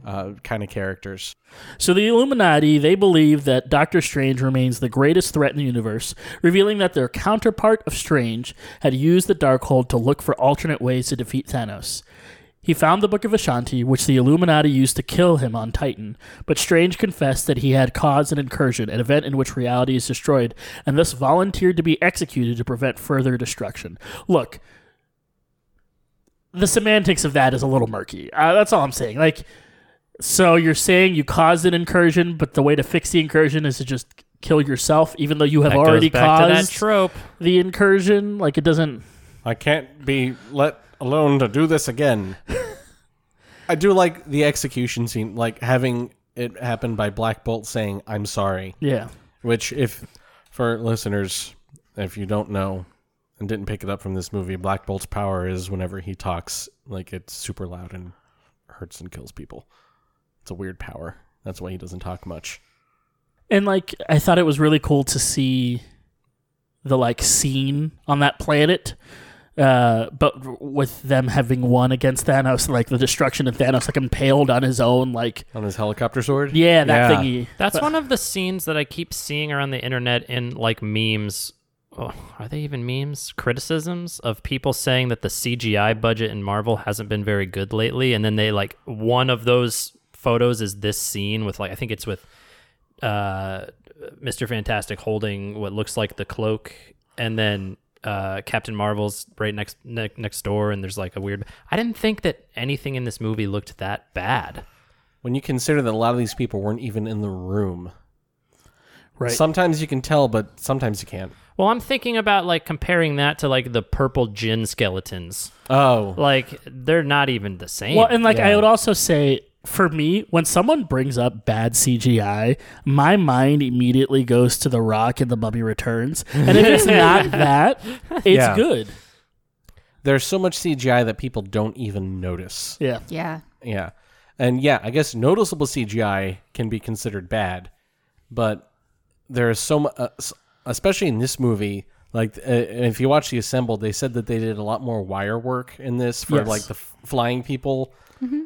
uh, kind of characters. So the Illuminati, they believe that Doctor Strange remains the greatest threat in the universe, revealing that their counterpart of Strange had used the Darkhold to look for alternate ways to defeat Thanos. He found the Book of Vishanti, which the Illuminati used to kill him on Titan, but Strange confessed that he had caused an incursion, an event in which reality is destroyed, and thus volunteered to be executed to prevent further destruction. Look, the semantics of that is a little murky. Uh, that's all I'm saying. Like, so you're saying you caused an incursion, but the way to fix the incursion is to just kill yourself, even though you have That already goes back that caused trope. the incursion. Like it doesn't. I can't be let alone to do this again. [laughs] I do like the execution scene, like having it happen by Black Bolt saying, I'm sorry. Yeah. Which, if for listeners, if you don't know and didn't pick it up from this movie, Black Bolt's power is whenever he talks, like it's super loud and hurts and kills people. It's a weird power. That's why he doesn't talk much. And like I thought it was really cool to see the like scene on that planet. Uh, but with them having won against Thanos, like the destruction of Thanos, like impaled on his own, like On his helicopter sword? yeah, that Yeah. thingy. That's But- one of the scenes that I keep seeing around the internet in like memes. Oh, are they even memes? Criticisms of people saying that the CGI budget in Marvel hasn't been very good lately, and then they like one of those photos is this scene with like I think it's with uh, Mr. Fantastic holding what looks like the cloak, and then uh, Captain Marvel's right next ne- next door, and there's like a weird. I didn't think that anything in this movie looked that bad. When you consider that a lot of these people weren't even in the room. Right. Sometimes you can tell, but sometimes you can't. Well, I'm thinking about like comparing that to like the purple gin skeletons. Oh. Like they're not even the same. Well, and like I would also say, for me, when someone brings up bad CGI, my mind immediately goes to The Rock and The Mummy Returns, and if it's not [laughs] that, it's Yeah. good. There's so much CGI that people don't even notice. Yeah. Yeah. Yeah. And yeah, I guess noticeable CGI can be considered bad, but there is so much, uh, especially in this movie. Like, uh, if you watch the assembled, they said that they did a lot more wire work in this for Yes. like the f- flying people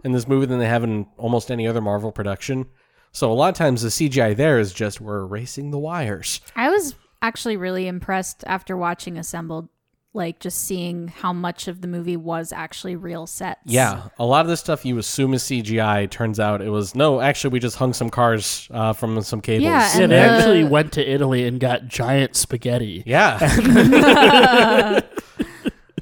in this movie than they have in almost any other Marvel production. So a lot of times the CGI there is just we're erasing the wires. I was actually really impressed after watching Assembled. Like just seeing how much of the movie was actually real sets. Yeah, a lot of the stuff you assume is CGI turns out it was no. Actually, we just hung some cars uh, from some cables. Yeah, Yeah, and they the- actually went to Italy and got giant spaghetti. yeah, [laughs] [laughs]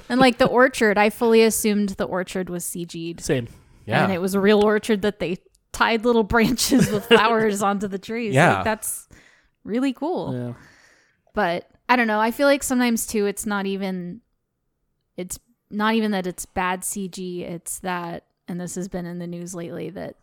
And like the orchard, I fully assumed the orchard was CG'd. Same. yeah. And it was a real orchard that they tied little branches with [laughs] flowers onto the trees. Yeah. Like, that's really cool. Yeah. But I don't know. I feel like sometimes too it's not even it's not even that it's bad CG, it's that and this has been in the news lately that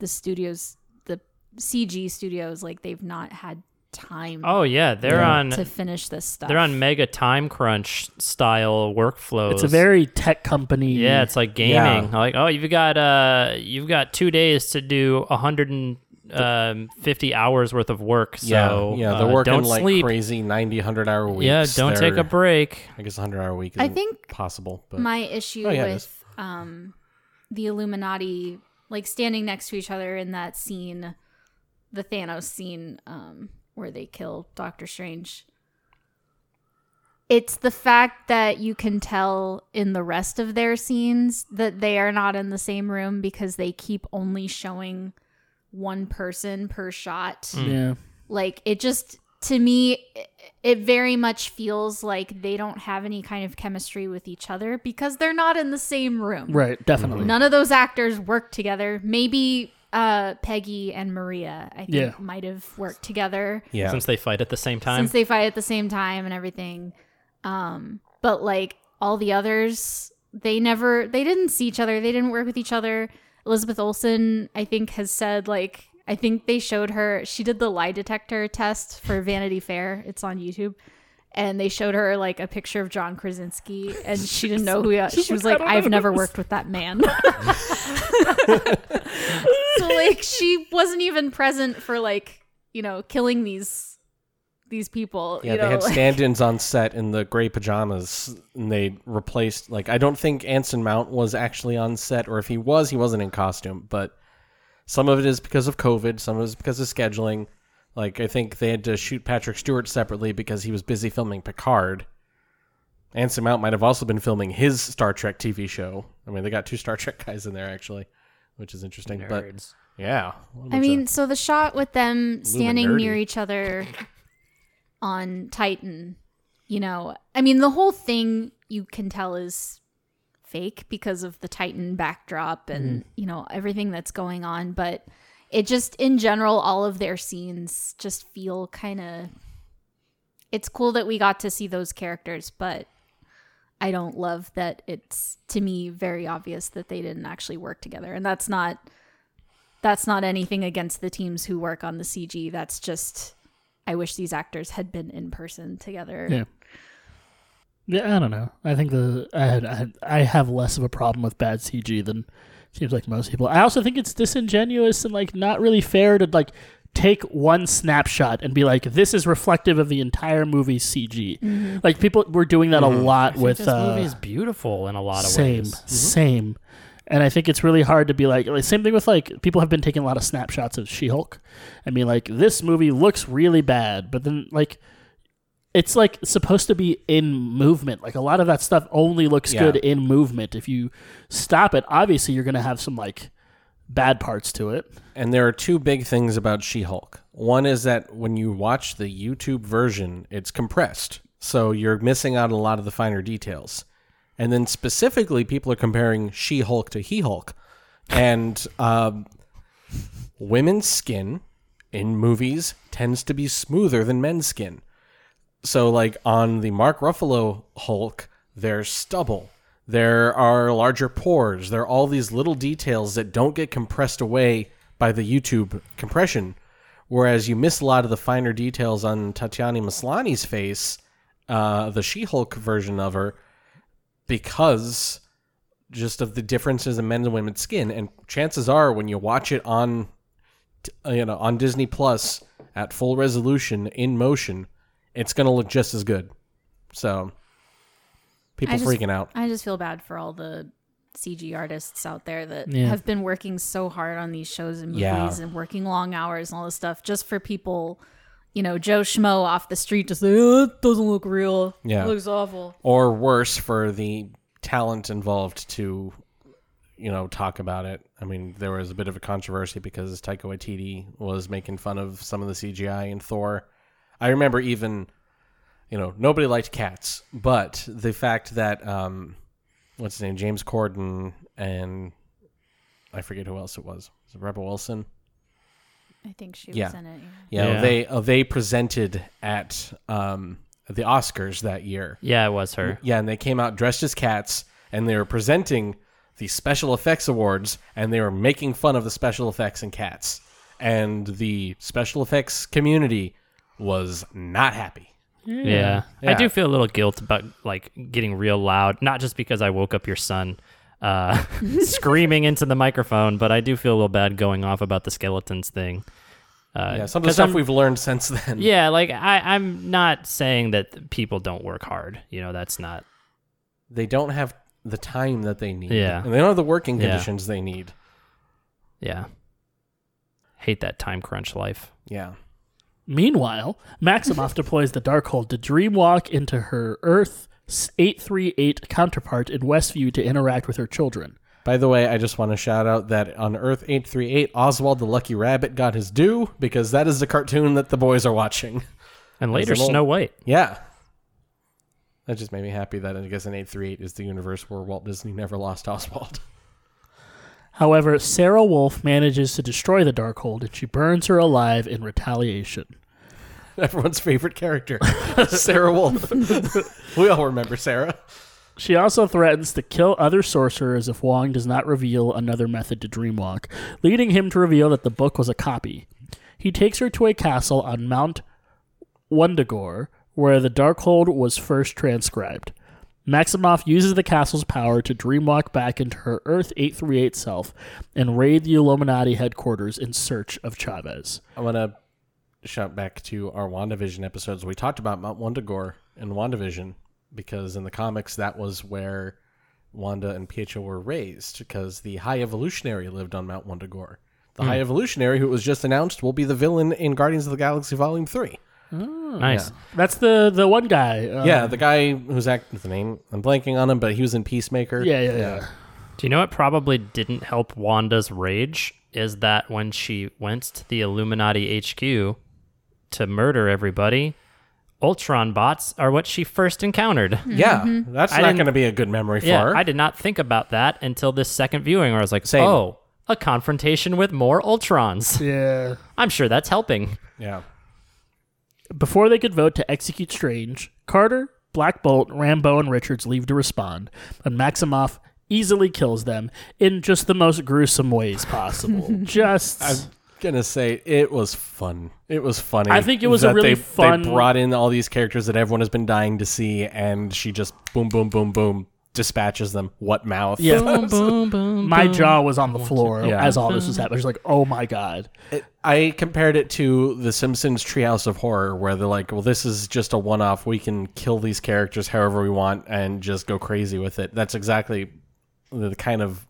the studios the CG studios like they've not had time Oh yeah, they're on to finish this stuff. they're on mega time crunch style workflows. It's a very tech company. yeah, it's like gaming. Like oh, you've got uh, you've got two days to do a hundred and um, fifty hours worth of work. So yeah, yeah. They're uh, working don't like sleep. crazy 90, 100 hour weeks. Yeah, don't take They're- a break. I guess a hundred hour week. I Isn't think possible, but my issue Oh, yeah, it is. with um the Illuminati like standing next to each other in that scene, the Thanos scene um where they kill Doctor Strange. It's the fact that you can tell in the rest of their scenes that they are not in the same room because they keep only showing one person per shot Yeah. like it just to me it- it very much feels like they don't have any kind of chemistry with each other because they're not in the same room Right. Definitely. none of those actors work together maybe uh peggy and maria i think Yeah. might have worked together yeah, Since they fight at the same time. since they fight at the same time and everything um but like all the others they never they didn't see each other they didn't work with each other elizabeth olsen i think has said like i think they showed her she did the lie detector test for vanity fair it's on youtube and they showed her like a picture of John Krasinski, and she didn't know who he [laughs] was. She was like, "I've never worked with that man." [laughs] so like, she wasn't even present for like you know killing these these people. yeah. you they had [laughs] like- stand-ins on set in the gray pajamas, and they replaced. Like, I don't think Anson Mount was actually on set, or if he was, he wasn't in costume. But some of it is because of COVID. Some of it is because of scheduling. Like, I think they had to shoot Patrick Stewart separately because he was busy filming Picard. Anson Mount might have also been filming his Star Trek TV show. I mean, they got two [laughs] Star Trek guys in there actually, which is interesting. Nerds. But yeah, what a I bunch mean, so the shot with them standing nerdy. near each other [laughs] on Titan, you know, I mean, the whole thing you can tell is fake because of the Titan backdrop and, mm-hmm. you know, everything that's going on. But it just, in general, all of their scenes just feel kind of. It's cool that we got to see those characters, but I don't love that it's, to me, very obvious that they didn't actually work together. And that's not that's not anything against the teams who work on the CG. That's just I wish these actors had been in person together. Yeah. Yeah, I don't know. I think the I had, I, had, I have less of a problem with bad CG than seems like most people. I also think it's disingenuous and like not really fair to like take one snapshot and be like, "This is reflective of the entire movie's CG." Mm-hmm. Like people were doing that a mm-hmm. lot I think with this uh, movie is beautiful in a lot of same, ways. Mm-hmm. same. And I think it's really hard to be like, like same thing with like people have been taking a lot of snapshots of She-Hulk. I mean, like this movie looks really bad, but then like it's like supposed to be in movement. Like a lot of that stuff only looks Yeah. good in movement. If you stop it, obviously you're gonna have some like bad parts to it. And there are two big things about She Hulk. One is that when you watch the YouTube version, it's compressed. So you're missing out on a lot of the finer details. And then specifically, people are comparing She Hulk to He Hulk. And um, women's skin in movies tends to be smoother than men's skin. So, like on the Mark Ruffalo Hulk, there's stubble. There are larger pores. There are all these little details that don't get compressed away by the YouTube compression. Whereas you miss a lot of the finer details on Tatiana Maslany's face, uh, the She Hulk version of her, because just of the differences in men's and women's skin. And chances are, when you watch it on, you know, on Disney Plus at full resolution in motion, it's going to look just as good. So, people just- freaking out. I just feel bad for all the CG artists out there that Yeah. have been working so hard on these shows and movies Yeah. and working long hours and all this stuff just for people you know, Joe Schmo off the street just like, oh, it doesn't look real. Yeah. It looks awful. or worse for the talent involved to you know talk about it i mean there was a bit of a controversy because taika waititi was making fun of some of the cgi in thor i remember even you know nobody liked cats but the fact that um what's his name james corden and i forget who else it was was it rebel wilson I think she Yeah. was in it. yeah, Yeah. they uh, they presented at um the oscars that year Yeah, it was her. yeah, and they came out dressed as cats, and they were presenting the special effects awards, and they were making fun of the special effects and cats, and the special effects community was not happy. Yeah. I Yeah. do feel a little guilt about like getting real loud, not just because I woke up your son uh, [laughs] [laughs] screaming into the microphone, but I do feel a little bad going off about the skeletons thing. Uh, Yeah, some of the 'cause stuff I'm- we've learned since then. Yeah, like I, I'm not saying that people don't work hard. You know, that's not. they don't have the time that they need. Yeah. and they don't have the working Yeah. conditions they need. Yeah. Hate that time crunch life. Yeah, Meanwhile, Maximoff [laughs] deploys the Darkhold to dreamwalk into her Earth 838 counterpart in Westview to interact with her children. By the way, I just want to shout out that on Earth 838, Oswald the Lucky Rabbit got his due because that is the cartoon that the boys are watching. And later, an old- Snow White. Yeah. That just made me happy that I guess an 838 is the universe where Walt Disney never lost Oswald. However, Sarah Wolf manages to destroy the Darkhold and she burns her alive in retaliation. [laughs] Everyone's favorite character, [laughs] Sarah Wolf. [laughs] we all remember Sarah. She also threatens to kill other sorcerers if Wong does not reveal another method to dreamwalk, leading him to reveal that the book was a copy. He takes her to a castle on Mount Wundagore, where the Darkhold was first transcribed. Maximoff uses the castle's power to dreamwalk back into her Earth 838 self and raid the Illuminati headquarters in search of Chavez. I want to shout back to our WandaVision episodes. We talked about Mount Wundagore in WandaVision because in the comics that was where Wanda and Pietro were raised because the High Evolutionary lived on Mount Wundagore. The High Evolutionary, who was just announced, will be the villain in Guardians of the Galaxy Volume 3. Nice. That's the the one guy. uh, yeah, the guy who's acting the name, I'm blanking on him, but he was in Peacemaker. yeah, yeah, yeah. Do you know what probably didn't help Wanda's rage? Is that when she went to the Illuminati HQ to murder everybody, Ultron bots are what she first encountered. Mm-hmm. Yeah, that's I not didn't- going to be a good memory for Yeah, her. I did not think about that until this second viewing where I was like, Same. oh, a confrontation with more Ultrons. [laughs] Yeah. I'm sure that's helping. yeah. Before they could vote to execute Strange, Carter, Black Bolt, Rambeau, and Richards leave to respond, and Maximoff easily kills them in just the most gruesome ways possible. [laughs] just I'm gonna say it was fun. It was funny. I think it was a really they, fun- They brought in all these characters that everyone has been dying to see, and she just boom, boom, boom, boom, dispatches them. What mouth? yeah, [laughs] boom, boom. boom, my jaw was on the floor Yeah. as all this was happening. I was like, "Oh my god!" It- I compared it to The Simpsons Treehouse of Horror, where they're like, "Well, this is just a one-off. We can kill these characters however we want and just go crazy with it." That's exactly the kind of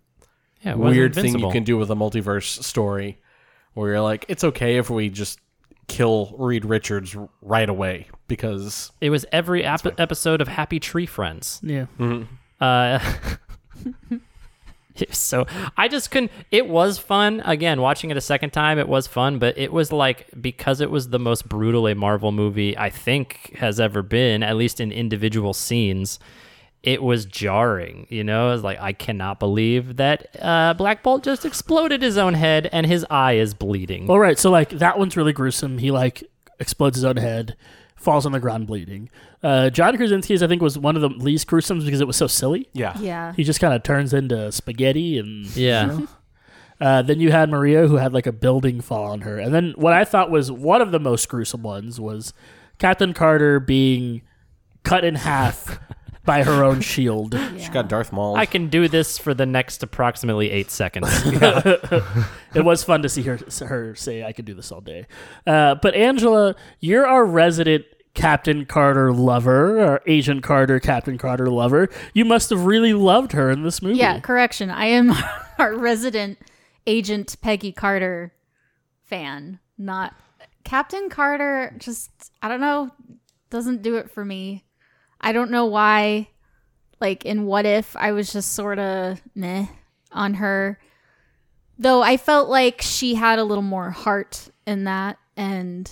Yeah, it was weird thing you can do with a multiverse story, where you're like, "It's okay if we just kill Reed Richards right away because It was every ap- episode of Happy Tree Friends. Yeah, Uh, [laughs] it was so I just couldn't. It was fun. Again, watching it a second time, it was fun, but it was like because it was the most brutal a Marvel movie I think has ever been, at least in individual scenes. It was jarring, you know. It was like I cannot believe that uh, Black Bolt just exploded his own head and his eye is bleeding. All right, so like that one's really gruesome. He like explodes his own head, falls on the ground bleeding. Uh, John Krasinski's I think was one of the least gruesome because it was so silly. yeah, Yeah. He just kind of turns into spaghetti and yeah, Uh, then you had Maria, who had like a building fall on her. And then what I thought was one of the most gruesome ones was Captain Carter being cut in half by her own shield. [laughs] she got Darth Maul. I can do this for the next approximately eight seconds. [laughs] It was fun to see her her say, "I could do this all day." Uh, but Angela, you're our resident Captain Carter lover, or Agent Carter, Captain Carter lover. You must have really loved her in this movie. Yeah, correction. I am [laughs] our resident agent Peggy Carter fan, not Captain Carter just I don't know doesn't do it for me. I don't know why. Like in What If, I was just sort of meh on her. Though I felt like she had a little more heart in that, and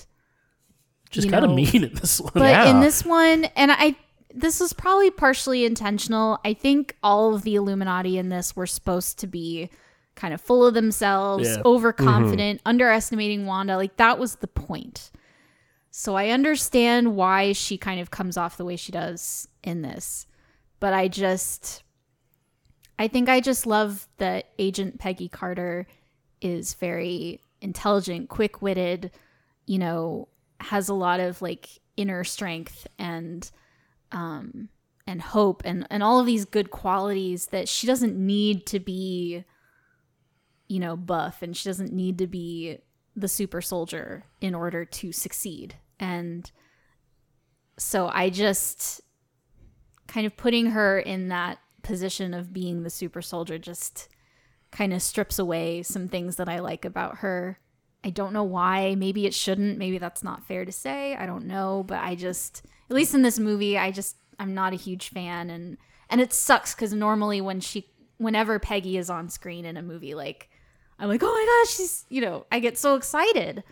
Just kind of mean in this one. But in this one, and I, this was probably partially intentional. I think all of the Illuminati in this were supposed to be kind of full of themselves, Yeah. Mm-hmm. overconfident, underestimating Wanda. Like that was the point. So I understand why she kind of comes off the way she does in this. But I just I think I just love that Agent Peggy Carter is very intelligent, quick-witted, you know, has a lot of like inner strength and um and hope and and all of these good qualities that she doesn't need to be you know buff and she doesn't need to be the super soldier in order to succeed. And so i just kind of putting her in that position of being the super soldier just kind of strips away some things that i like about her. I don't know why. Maybe it shouldn't. Maybe that's not fair to say. I don't know. But i just at least in this movie i just i'm not a huge fan. And and it sucks because normally when she whenever peggy is on screen in a movie like i'm like oh my gosh she's you know i get so excited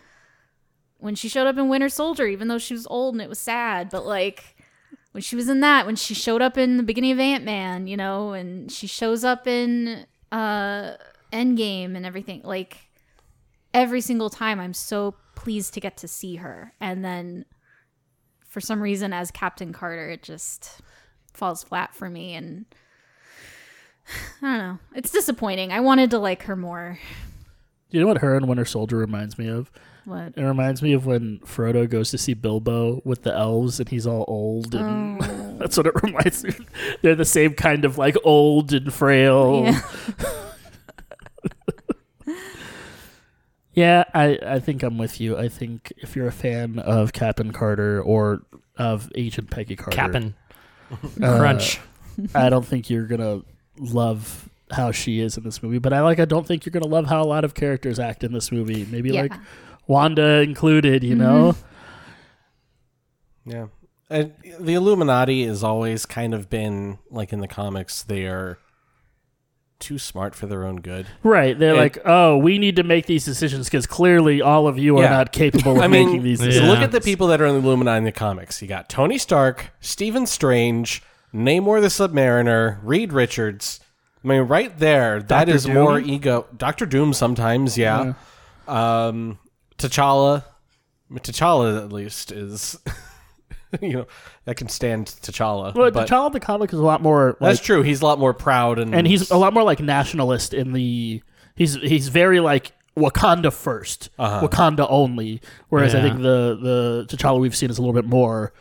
when she showed up in winter soldier even though she was old and it was sad but like when she was in that when she showed up in the beginning of ant-man you know and she shows up in uh endgame and everything like every single time i'm so pleased to get to see her. And then for some reason as captain carter it just falls flat for me and i don't know it's disappointing i wanted to like her more You know what her and Winter Soldier reminds me of? what It reminds me of when Frodo goes to see Bilbo with the elves and he's all old and Oh. [laughs] that's what it reminds me. They're the same kind of like old and frail. Yeah. [laughs] Yeah, I, I think I'm with you. I think if you're a fan of Captain Carter or of Agent Peggy Carter, Cap'n. uh, Crunch. I don't think you're gonna love how she is in this movie. But I like I don't think you're gonna love how a lot of characters act in this movie. Maybe Yeah. like Wanda included. You know, mm-hmm. Yeah. And the Illuminati has always kind of been like in the comics, they are too smart for their own good. right? They're And- like, oh, we need to make these decisions because clearly all of you are not capable [laughs] of I mean, making these so decisions. look at the people that are in the Illuminati in the comics. You got Tony Stark, Stephen Strange, Namor the Submariner, Reed Richards. I mean, right there, that Dr. is Doom? more ego. Doctor Doom sometimes, yeah. Um, T'Challa, T'Challa at least is, [laughs] you know, I can stand T'Challa. Well, but T'Challa the comic is a lot more. that's true. He's a lot more proud and and he's a lot more like nationalist in the. He's he's very like Wakanda 1st Uh-huh. Wakanda only. Whereas I think the the T'Challa we've seen is a little bit more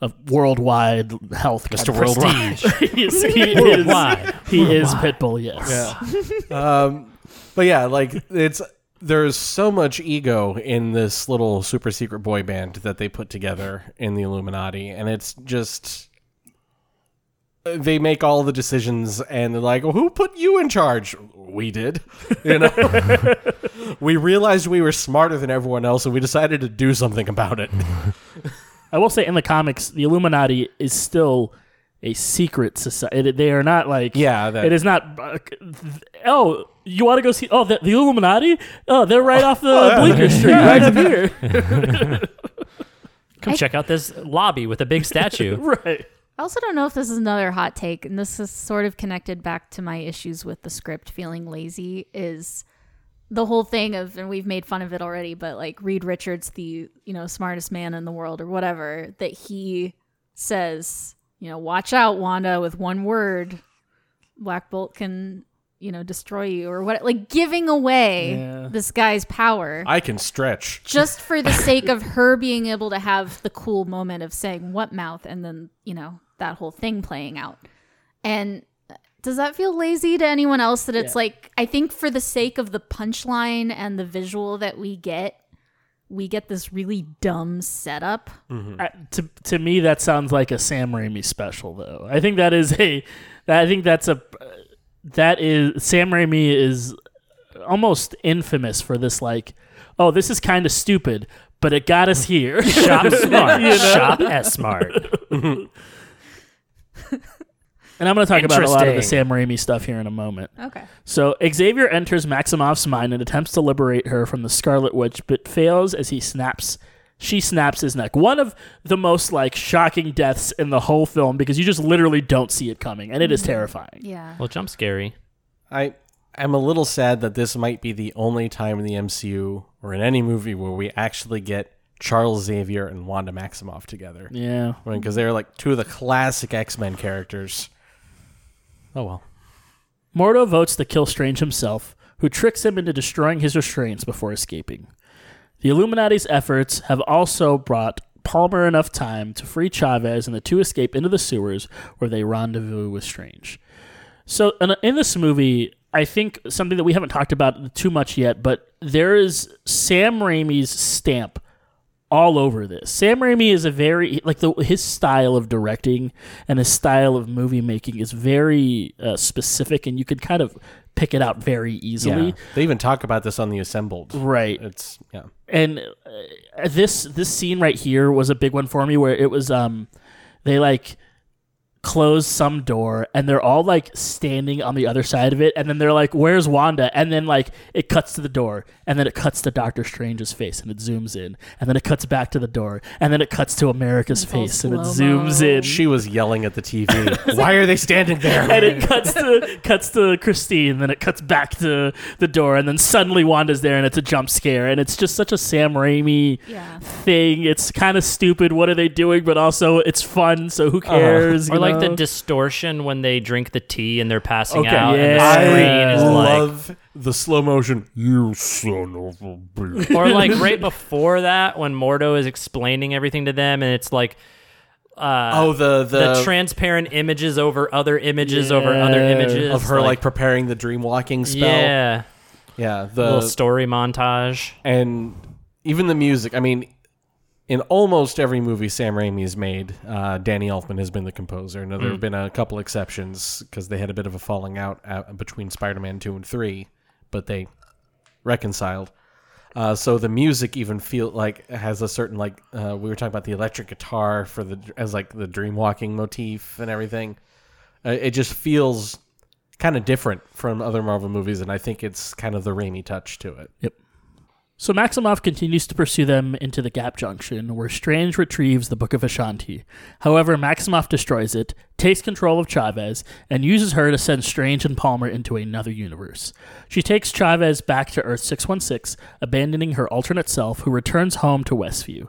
of worldwide health. Mr. kind Worldwide. [laughs] he is, he is, Worldwide. he is Pitbull. Yes. [laughs] um, but yeah, like it's there's so much ego in this little super secret boy band that they put together in the Illuminati, and it's just they make all the decisions, and they're like, well, "Who put you in charge?" We did, [laughs] you know. we realized we were smarter than everyone else, and we decided to do something about it. I will say in the comics, the Illuminati is still a secret society. They are not like Yeah, that- it is not. Uh, oh, you want to go see? Oh, the, the Illuminati? Oh, they're right off the [laughs] Bleecker [laughs] Street, right up here. Come check out this lobby with a big statue. [laughs] right. I also don't know if this is another hot take, and this is sort of connected back to my issues with the script feeling lazy. Is the whole thing of, and we've made fun of it already, but like Reed Richards, the you know smartest man in the world or whatever, that he says, you know, watch out, Wanda, with one word, Black Bolt can you know destroy you or what, like giving away Yeah. this guy's power I can stretch. just for the [laughs] sake of her being able to have the cool moment of saying what mouth and then you know that whole thing playing out and does that feel lazy to anyone else that it's Yeah. like i think for the sake of the punchline and the visual that we get we get this really dumb setup Uh, to to me, that sounds like a Sam Raimi special, though. I think that is a. That, I think that's a. That is Sam Raimi is almost infamous for this. Like, oh, this is kind of stupid, but it got us here. [laughs] Shop smart. [laughs] You know? Shop S smart. [laughs] And I'm going to talk about a lot of the Sam Raimi stuff here in a moment. Okay. So Xavier enters Maximoff's mind and attempts to liberate her from the Scarlet Witch, but fails as he snaps. She snaps his neck. One of the most like shocking deaths in the whole film because you just literally don't see it coming, and it is mm-hmm. terrifying. Yeah. Well, jump scary. I I'm a little sad that this might be the only time in the MCU or in any movie where we actually get Charles Xavier and Wanda Maximoff together. Yeah. Because they're like two of the classic X Men characters. Oh well. Mordo votes to kill Strange himself, who tricks him into destroying his restraints before escaping. The Illuminati's efforts have also brought Palmer enough time to free Chavez and the two escape into the sewers where they rendezvous with Strange. So, in, this movie, I think something that we haven't talked about too much yet, but there is Sam Raimi's stamp all over this. Sam Raimi is a very like the his style of directing and his style of movie making is very uh, specific, and you can kind of pick it out very easily. Yeah. They even talk about this on the Assembled. Right. It's yeah. And uh, this this scene right here was a big one for me, where it was um they like close some door and they're all like standing on the other side of it and then they're like where's wanda and then like it cuts to the door and then it cuts to doctor strange's face and it zooms in and then it cuts back to the door and then it cuts to america's It's face and it zooms in She was yelling at the TV. [laughs] Why are they standing there? and it cuts to cuts to Christine, then it cuts back to the door, and then suddenly Wanda's there, and it's a jump scare, and it's just such a Sam Raimi Yeah. thing. It's kind of stupid. What are they doing? But also, it's fun. So who uh-huh. cares? Or you like the distortion when they drink the tea and they're passing Okay, out, and yeah. the I screen is like, love the slow motion. You son of a bitch. or like right before that when Mordo is explaining everything to them, and it's like. Uh, Oh, the the, the, transparent images over other images over other Yeah. images of her like, preparing the dream walking spell. yeah, Yeah, little the story montage. and even the music. I mean, in almost every movie Sam Raimi's made, uh, Danny Elfman has been the composer. Now there have been a couple exceptions because they had a bit of a falling out uh, between Spider-Man two and three, but they reconciled. Uh, so the music even feel like has a certain like uh, we were talking about the electric guitar for the as like the dream walking motif and everything. Uh, it just feels kind of different from other Marvel movies, and I think it's kind of the Raimi touch to it. Yep. So Maximoff continues to pursue them into the Gap Junction, where Strange retrieves the Book of Vishanti. However, Maximoff destroys it, takes control of Chavez, and uses her to send Strange and Palmer into another universe. She takes Chavez back to Earth 616, abandoning her alternate self, who returns home to Westview.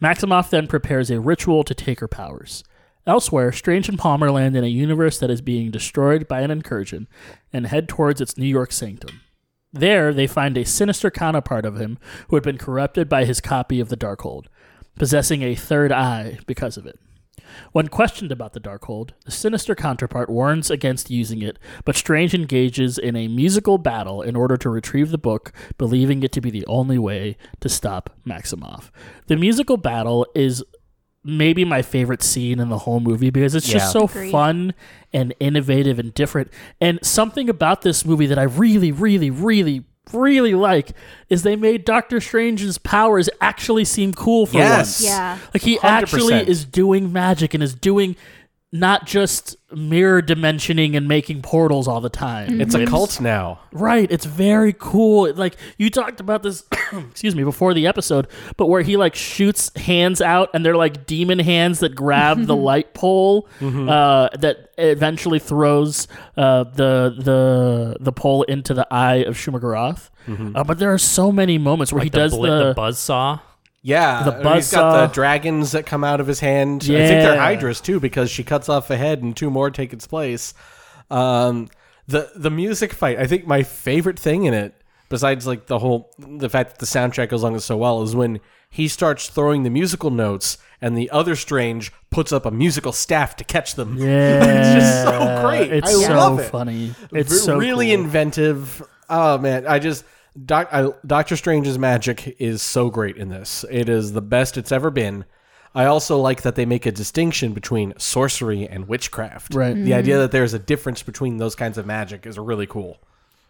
Maximoff then prepares a ritual to take her powers. Elsewhere, Strange and Palmer land in a universe that is being destroyed by an incursion and head towards its New York sanctum. There, they find a sinister counterpart of him who had been corrupted by his copy of the Darkhold, possessing a third eye because of it. When questioned about the Darkhold, the sinister counterpart warns against using it, but Strange engages in a musical battle in order to retrieve the book, believing it to be the only way to stop Maximoff. The musical battle is maybe my favorite scene in the whole movie because it's just so Agreed. fun and innovative and different. And something about this movie that I really, really, really, really like is they made Doctor Strange's powers actually seem cool for Yes. once. Yeah. Like he 100%. actually is doing magic and is doing not just mirror dimensioning and making portals all the time. It's a cult now. Right. It's very cool. Like you talked about this, [coughs] excuse me, before the episode, but where he like shoots hands out and they're like demon hands that grab the [laughs] light pole uh, that eventually throws uh, the the the pole into the eye of Shuma-Gorath. Uh, but there are so many moments where he the, does bli- the, the buzzsaw. Yeah, The he's got buzzsaw. the dragons that come out of his hand. I think they're Yeah. hydras too, because she cuts off a head and two more take its place. Um, the the music fight. I think my favorite thing in it, besides like the whole the fact that the soundtrack goes along so well, is when he starts throwing the musical notes and the other strange puts up a musical staff to catch them. yeah, [laughs] it's just so great. It's I so love it. funny. It's Re- so really cool. inventive. Oh man, I just Doc, I, Doctor Strange's magic is so great in this. It is the best it's ever been. I also like that they make a distinction between sorcery and witchcraft. Right. The idea that there's a difference between those kinds of magic is really cool.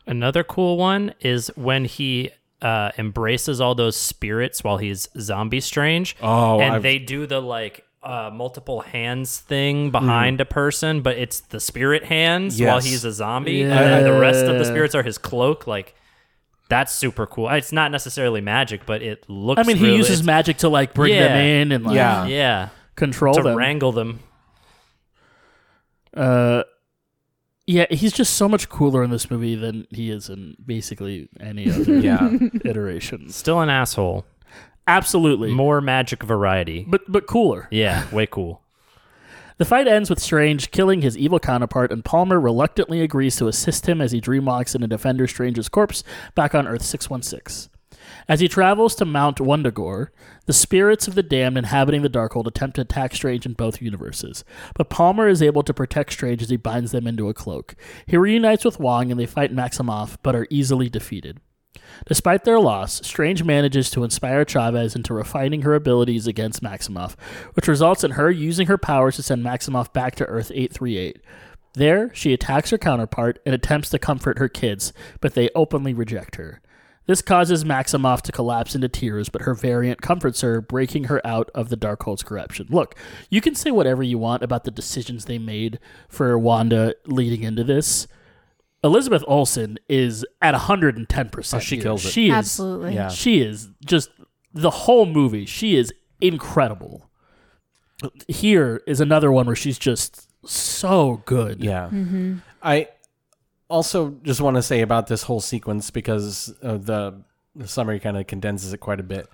Another cool one is when he uh, embraces all those spirits while he's zombie strange. Oh, and I've- they do the like uh, multiple hands thing behind a person, but it's the spirit hands while he's a zombie, and then the rest of the spirits are his cloak. Like that's super cool. It's not necessarily magic, but it looks. I mean, he uses magic to like bring them in and like Yeah. yeah control to them. wrangle them. Uh, yeah, he's just so much cooler in this movie than he is in basically any other [laughs] Yeah. iterations. Still an asshole. Absolutely, More magic variety. but but cooler. Yeah, way cool. The fight ends with Strange killing his evil counterpart, and Palmer reluctantly agrees to assist him as he dreamwalks in a Defender Strange's corpse back on Earth 616. As he travels to Mount Wundagore, the spirits of the damned inhabiting the Darkhold attempt to attack Strange in both universes, but Palmer is able to protect Strange as he binds them into a cloak. He reunites with Wong and they fight Maximoff, but are easily defeated. Despite their loss, Strange manages to inspire Chavez into refining her abilities against Maximoff, which results in her using her powers to send Maximoff back to Earth 838. There, she attacks her counterpart and attempts to comfort her kids, but they openly reject her. This causes Maximoff to collapse into tears, but her variant comforts her, breaking her out of the Darkhold's corruption. Look, you can say whatever you want about the decisions they made for Wanda leading into this. Elizabeth Olsen is at 110%. Oh, she here. kills it. She is, Absolutely. Yeah. She is just the whole movie. She is incredible. Here is another one where she's just so good. Yeah. I also just want to say about this whole sequence because uh, the, the summary kind of condenses it quite a bit.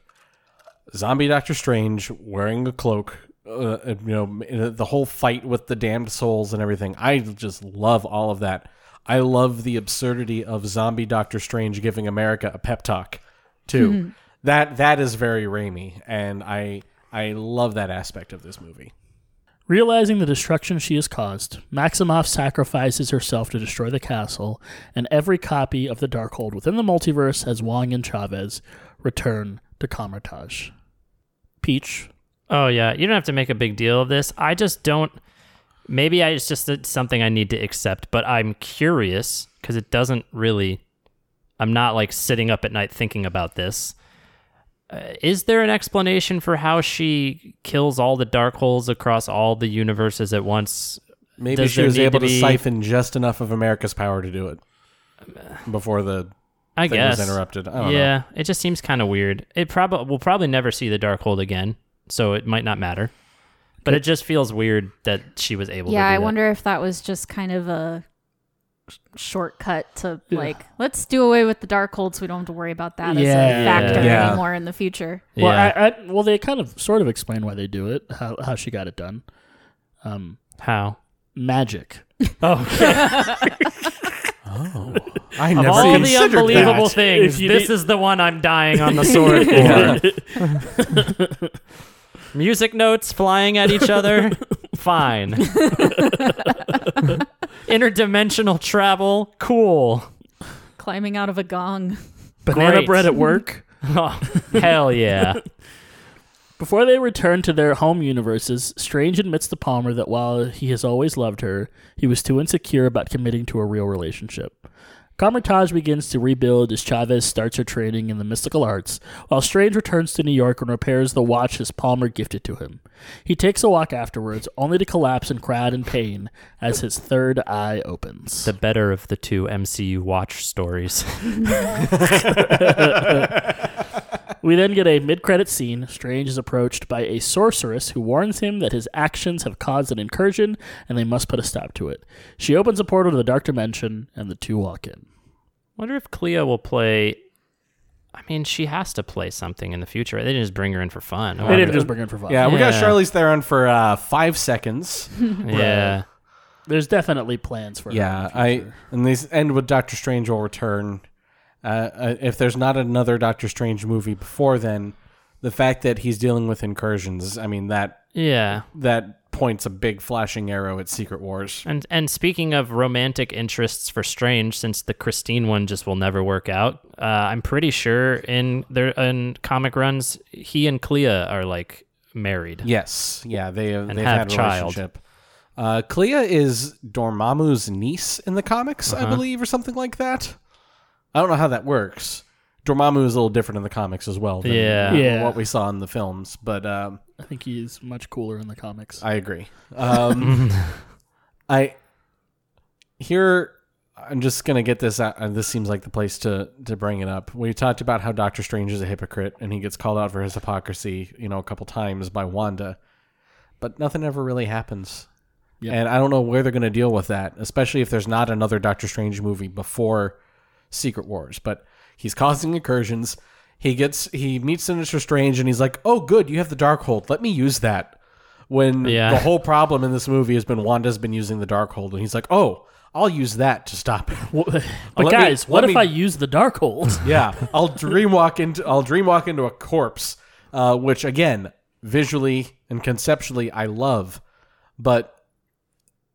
Zombie Doctor Strange wearing a cloak, uh, you know, the whole fight with the damned souls and everything. I just love all of that. I love the absurdity of Zombie Doctor Strange giving America a pep talk, too. Mm-hmm. That that is very Raimi, and I I love that aspect of this movie. Realizing the destruction she has caused, Maximoff sacrifices herself to destroy the castle, and every copy of the Darkhold within the multiverse as Wong and Chavez return to Kamar-Taj. Peach, Oh yeah, you don't have to make a big deal of this. I just don't. Maybe I, it's just it's something I need to accept, but I'm curious because it doesn't really. I'm not like sitting up at night thinking about this. Uh, is there an explanation for how she kills all the Darkholds across all the universes at once? Maybe Does she was able to be- siphon just enough of America's power to do it before the I thing guess was interrupted. I don't yeah, know. it just seems kind of weird. It probably we'll probably never see the Darkhold again, so it might not matter. But it just feels weird that she was able. Yeah, to do I that. wonder if that was just kind of a shortcut to like, let's do away with the Darkhold so we don't have to worry about that as a factor Yeah. anymore in the future. Well, Yeah. I, I, well, they kind of sort of explain why they do it, how how she got it done. Um, How? magic. [laughs] [laughs] Oh, I Of all the unbelievable that. things, this need- is the one I'm dying on the [laughs] sword for. Music notes flying at each other, [laughs] fine. [laughs] Interdimensional travel, cool. Climbing out of a gong. Banana Great. bread at work. [laughs] Oh, hell yeah. Before they return to their home universes, Strange admits to Palmer that while he has always loved her, he was too insecure about committing to a real relationship. Kamar-Taj begins to rebuild as Chavez starts her training in the mystical arts, while Strange returns to New York and repairs the watch his Palmer gifted to him. He takes a walk afterwards, only to collapse and cry out in pain as his third eye opens. The better of the two MCU watch stories. [laughs] [laughs] We then get a mid credit scene. Strange is approached by a sorceress who warns him that his actions have caused an incursion and they must put a stop to it. She opens a portal to the Dark Dimension and the two walk in. Wonder if Clea will play. I mean, she has to play something in the future. They didn't just bring her in for fun. They didn't just bring her in for fun. Yeah, we got Yeah. Charlize Theron for uh, five seconds. [laughs] yeah. There's definitely plans for her. yeah, in the I and these end with Doctor Strange will return. Uh, uh, if there's not another Doctor Strange movie before then, the fact that he's dealing with incursions, I mean that Yeah. that points a big flashing arrow at Secret Wars. And and speaking of romantic interests for Strange, since the Christine one just will never work out, uh, I'm pretty sure in their in comic runs, he and Clea are like married. Yes, yeah, they have, And they've have had a child. relationship. Uh, Clea is Dormammu's niece in the comics, I Uh-huh. believe, or something like that. I don't know how that works. Dormammu is a little different in the comics as well. Than Yeah. Yeah. what we saw in the films, but um, I think he's much cooler in the comics. I agree. Um, [laughs] I here. I'm just gonna get this out. And this seems like the place to to bring it up. We talked about how Doctor Strange is a hypocrite, and he gets called out for his hypocrisy, you know, a couple times by Wanda, but nothing ever really happens. Yep. And I don't know where they're gonna deal with that, especially if there's not another Doctor Strange movie before Secret Wars. But he's causing incursions. He gets he meets Sinister Strange, and he's like, "Oh, good, you have the Darkhold. Let me use that." When Yeah. the whole problem in this movie has been Wanda's been using the Darkhold, and he's like, "Oh, I'll use that to stop it." But Let me- guys, what if me- I use the Darkhold? [laughs] yeah, [laughs] I'll dreamwalk into I'll dreamwalk into a corpse, uh, which again, visually and conceptually, I love, but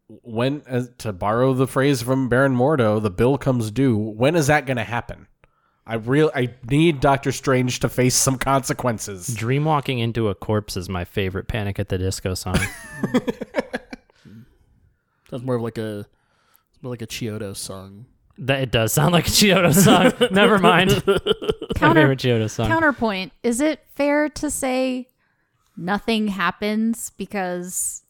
when uh, to borrow the phrase from Baron Mordo, the bill comes due. When is that going to happen? I real I need Doctor Strange to face some consequences. Dreamwalking into a corpse is my favorite Panic at the Disco song. [laughs] That's more of like a more like a Chiodo song. that it does sound like a Chiodo song. [laughs] Never mind. [laughs] my favorite Chiodo song. Counterpoint: Is it fair to say nothing happens because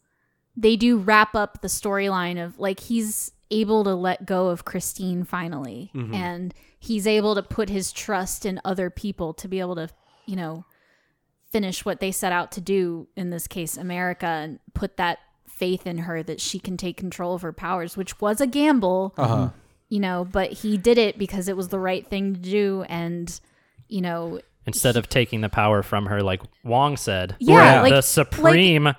they do wrap up the storyline of like he's able to let go of Christine finally, and he's able to put his trust in other people to be able to, you know, finish what they set out to do. In this case, America, and put that faith in her that she can take control of her powers, which was a gamble Uh-huh. you know, but he did it because it was the right thing to do. And, you know, Instead of taking the power from her, like Wong said. Yeah, like- the supreme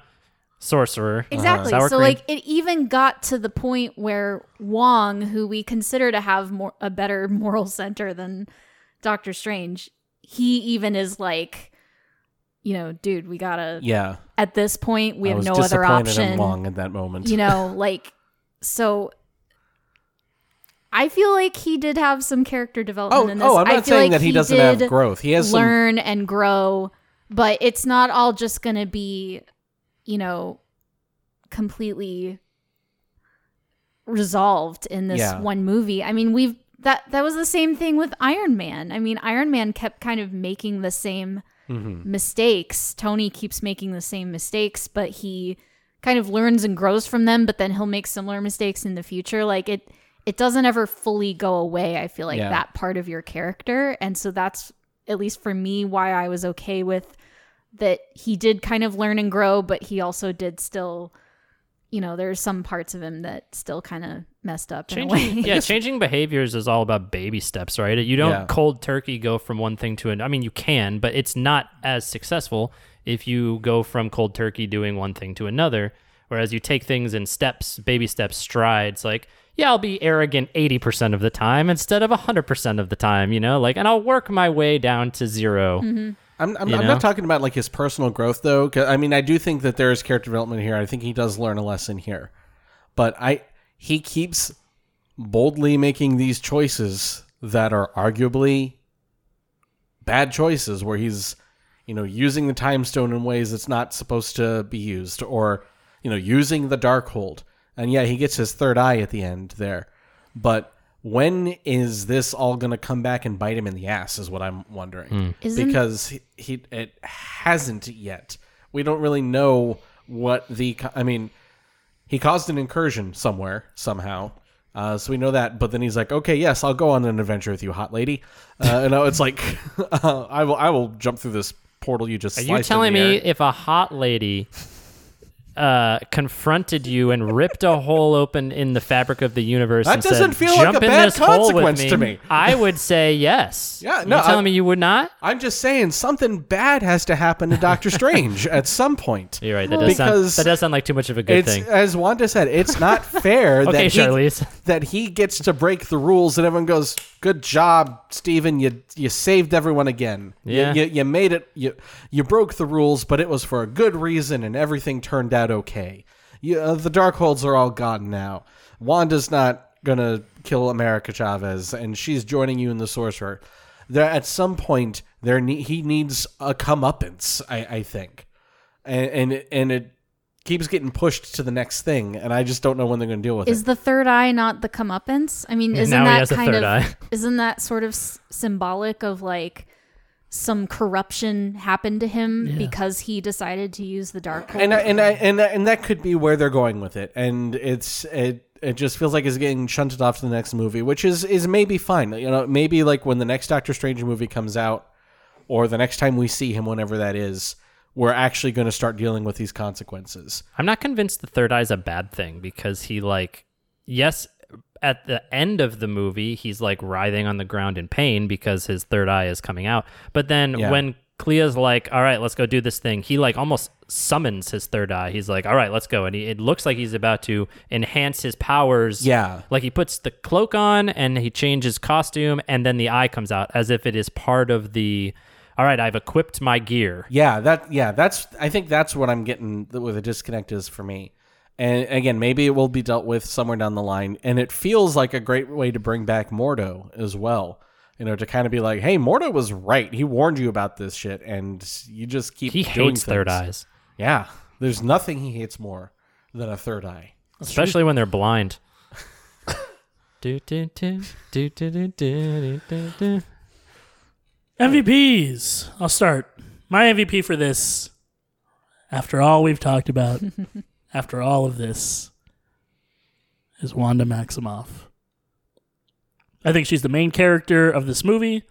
sorcerer. exactly. Uh-huh. Sour so, cream. like, it even got to the point where Wong, who we consider to have more a better [laughs] moral center than Doctor Strange, he even is like, you know, dude, we gotta. Yeah, At this point, we I have was no other option. in Wong at that moment. you know, [laughs] like so. I feel like he did have some character development Oh, in this. oh, I'm I not feel saying like that he doesn't have growth. He has some- learn and grow, but it's not all just going to be, you know, completely resolved in this Yeah. one movie. I mean, we've that that was the same thing with Iron Man. I mean, Iron Man kept kind of making the same Mm-hmm. mistakes. Tony keeps making the same mistakes, but he kind of learns and grows from them, but then he'll make similar mistakes in the future. Like it it doesn't ever fully go away, I feel like Yeah. that part of your character. And so that's at least for me why I was okay with that he did kind of learn and grow, but he also did still you know, there's some parts of him that still kind of messed up in a Changing, way. yeah, [laughs] changing behaviors is all about baby steps, right? You don't Yeah. cold turkey go from one thing to another. I mean, you can, but it's not as successful if you go from cold turkey doing one thing to another. Whereas you take things in steps, baby steps, strides. Like, yeah, I'll be arrogant eighty percent of the time instead of hundred percent of the time. You know, like, and I'll work my way down to 0 Mm-hmm. I'm, I'm, I'm not talking about like his personal growth though. I mean, I do think that there is character development here. I think he does learn a lesson here, but I he keeps boldly making these choices that are arguably bad choices, where he's you know using the time stone in ways it's not supposed to be used, or you know using the Darkhold. And yeah, he gets his third eye at the end there, but. When is this all going to come back and bite him in the ass? Is what I'm wondering Isn't- because he, he it hasn't yet. We don't really know what the. I mean, he caused an incursion somewhere somehow, uh, so we know that. But then he's like, "Okay, yes, I'll go on an adventure with you, hot lady." Uh, and it's like, [laughs] uh, "I will, I will jump through this portal you just." Are you sliced telling me air." if a hot lady uh, confronted you and ripped a hole open in the fabric of the universe That doesn't said, feel like a bad this hole with consequence to me." I would say yes. [laughs] Yeah, no, you telling I- me you would not? I'm just saying something bad has to happen to Doctor [laughs] Strange at some point. You're right. That does sound Because that does sound like too much of a good thing. as Wanda said, it's not [laughs] fair Okay, that he, Charlize. That he gets to break the rules and everyone goes, "Good job, Stephen. You you saved everyone again. You- Yeah. you, you made it. You you broke the rules, but it was for a good reason, and everything turned out okay. You, uh, the Darkholds are all gone now. Wanda's not gonna kill America Chavez, and she's joining you in the Sorcerer. There at some point there ne- he needs a comeuppance. I, I think, and and and it keeps getting pushed to the next thing, and I just don't know when they're going to deal with Is it. the third eye not the comeuppance? I mean, isn't now he that has a kind third of eye. isn't that sort of s- symbolic of like some corruption happened to him Yeah. because he decided to use the Darkhold? and I, and I, and and that could be where they're going with it, and it's it. It just feels like it's getting shunted off to the next movie, which is is maybe fine. You know, maybe like when the next Doctor Strange movie comes out, or the next time we see him, whenever that is, we're actually going to start dealing with these consequences. I'm not convinced the third eye is a bad thing because he like yes at the end of the movie he's like writhing on the ground in pain because his third eye is coming out. But then Yeah. when Clea's like, "All right, let's go do this thing," he like almost summons his third eye. He's like, "All right, let's go," and he, it looks like he's about to enhance his powers. Yeah. like he puts the cloak on and he changes costume, and then the eye comes out as if it is part of the. All right, I've equipped my gear. Yeah, that yeah, that's I think that's what I'm getting where the disconnect is for me. And again, maybe it will be dealt with somewhere down the line. And it feels like a great way to bring back Mordo as well. You know, to kind of be like, hey, Mordo was right. He warned you about this shit, and you just keep He doing hates third eyes, Yeah, there's nothing he hates more than a third eye. especially when they're blind. [laughs] [laughs] do, do, do, do, do, do, do, do, do. MVPs. I'll start. My MVP for this, after all we've talked about, [laughs] after all of this, is Wanda Maximoff. I think she's the main character of this movie.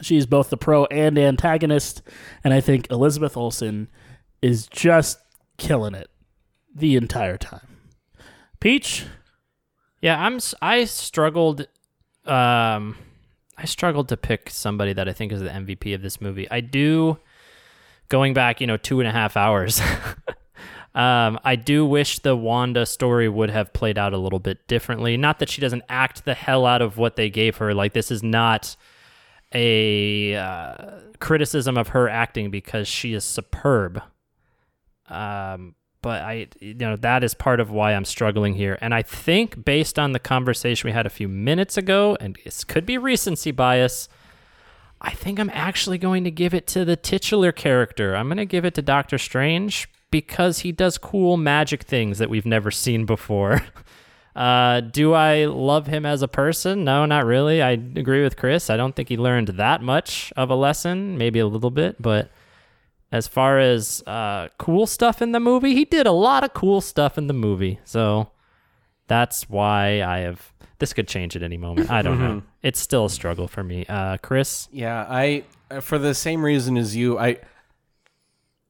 She's both the pro and antagonist, and I think Elizabeth Olsen is just killing it the entire time. Peach, Yeah, I'm. I struggled. Um, I struggled to pick somebody that I think is the MVP of this movie. I do. Going back, you know, two and a half hours. [laughs] um, I do wish the Wanda story would have played out a little bit differently. Not that she doesn't act the hell out of what they gave her. Like this is not a uh, criticism of her acting because she is superb. Um, but I, you know, that is part of why I'm struggling here. And I think based on the conversation we had a few minutes ago, and this could be recency bias, I think I'm actually going to give it to the titular character. I'm going to give it to Doctor Strange because he does cool magic things that we've never seen before. [laughs] Uh, do I love him as a person? No, not really. I agree with Chris. I don't think he learned that much of a lesson, maybe a little bit, but as far as uh, cool stuff in the movie, he did a lot of cool stuff in the movie. So that's why I have. This could change at any moment. I don't [laughs] know. It's still a struggle for me. Uh, Chris, Yeah, I uh, for the same reason as you, I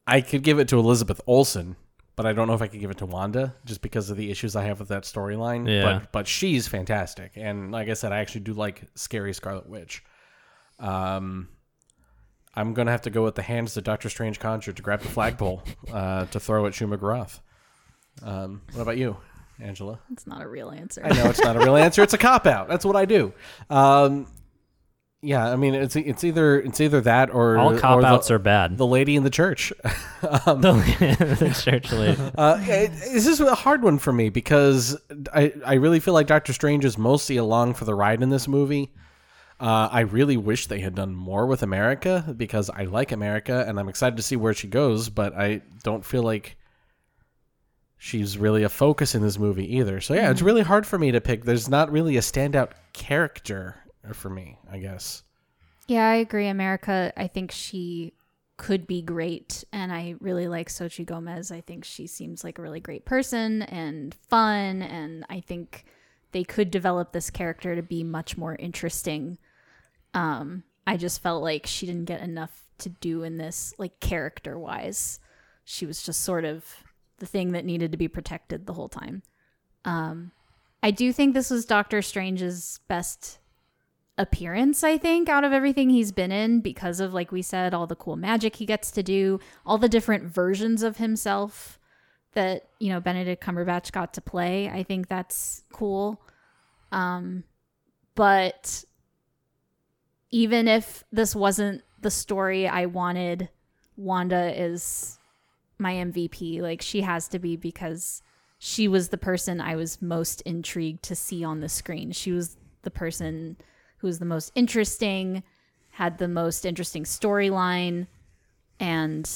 I could give it to Elizabeth Olsen, but I don't know if I could give it to Wanda just because of the issues I have with that storyline. Yeah. But but she's fantastic, and like I said, I actually do like Scary Scarlet Witch. Um, I'm gonna have to go with the hands that Doctor Strange conjured to grab the flagpole [laughs] uh, to throw at Shuma Gorath. Um, what about you, Angela? It's not a real answer. I know it's not a real answer. It's a cop out. That's what I do. Um, yeah, I mean it's it's either it's either that or all or cop the- outs are bad. the lady in the church. [laughs] [laughs] the church lady. Uh, it, this is a hard one for me because I I really feel like Doctor Strange is mostly along for the ride in this movie. Uh, I really wish they had done more with America because I like America and I'm excited to see where she goes, but I don't feel like she's really a focus in this movie either. So yeah, it's really hard for me to pick. There's not really a standout character for me, I guess. Yeah, I agree. America, I think she could be great. And I really like Xochitl Gomez. I think she seems like a really great person and fun. And I think they could develop this character to be much more interesting. Um, I just felt like she didn't get enough to do in this, like character wise. She was just sort of the thing that needed to be protected the whole time. Um, I do think this was Doctor Strange's best appearance, I think, out of everything he's been in because of, like we said, all the cool magic he gets to do, all the different versions of himself that, you know, Benedict Cumberbatch got to play. I think that's cool. Um, but even if this wasn't the story I wanted, Wanda is my MVP. Like, she has to be because she was the person I was most intrigued to see on the screen. She was the person who was the most interesting, had the most interesting storyline, and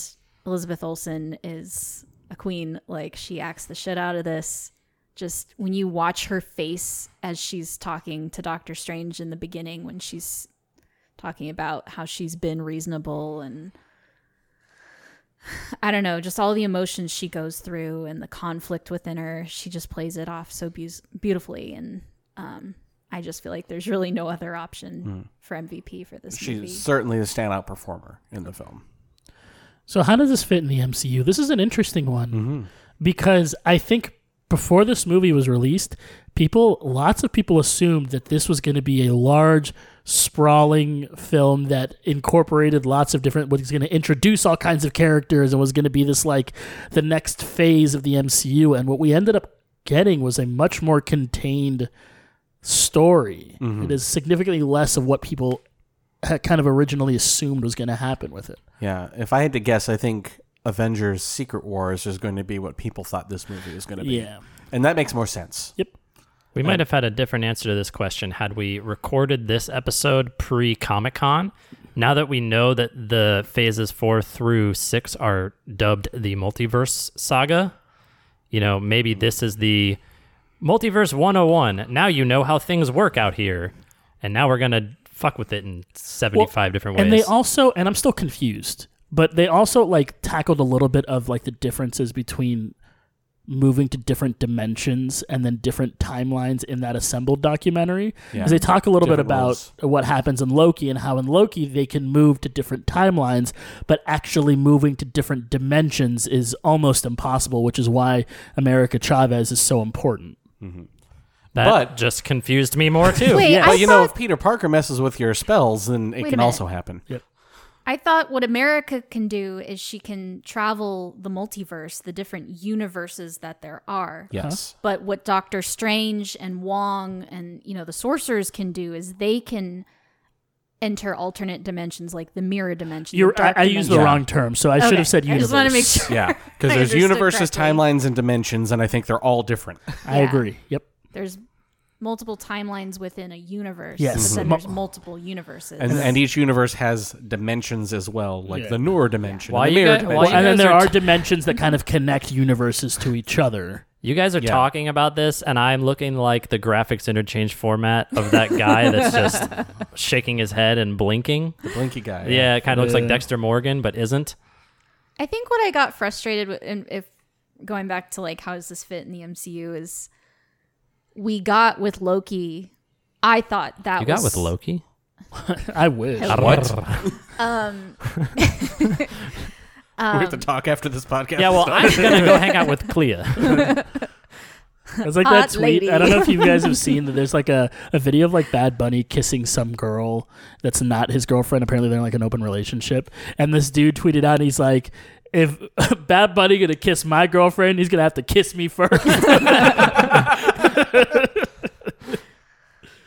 Elizabeth Olsen is a queen. Like she acts the shit out of this. Just when you watch her face as she's talking to Doctor Strange in the beginning, when she's talking about how she's been reasonable and [sighs] I don't know, just all the emotions she goes through and the conflict within her, she just plays it off so beau- beautifully. And um, I just feel like there's really no other option for MVP for this movie. She's certainly the standout performer in the film. So how does this fit in the MCU? This is an interesting one because I think before this movie was released, people lots of people assumed that this was going to be a large sprawling film that incorporated lots of different was going to introduce all kinds of characters and was going to be this like the next phase of the MCU and what we ended up getting was a much more contained story. Mm-hmm. It is significantly less of what people kind of originally assumed was going to happen with it. Yeah, if I had to guess, I think Avengers: Secret Wars is going to be what people thought this movie was going to be. Yeah. and that makes more sense. Yep. We might have had a different answer to this question had we recorded this episode pre Comic Con. Now that we know that the phases four through six are dubbed the multiverse saga, you know, maybe this is the multiverse 101. Now you know how things work out here. And now we're going to fuck with it in 75 different ways. And they also, and I'm still confused, but they also like tackled a little bit of like the differences between moving to different dimensions and then different timelines in that assembled documentary. Because they talk a little bit about roles. what happens in Loki and how in Loki they can move to different timelines, but actually moving to different dimensions is almost impossible, which is why America Chavez is so important. Mm-hmm. that but- just confused me more too. [laughs] Wait, I but you know, if Peter Parker messes with your spells, then it Wait can also happen. I thought what America can do is she can travel the multiverse, the different universes that there are. Yes. But what Doctor Strange and Wong and you know the sorcerers can do is they can enter alternate dimensions like the mirror dimension. You're, I, dark I used the dimension. wrong term, so I should have said I universe. just want to make sure. Yeah, [laughs] because there's universes, correctly. timelines, and dimensions, and I think they're all different. I Yeah. agree. Yep. There's multiple timelines within a universe. Yes. But then Mhm. there's multiple universes. And, and each universe has dimensions as well, like Yeah. the Noor dimension, Why the you mirror got- why dimension. you and then guys there are are t- dimensions that kind of connect universes to each other. You guys are Yeah. talking about this, and I'm looking like the graphics interchange format of that guy that's just [laughs] shaking his head and blinking. the blinky guy. Yeah, it kind of looks like Yeah. Dexter Morgan, but isn't. I think what I got frustrated with, and if going back to like how does this fit in the MCU, is we got with Loki. I thought that You got with Loki. [laughs] I wish. What? [laughs] Um, [laughs] we have to talk after this podcast. Yeah, well. I'm gonna go hang out with Clea. It's like Hot that tweet. lady. I don't know if you guys have seen that. There's like a, a video of like Bad Bunny kissing some girl that's not his girlfriend. Apparently, they're in like an open relationship. And this dude tweeted out, he's like, "If Bad Bunny gonna kiss my girlfriend, he's gonna have to kiss me first.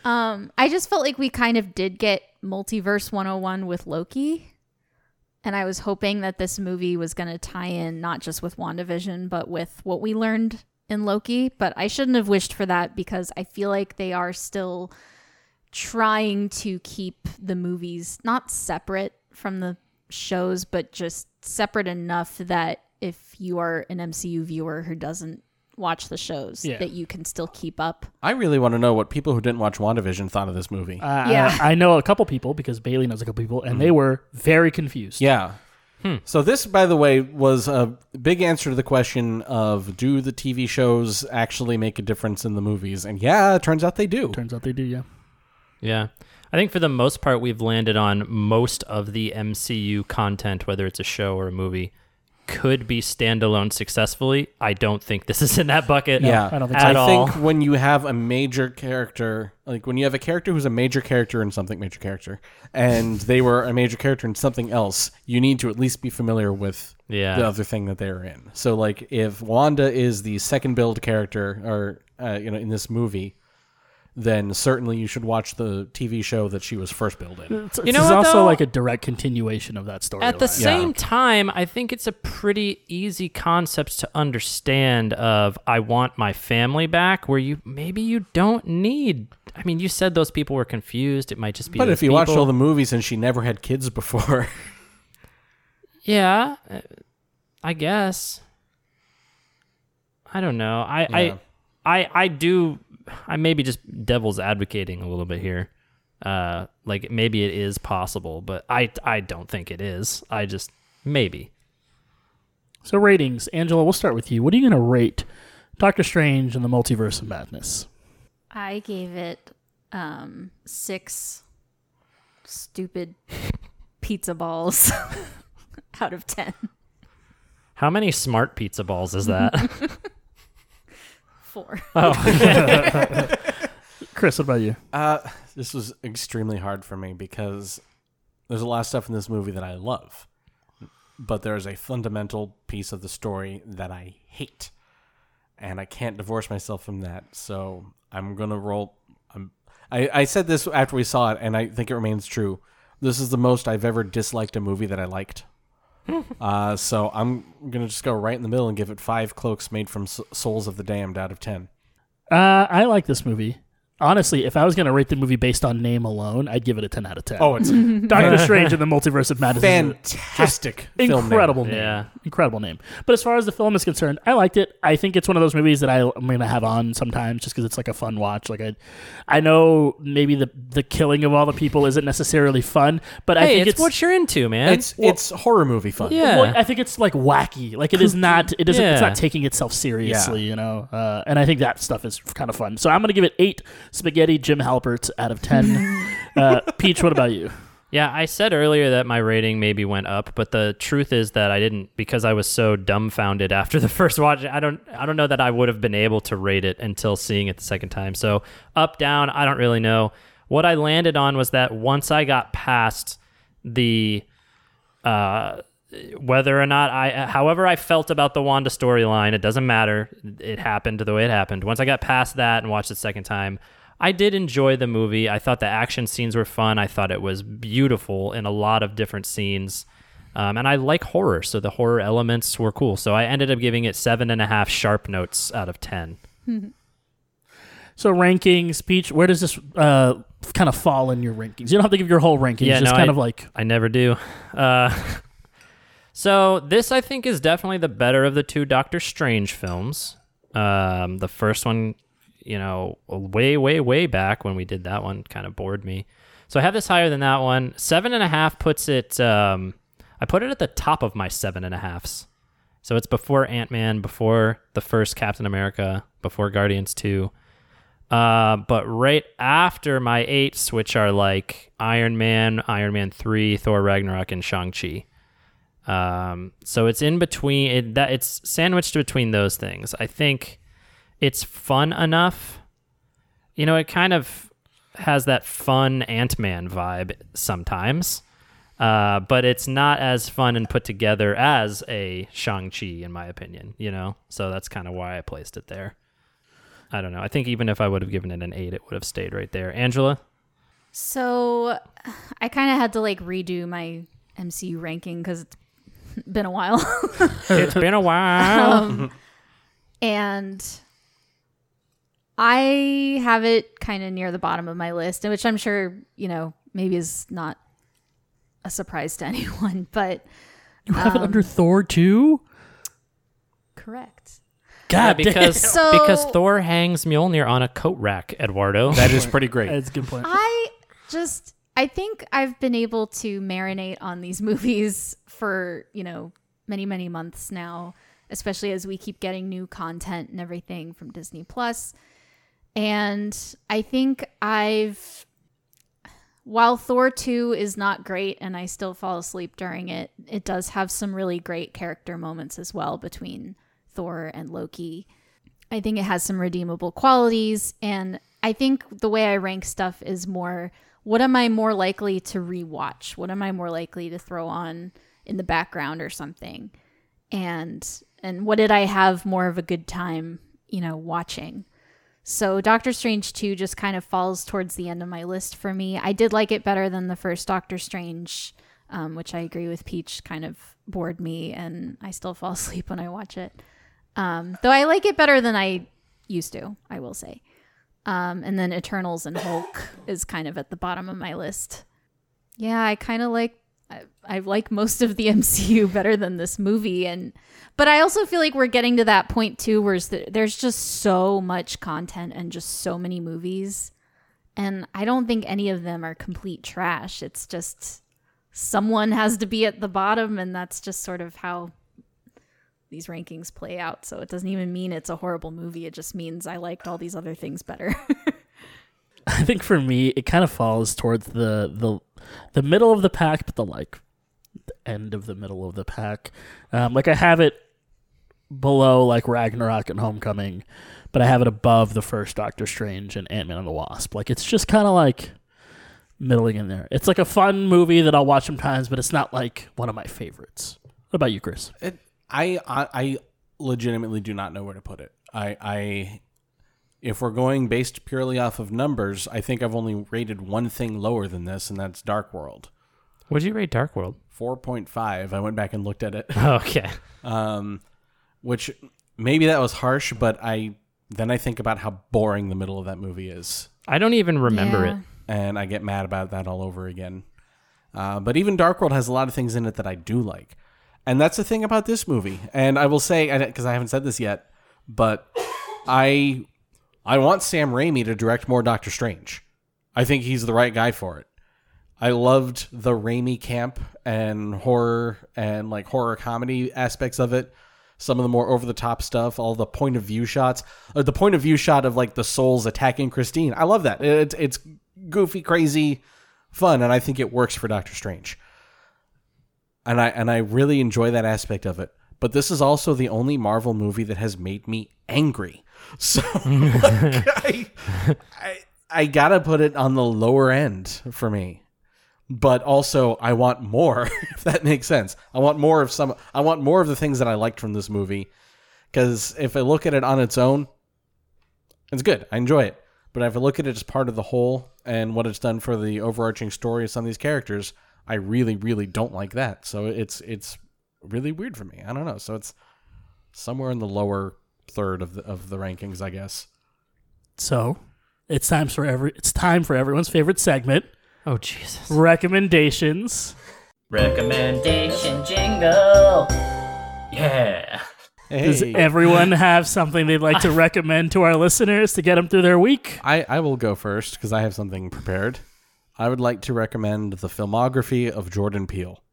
Um, I just felt like we kind of did get multiverse 101 with Loki. And I was hoping that this movie was going to tie in not just with WandaVision, but with what we learned in Loki. But I shouldn't have wished for that because I feel like they are still trying to keep the movies not separate from the shows, but just separate enough that if you are an MCU viewer who doesn't watch the shows, Yeah. that you can still keep up. I really want to know what people who didn't watch WandaVision thought of this movie. Uh, Yeah. I, I know a couple people because Bailey knows a couple people, and hmm. they were very confused. yeah. Hmm. So this, by the way, was a big answer to the question of do the TV shows actually make a difference in the movies? And yeah, it turns out they do. Turns out they do. Yeah. Yeah. I think for the most part, we've landed on most of the MCU content, whether it's a show or a movie, could be standalone successfully. I don't think this is in that bucket. Yeah, I don't think at I all. think when you have a major character, like when you have a character who's a major character in something, major character, and they were a major character in something else, you need to at least be familiar with Yeah. the other thing that they're in. So, like, if Wanda is the second build character, or uh, you know, in this movie, then certainly you should watch the TV show that she was first built in. It's, You know this is also though? like a direct continuation of that story. At the line. same time, I think it's a pretty easy concept to understand of I want my family back where you maybe you don't need I mean, you said those people were confused. It might just be But if you watched all the movies and she never had kids before, [laughs] Yeah. uh, I guess. I don't know. I, Yeah. I, I, I do. I maybe just devil's advocating a little bit here. Uh, like maybe it is possible, but I, I don't think it is. I just maybe. So ratings, Angela, we'll start with you. What are you going to rate Doctor Strange and the Multiverse of Madness? I gave it um six stupid [laughs] pizza balls [laughs] out of ten. How many smart pizza balls is that? [laughs] Four. [laughs] [laughs] Chris, what about you? Uh, this was extremely hard for me because there's a lot of stuff in this movie that I love, but there's a fundamental piece of the story that I hate, and I can't divorce myself from that. So I'm gonna roll. I'm, I I said this after we saw it, and I think it remains true. This is the most I've ever disliked a movie that I liked. [laughs] uh, so I'm gonna just go right in the middle and give it five cloaks made from S- Souls of the Damned out of ten. Uh, I like this movie. Honestly, if I was going to rate the movie based on name alone, I'd give it a 10 out of 10. Oh, it's [laughs] Doctor [laughs] Strange and the Multiverse of Madness fantastic, film name. incredible name. Yeah. Incredible name. But as far as the film is concerned, I liked it. I think it's one of those movies that I, I'm going to have on sometimes just because it's like a fun watch. Like I, I know maybe the the killing of all the people isn't necessarily fun, but I think it's, it's, what you're into, man. It's it's horror movie fun. Yeah. well, I think it's like wacky. Like it is not. It doesn't. It's not taking itself seriously. You know. Uh, and I think that stuff is kind of fun. So I'm gonna give it eight spaghetti Jim Halpert out of ten. [laughs] uh, Peach, what about you? Yeah, I said earlier that my rating maybe went up, but the truth is that I didn't because I was so dumbfounded after the [laughs] first watch. I don't I don't know that I would have been able to rate it until seeing it the second time. So, up down, I don't really know. What I landed on was that once I got past the uh whether or not I however I felt about the Wanda storyline, it doesn't matter. It happened the way it happened. Once I got past that and watched it second time, I did enjoy the movie. I thought the action scenes were fun. I thought it was beautiful in a lot of different scenes. Um, and I like horror, so the horror elements were cool. So I ended up giving it seven and a half sharp notes out of ten. [laughs] So rankings, Peach. Where does this uh, kind of fall in your rankings? You don't have to give your whole rankings. Yeah, just no, kind I- of like I never do. Uh, [laughs] so this, I think, is definitely the better of the two Doctor Strange films. Um, the first one, you know, way, way, way back when we did that one, kind of bored me. So I have this higher than that one. Seven and a half puts it. Um, I put it at the top of my seven and a halfs. So it's before Ant Man, before the first Captain America, before Guardians Two. Uh, but right after my eights, which are like Iron Man, Iron Man three, Thor Ragnarok, and Shang Chi. Um, so it's in between. It, that it's sandwiched between those things. I think it's fun enough. You know, it kind of has that fun Ant Man vibe sometimes. Uh, but it's not as fun and put together as a Shang-Chi, in my opinion, you know? So that's kind of why I placed it there. I don't know. I think even if I would have given it an eight, it would have stayed right there. Angela? So I kind of had to like redo my MCU ranking because it's been a while. it's been a while. [laughs] um, and I have it kind of near the bottom of my list, which I'm sure, you know, maybe is not a surprise to [laughs] anyone, but you have it um, under Thor too. correct. God, yeah, because So- because Thor hangs Mjolnir on a coat rack, Eduardo. That is pretty great. That's a good point. I just I think I've been able to marinate on these [laughs] movies for, you know, many many months now, especially as we keep getting new content and everything from Disney Plus. And I think I've while Thor 2 is not great and I still fall asleep during it, it does have some really great character moments as well between Thor and Loki. I think it has some redeemable qualities. And I think the way I rank stuff is more what am I more likely to rewatch? What am I more likely to throw on in the background or something? And and what did I have more of a good time, you know, watching? So Doctor Strange 2 just kind of falls towards the end of my list for me. I did like it better than the first Doctor Strange, um, which I agree with Peach kind of bored me and I still fall [laughs] asleep when I watch it. Um, though I like it better than I used to, I will say. Um, and then Eternals and Hulk is kind of at the bottom of my list. Yeah, I kind of like I, I like most of the [laughs] MCU better than this movie, and but I also feel like we're getting to that point too, where there's just so much content and just so many movies, and I don't think any of them are complete trash. It's just someone has to be at the bottom, and that's just sort of how these rankings play out. So it doesn't even mean it's a horrible movie. It just means I liked all these other things better. [laughs] I think for me, it kind of falls towards the the the middle of the pack, but the like the end of the middle of the pack. Um, like I have it below like Ragnarok and Homecoming, but I have it above the first Doctor Strange and Ant Man and the Wasp. Like it's just kind of like middling in there. It's like a fun movie that I'll watch sometimes, but it's not like one of my favorites. What about you, Chris? It, I, I I legitimately do not know where to put it. I I if we're going based purely off of numbers, I think I've only rated one thing lower than this, and that's Dark World. What did you rate Dark World? Four point five. I went back and looked at it. Oh, [laughs] okay. um, which maybe that was harsh, but I then I think about how boring the middle of that movie is. I don't even remember Yeah. it. and I get mad about that all over again. Uh, but even Dark World has a lot of things in it that I do like, and that's the thing about this movie. And I will say, because I haven't said this yet, but I I want Sam Raimi to direct more Doctor Strange. I think he's the right guy for it. I loved the Raimi camp and horror and like horror comedy aspects of it. Some of the more over the top stuff, all the point of view shots, uh, the point of view shot of like the souls attacking Christine. I love that. It, it's goofy, crazy, fun, and I think it works for Doctor Strange. And I and I really enjoy that aspect of it. But this is also the only Marvel movie that has made me angry. So [laughs] like, I, I I gotta put it on the lower end for me. But also I want more, [laughs] if that makes sense. I want more of some I want more of the things that I liked from this movie. Because if I look at it on its own, it's good. I enjoy it. But if I look at it as part of the whole and what it's done for the overarching story of some of these characters, I really, really don't like that. So it's it's really weird for me. I don't know. So it's somewhere in the lower third of the of the rankings, I guess. So it's time for every it's time for everyone's favorite segment, Oh Jesus. recommendations. Recommendation jingle. Yeah. Does everyone [laughs] have something they'd like to recommend to our listeners to get them through their week? I, I will go first because I have something prepared. I would like to recommend the filmography of Jordan Peele.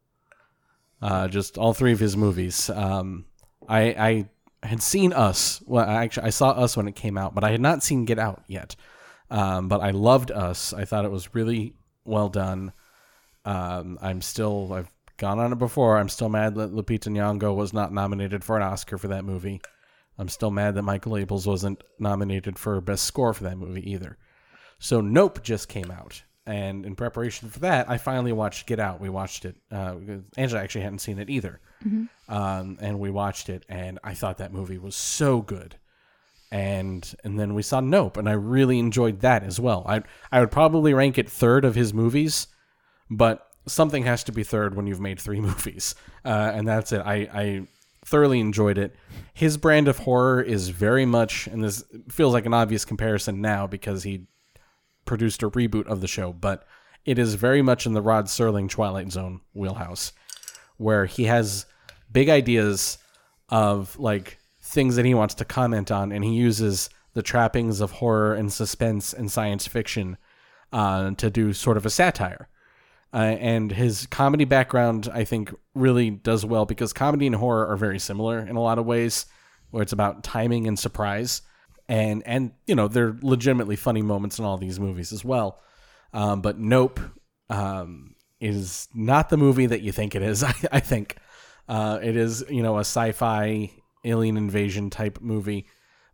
Uh, just all three of his movies. Um, I I had seen Us. Well, I actually I saw Us when it came out, but I had not seen Get Out yet. Um, but I loved Us. I thought it was really well done. Um, I'm still I've gone on it before. I'm still mad that Lupita Nyong'o was not nominated for an Oscar for that movie. I'm still mad that Michael Abels wasn't nominated for best score for that movie either. So Nope just came out, and in preparation for that, I finally watched Get Out. We watched it. Uh, Angela actually hadn't seen it either, um, and we watched it, and I thought that movie was so good. And and then we saw Nope, and I really enjoyed that as well. I I would probably rank it third of his movies, but something has to be third when you've made three [laughs] movies, uh, and that's it. I I thoroughly enjoyed it. His brand of horror is very much, and this feels like an obvious comparison now because he produced a reboot of the show, but it is very much in the Rod Serling Twilight Zone wheelhouse, where he has big ideas of like things that he wants to comment on, and he uses the trappings of horror and suspense and science fiction uh, to do sort of a satire. Uh, and his comedy background, I think, really does well because comedy and horror are very similar in a lot of ways, where it's about timing and surprise, and and you know they're legitimately funny moments in all these movies as well. Um, but Nope um, is not the movie that you think it is. [laughs] I, I think uh, it is you know a sci-fi alien invasion type movie,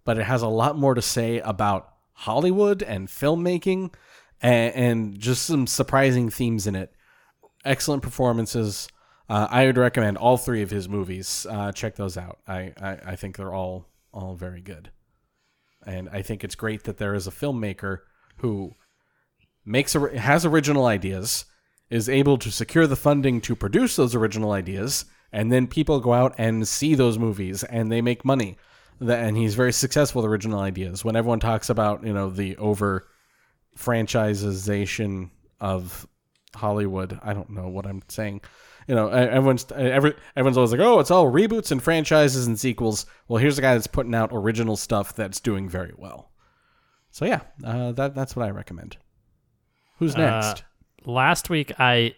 but it has a lot more to say about Hollywood and filmmaking and, and just some surprising themes in it. Excellent performances. Uh, I would recommend all three of his movies. Uh, check those out. I, I, I think they're all all very good, and I think it's great that there is a filmmaker who makes a, has original ideas, is able to secure the funding to produce those original ideas, and then people go out and see those movies and they make money. And he's very successful with original ideas. When everyone talks about you know the over franchisization of Hollywood. I don't know what I'm saying. You know, everyone's every, everyone's always like, "Oh, it's all reboots and franchises and sequels." Well, here's a guy that's putting out original stuff that's doing very well. So yeah, uh, that that's what I recommend. Who's next? Uh, last week, I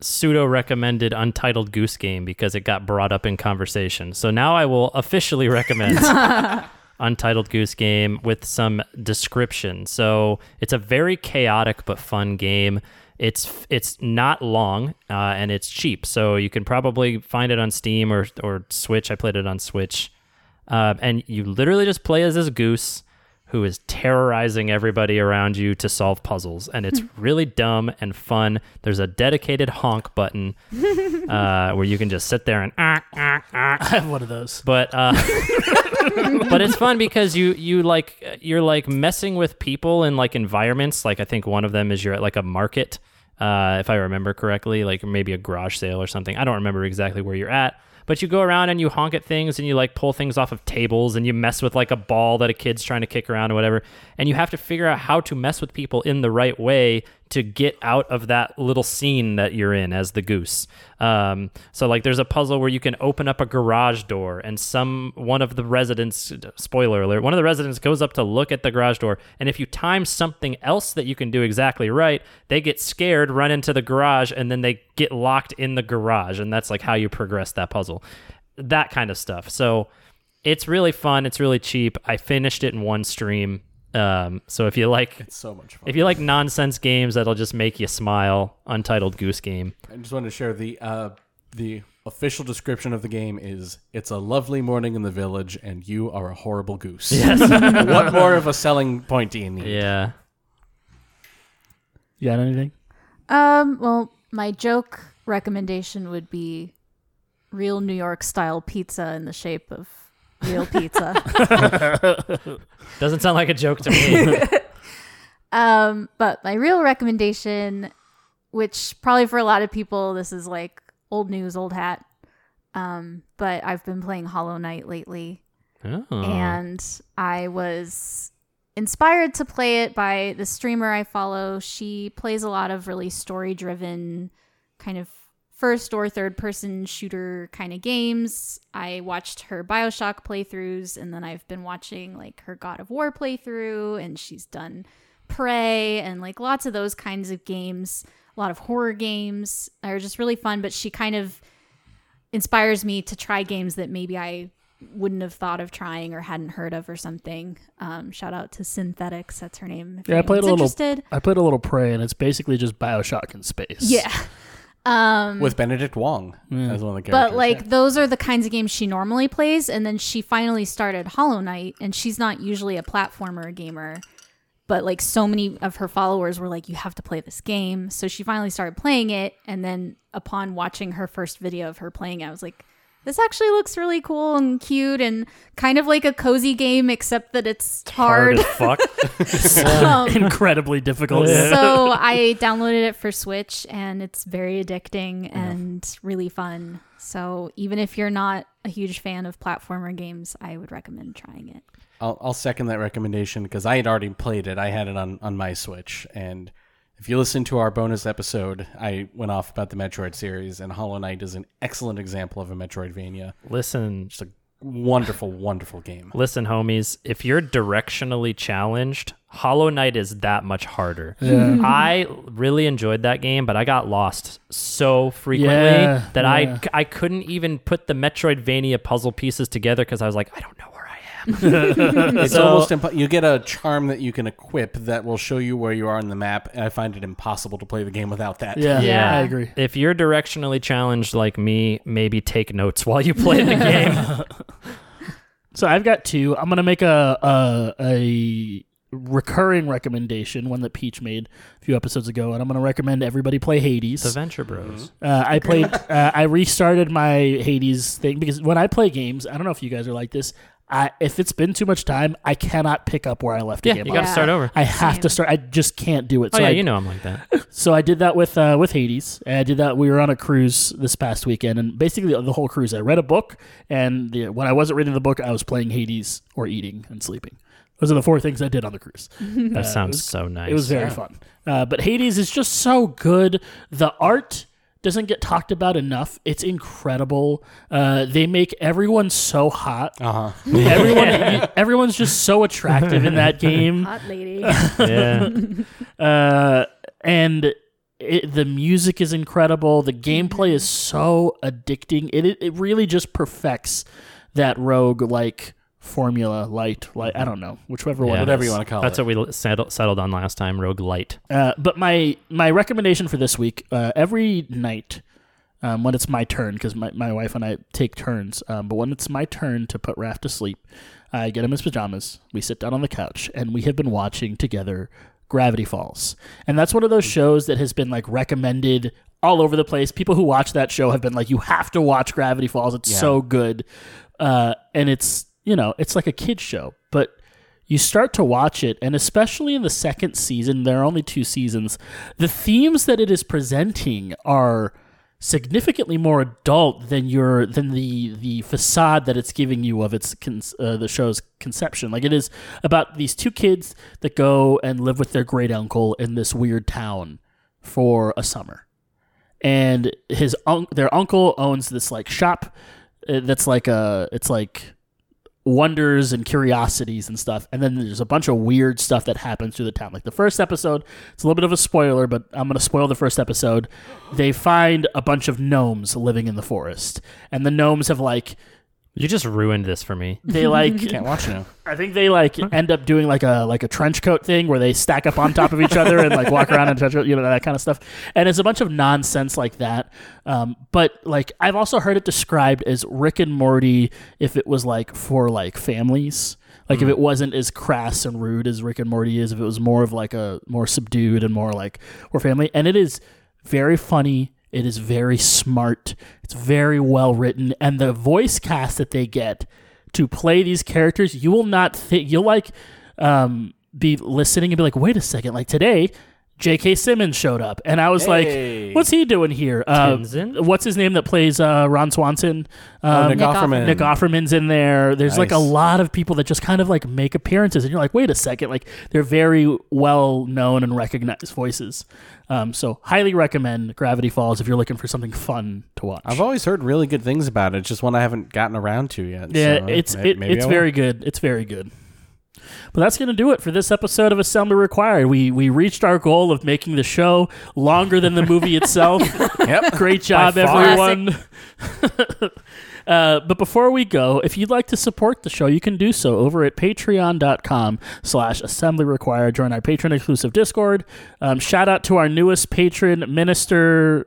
pseudo recommended Untitled Goose Game because it got brought up in conversation. So now I will officially recommend [laughs] Untitled Goose Game with some description. So it's a very chaotic but fun game. It's it's not long uh, and it's cheap, so you can probably find it on Steam or or Switch. I played it on Switch, uh, and you literally just play as this goose who is terrorizing everybody around you to solve puzzles. And it's [laughs] really dumb and fun. There's a dedicated honk button [laughs] uh, where you can just sit there and ah, ah, ah. I have one of those. But uh, [laughs] [laughs] but it's fun because you you like you're like messing with people in like environments. Like I think one of them is you're at like a market, uh, if I remember correctly, like maybe a garage sale or something. I don't remember exactly where you're at. But you go around and you honk at things and you like pull things off of tables and you mess with like a ball that a kid's trying to kick around or whatever. And you have to figure out how to mess with people in the right way to get out of that little scene that you're in as the goose. Um, so like there's a puzzle where you can open up a garage door and some one of the residents spoiler alert one of the residents goes up to look at the garage door. And if you time something else that you can do exactly right they get scared run into the garage and then they get locked in the garage. And that's like how you progress that puzzle. That kind of stuff. So it's really fun. It's really cheap. I finished it in one stream um, so if you like It's so much fun. if you like nonsense games that'll just make you smile untitled goose game I just wanted to share the uh, the official description of the game is it's a lovely morning in the village and you are a horrible goose. [laughs] Yes. [laughs] what more of a selling point do you need? yeah You got anything? Um, well, my joke recommendation would be real New York style pizza in the shape of real pizza. [laughs] doesn't sound like a joke to me [laughs] um, but my real recommendation, which probably for a lot of people this is like old news, old hat. Um, but I've been playing Hollow Knight lately. oh. and I was inspired to play it by the streamer I follow. She plays a lot of really story driven, kind of first or third person shooter kind of games. I watched her Bioshock playthroughs, and then I've been watching like her God of War playthrough, and she's done Prey and like lots of those kinds of games. A lot of horror games are just really fun, but she kind of inspires me to try games that maybe I wouldn't have thought of trying or hadn't heard of or something. Um, shout out to Synthetics, that's her name. Yeah, I played a little. Interested. I played a little Prey, and it's basically just Bioshock in space. Yeah. [laughs] Um, With Benedict Wong as one of the characters. but like those are the kinds of games she normally plays, and then she finally started Hollow Knight, and she's not usually a platformer gamer. But like so many of her followers were like, you have to play this game. So she finally started playing it. And then upon watching her first video of her playing it, I was like, this actually looks really cool and cute and kind of like a cozy game, except that it's hard. as fuck [laughs] [laughs] Um, incredibly difficult. Yeah. so [laughs] I downloaded it for Switch and it's very addicting and really fun. So even if you're not a huge fan of platformer games, I would recommend trying it. I'll, I'll second that recommendation because I had already played it. I had it on, on my Switch. And if you listen to our bonus episode, I went off about the Metroid series, and Hollow Knight is an excellent example of a Metroidvania. listen Just a wonderful, wonderful game. listen homies if you're directionally challenged hollow knight is that much harder Yeah. i really enjoyed that game but i got lost so frequently Yeah, that yeah. I, I couldn't even put the metroidvania puzzle pieces together because i was like i don't know where i am It's So- almost impo- you get a charm that you can equip that will show you where you are on the map. And I find it impossible to play the game without that. Yeah, Yeah. I agree. if you're directionally challenged like me maybe take notes while you play the game [laughs] So I've got two. I'm gonna make a a, a recurring recommendation, one that Peach made a few episodes ago, and I'm gonna recommend everybody play Hades. the venture bros Uh, I played. Uh, I restarted my Hades thing because when I play games, I don't know if you guys are like this. I, if it's been too much time, I cannot pick up where I left Yeah, the game. you off. got to start over. I have to start. I just can't do it. Oh so yeah, I, you know I'm like that. [laughs] so I did that with uh, with Hades. And I did that. We were on a cruise this past weekend, and basically the whole cruise, I read a book, and the, when I wasn't reading the book, I was playing Hades or eating and sleeping. Those are the four things I did on the cruise. [laughs] That Uh, sounds was- so nice. It was very fun. Uh, but Hades is just so good. The art doesn't get talked about enough. It's incredible. Uh, they make everyone so hot. Uh huh. [laughs] Everyone, [laughs] everyone's just so attractive in that game. Hot lady. [laughs] yeah. Uh, and it, the music is incredible. The gameplay is so addicting. It it, it really just perfects that rogue like formula. Light, like I don't know whichever one. Yeah. it Whatever you want to call That's it. That's what we settled, settled on last time. Rogue Light. Uh, but my my recommendation for this week, uh, every night, um, when it's my turn, because my, my wife and I take turns, um, but when it's my turn to put Raph to sleep, I get him his pajamas. We sit down on the couch, and we have been watching together Gravity Falls, and that's one of those shows that has been like recommended all over the place. People who watch that show have been like, "You have to watch Gravity Falls. It's Yeah. so good," uh, and it's you know it's like a kids show, but you start to watch it, and especially in the second season, there are only two seasons. The themes that it is presenting are significantly more adult than your than the the facade that it's giving you of its con- uh, the show's conception. Like it is about these two kids that go and live with their great uncle in this weird town for a summer, and his un- their uncle owns this like shop uh, that's like a it's like wonders and curiosities and stuff. And then there's a bunch of weird stuff that happens through the town. Like the first episode, it's a little bit of a spoiler, but I'm going to spoil the first episode. They find a bunch of gnomes living in the forest. And the gnomes have like You just ruined this for me. [laughs] they like [laughs] Can't watch it now. I think they like end up doing like a like a trench coat thing where they stack up on top of each other and like walk around in trench coat, you know that kind of stuff. And it's a bunch of nonsense like that. Um, but like I've also heard it described as Rick and Morty if it was like for like families. Like if it wasn't as crass and rude as Rick and Morty is, if it was more of like a more subdued and more like we're family. And it is very funny. It is very smart. It's very well written, and the voice cast that they get to play these characters, you will not think you'll like um, be listening and be like, wait a second, like today. J.K. Simmons showed up, and I was Hey. like, "What's he doing here?" Uh, what's his name that plays uh, Ron Swanson? Oh, Um, Nick Nick Offerman. Nick Offerman's in there. There's like a lot of people that just kind of like make appearances, and you're like, wait a second, like they're very well known and recognized voices. Um, so highly recommend Gravity Falls if you're looking for something fun to watch. I've always heard really good things about it. It's just one I haven't gotten around to yet. yeah, so it's it, maybe it's I will. very good. It's very good. But that's going to do it for this episode of Assembly Required. We we reached our goal of making the show longer than the movie [laughs] itself. Yep. Great job, everyone. [laughs] uh, but before we go, if you'd like to support the show, you can do so over at patreon.com slash assembly required. Join our patron exclusive Discord. Um, shout out to our newest patron, Minister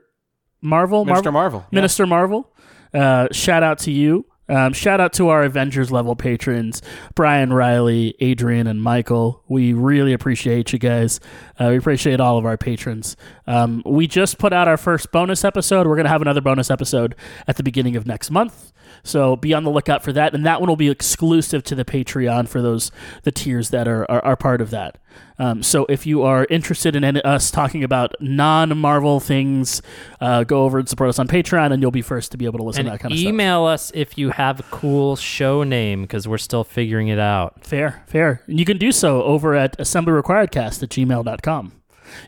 Marvel. Mr. Marvel. yeah. Minister Marvel. Uh, shout out to you. Um, shout out to our Avengers level patrons, Brian Riley, Adrian, and Michael. We really appreciate you guys. Uh, we appreciate all of our patrons. Um, we just put out our first bonus episode. We're going to have another bonus episode at the beginning of next month. So be on the lookout for that. And that one will be exclusive to the Patreon for those, the tiers that are, are, are part of that. Um, so if you are interested in any, us talking about non Marvel things, uh, go over and support us on Patreon, and you'll be first to be able to listen And to that kind of stuff. email us if you have a cool show name because we're still figuring it out. Fair, fair. And you can do so over at assemblyrequiredcast at gmail.com.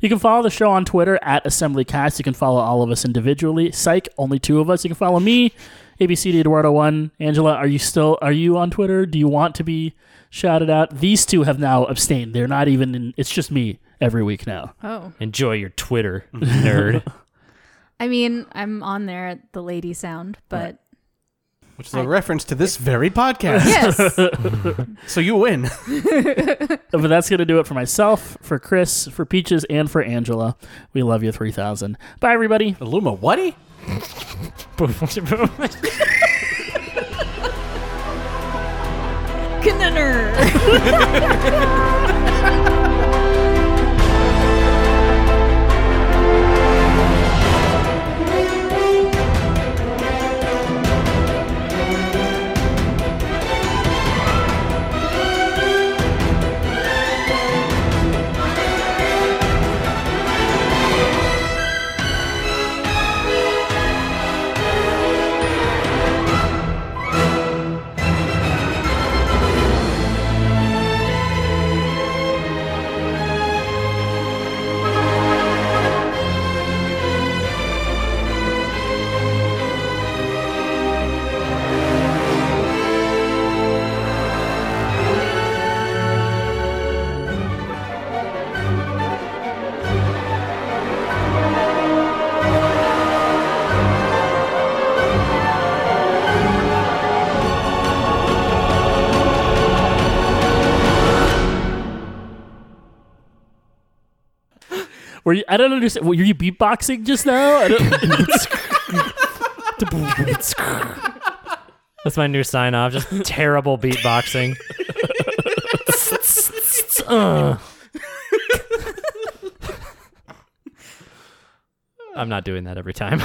You can follow the show on Twitter at assemblycast. You can follow all of us individually. Psych, only two of us. You can follow me, ABCD Eduardo One. Angela, are you still are you on Twitter? Do you want to be shouted out? These two have now abstained. They're not even in. It's just me every week now. Oh. Enjoy your Twitter, [laughs] nerd. I mean, I'm on there at the lady sound, but Which is a reference to this very podcast. yes. [laughs] So you win. [laughs] but that's going to do it for myself, for Chris, for Peaches, and for Angela. We love you 3000. Bye, everybody. Illuma, whaty? Pauvre Knunner [laughs] Were you, I don't understand. Were you beatboxing just now? That's my new sign off. Just terrible beatboxing. Uh. I'm not doing that every time.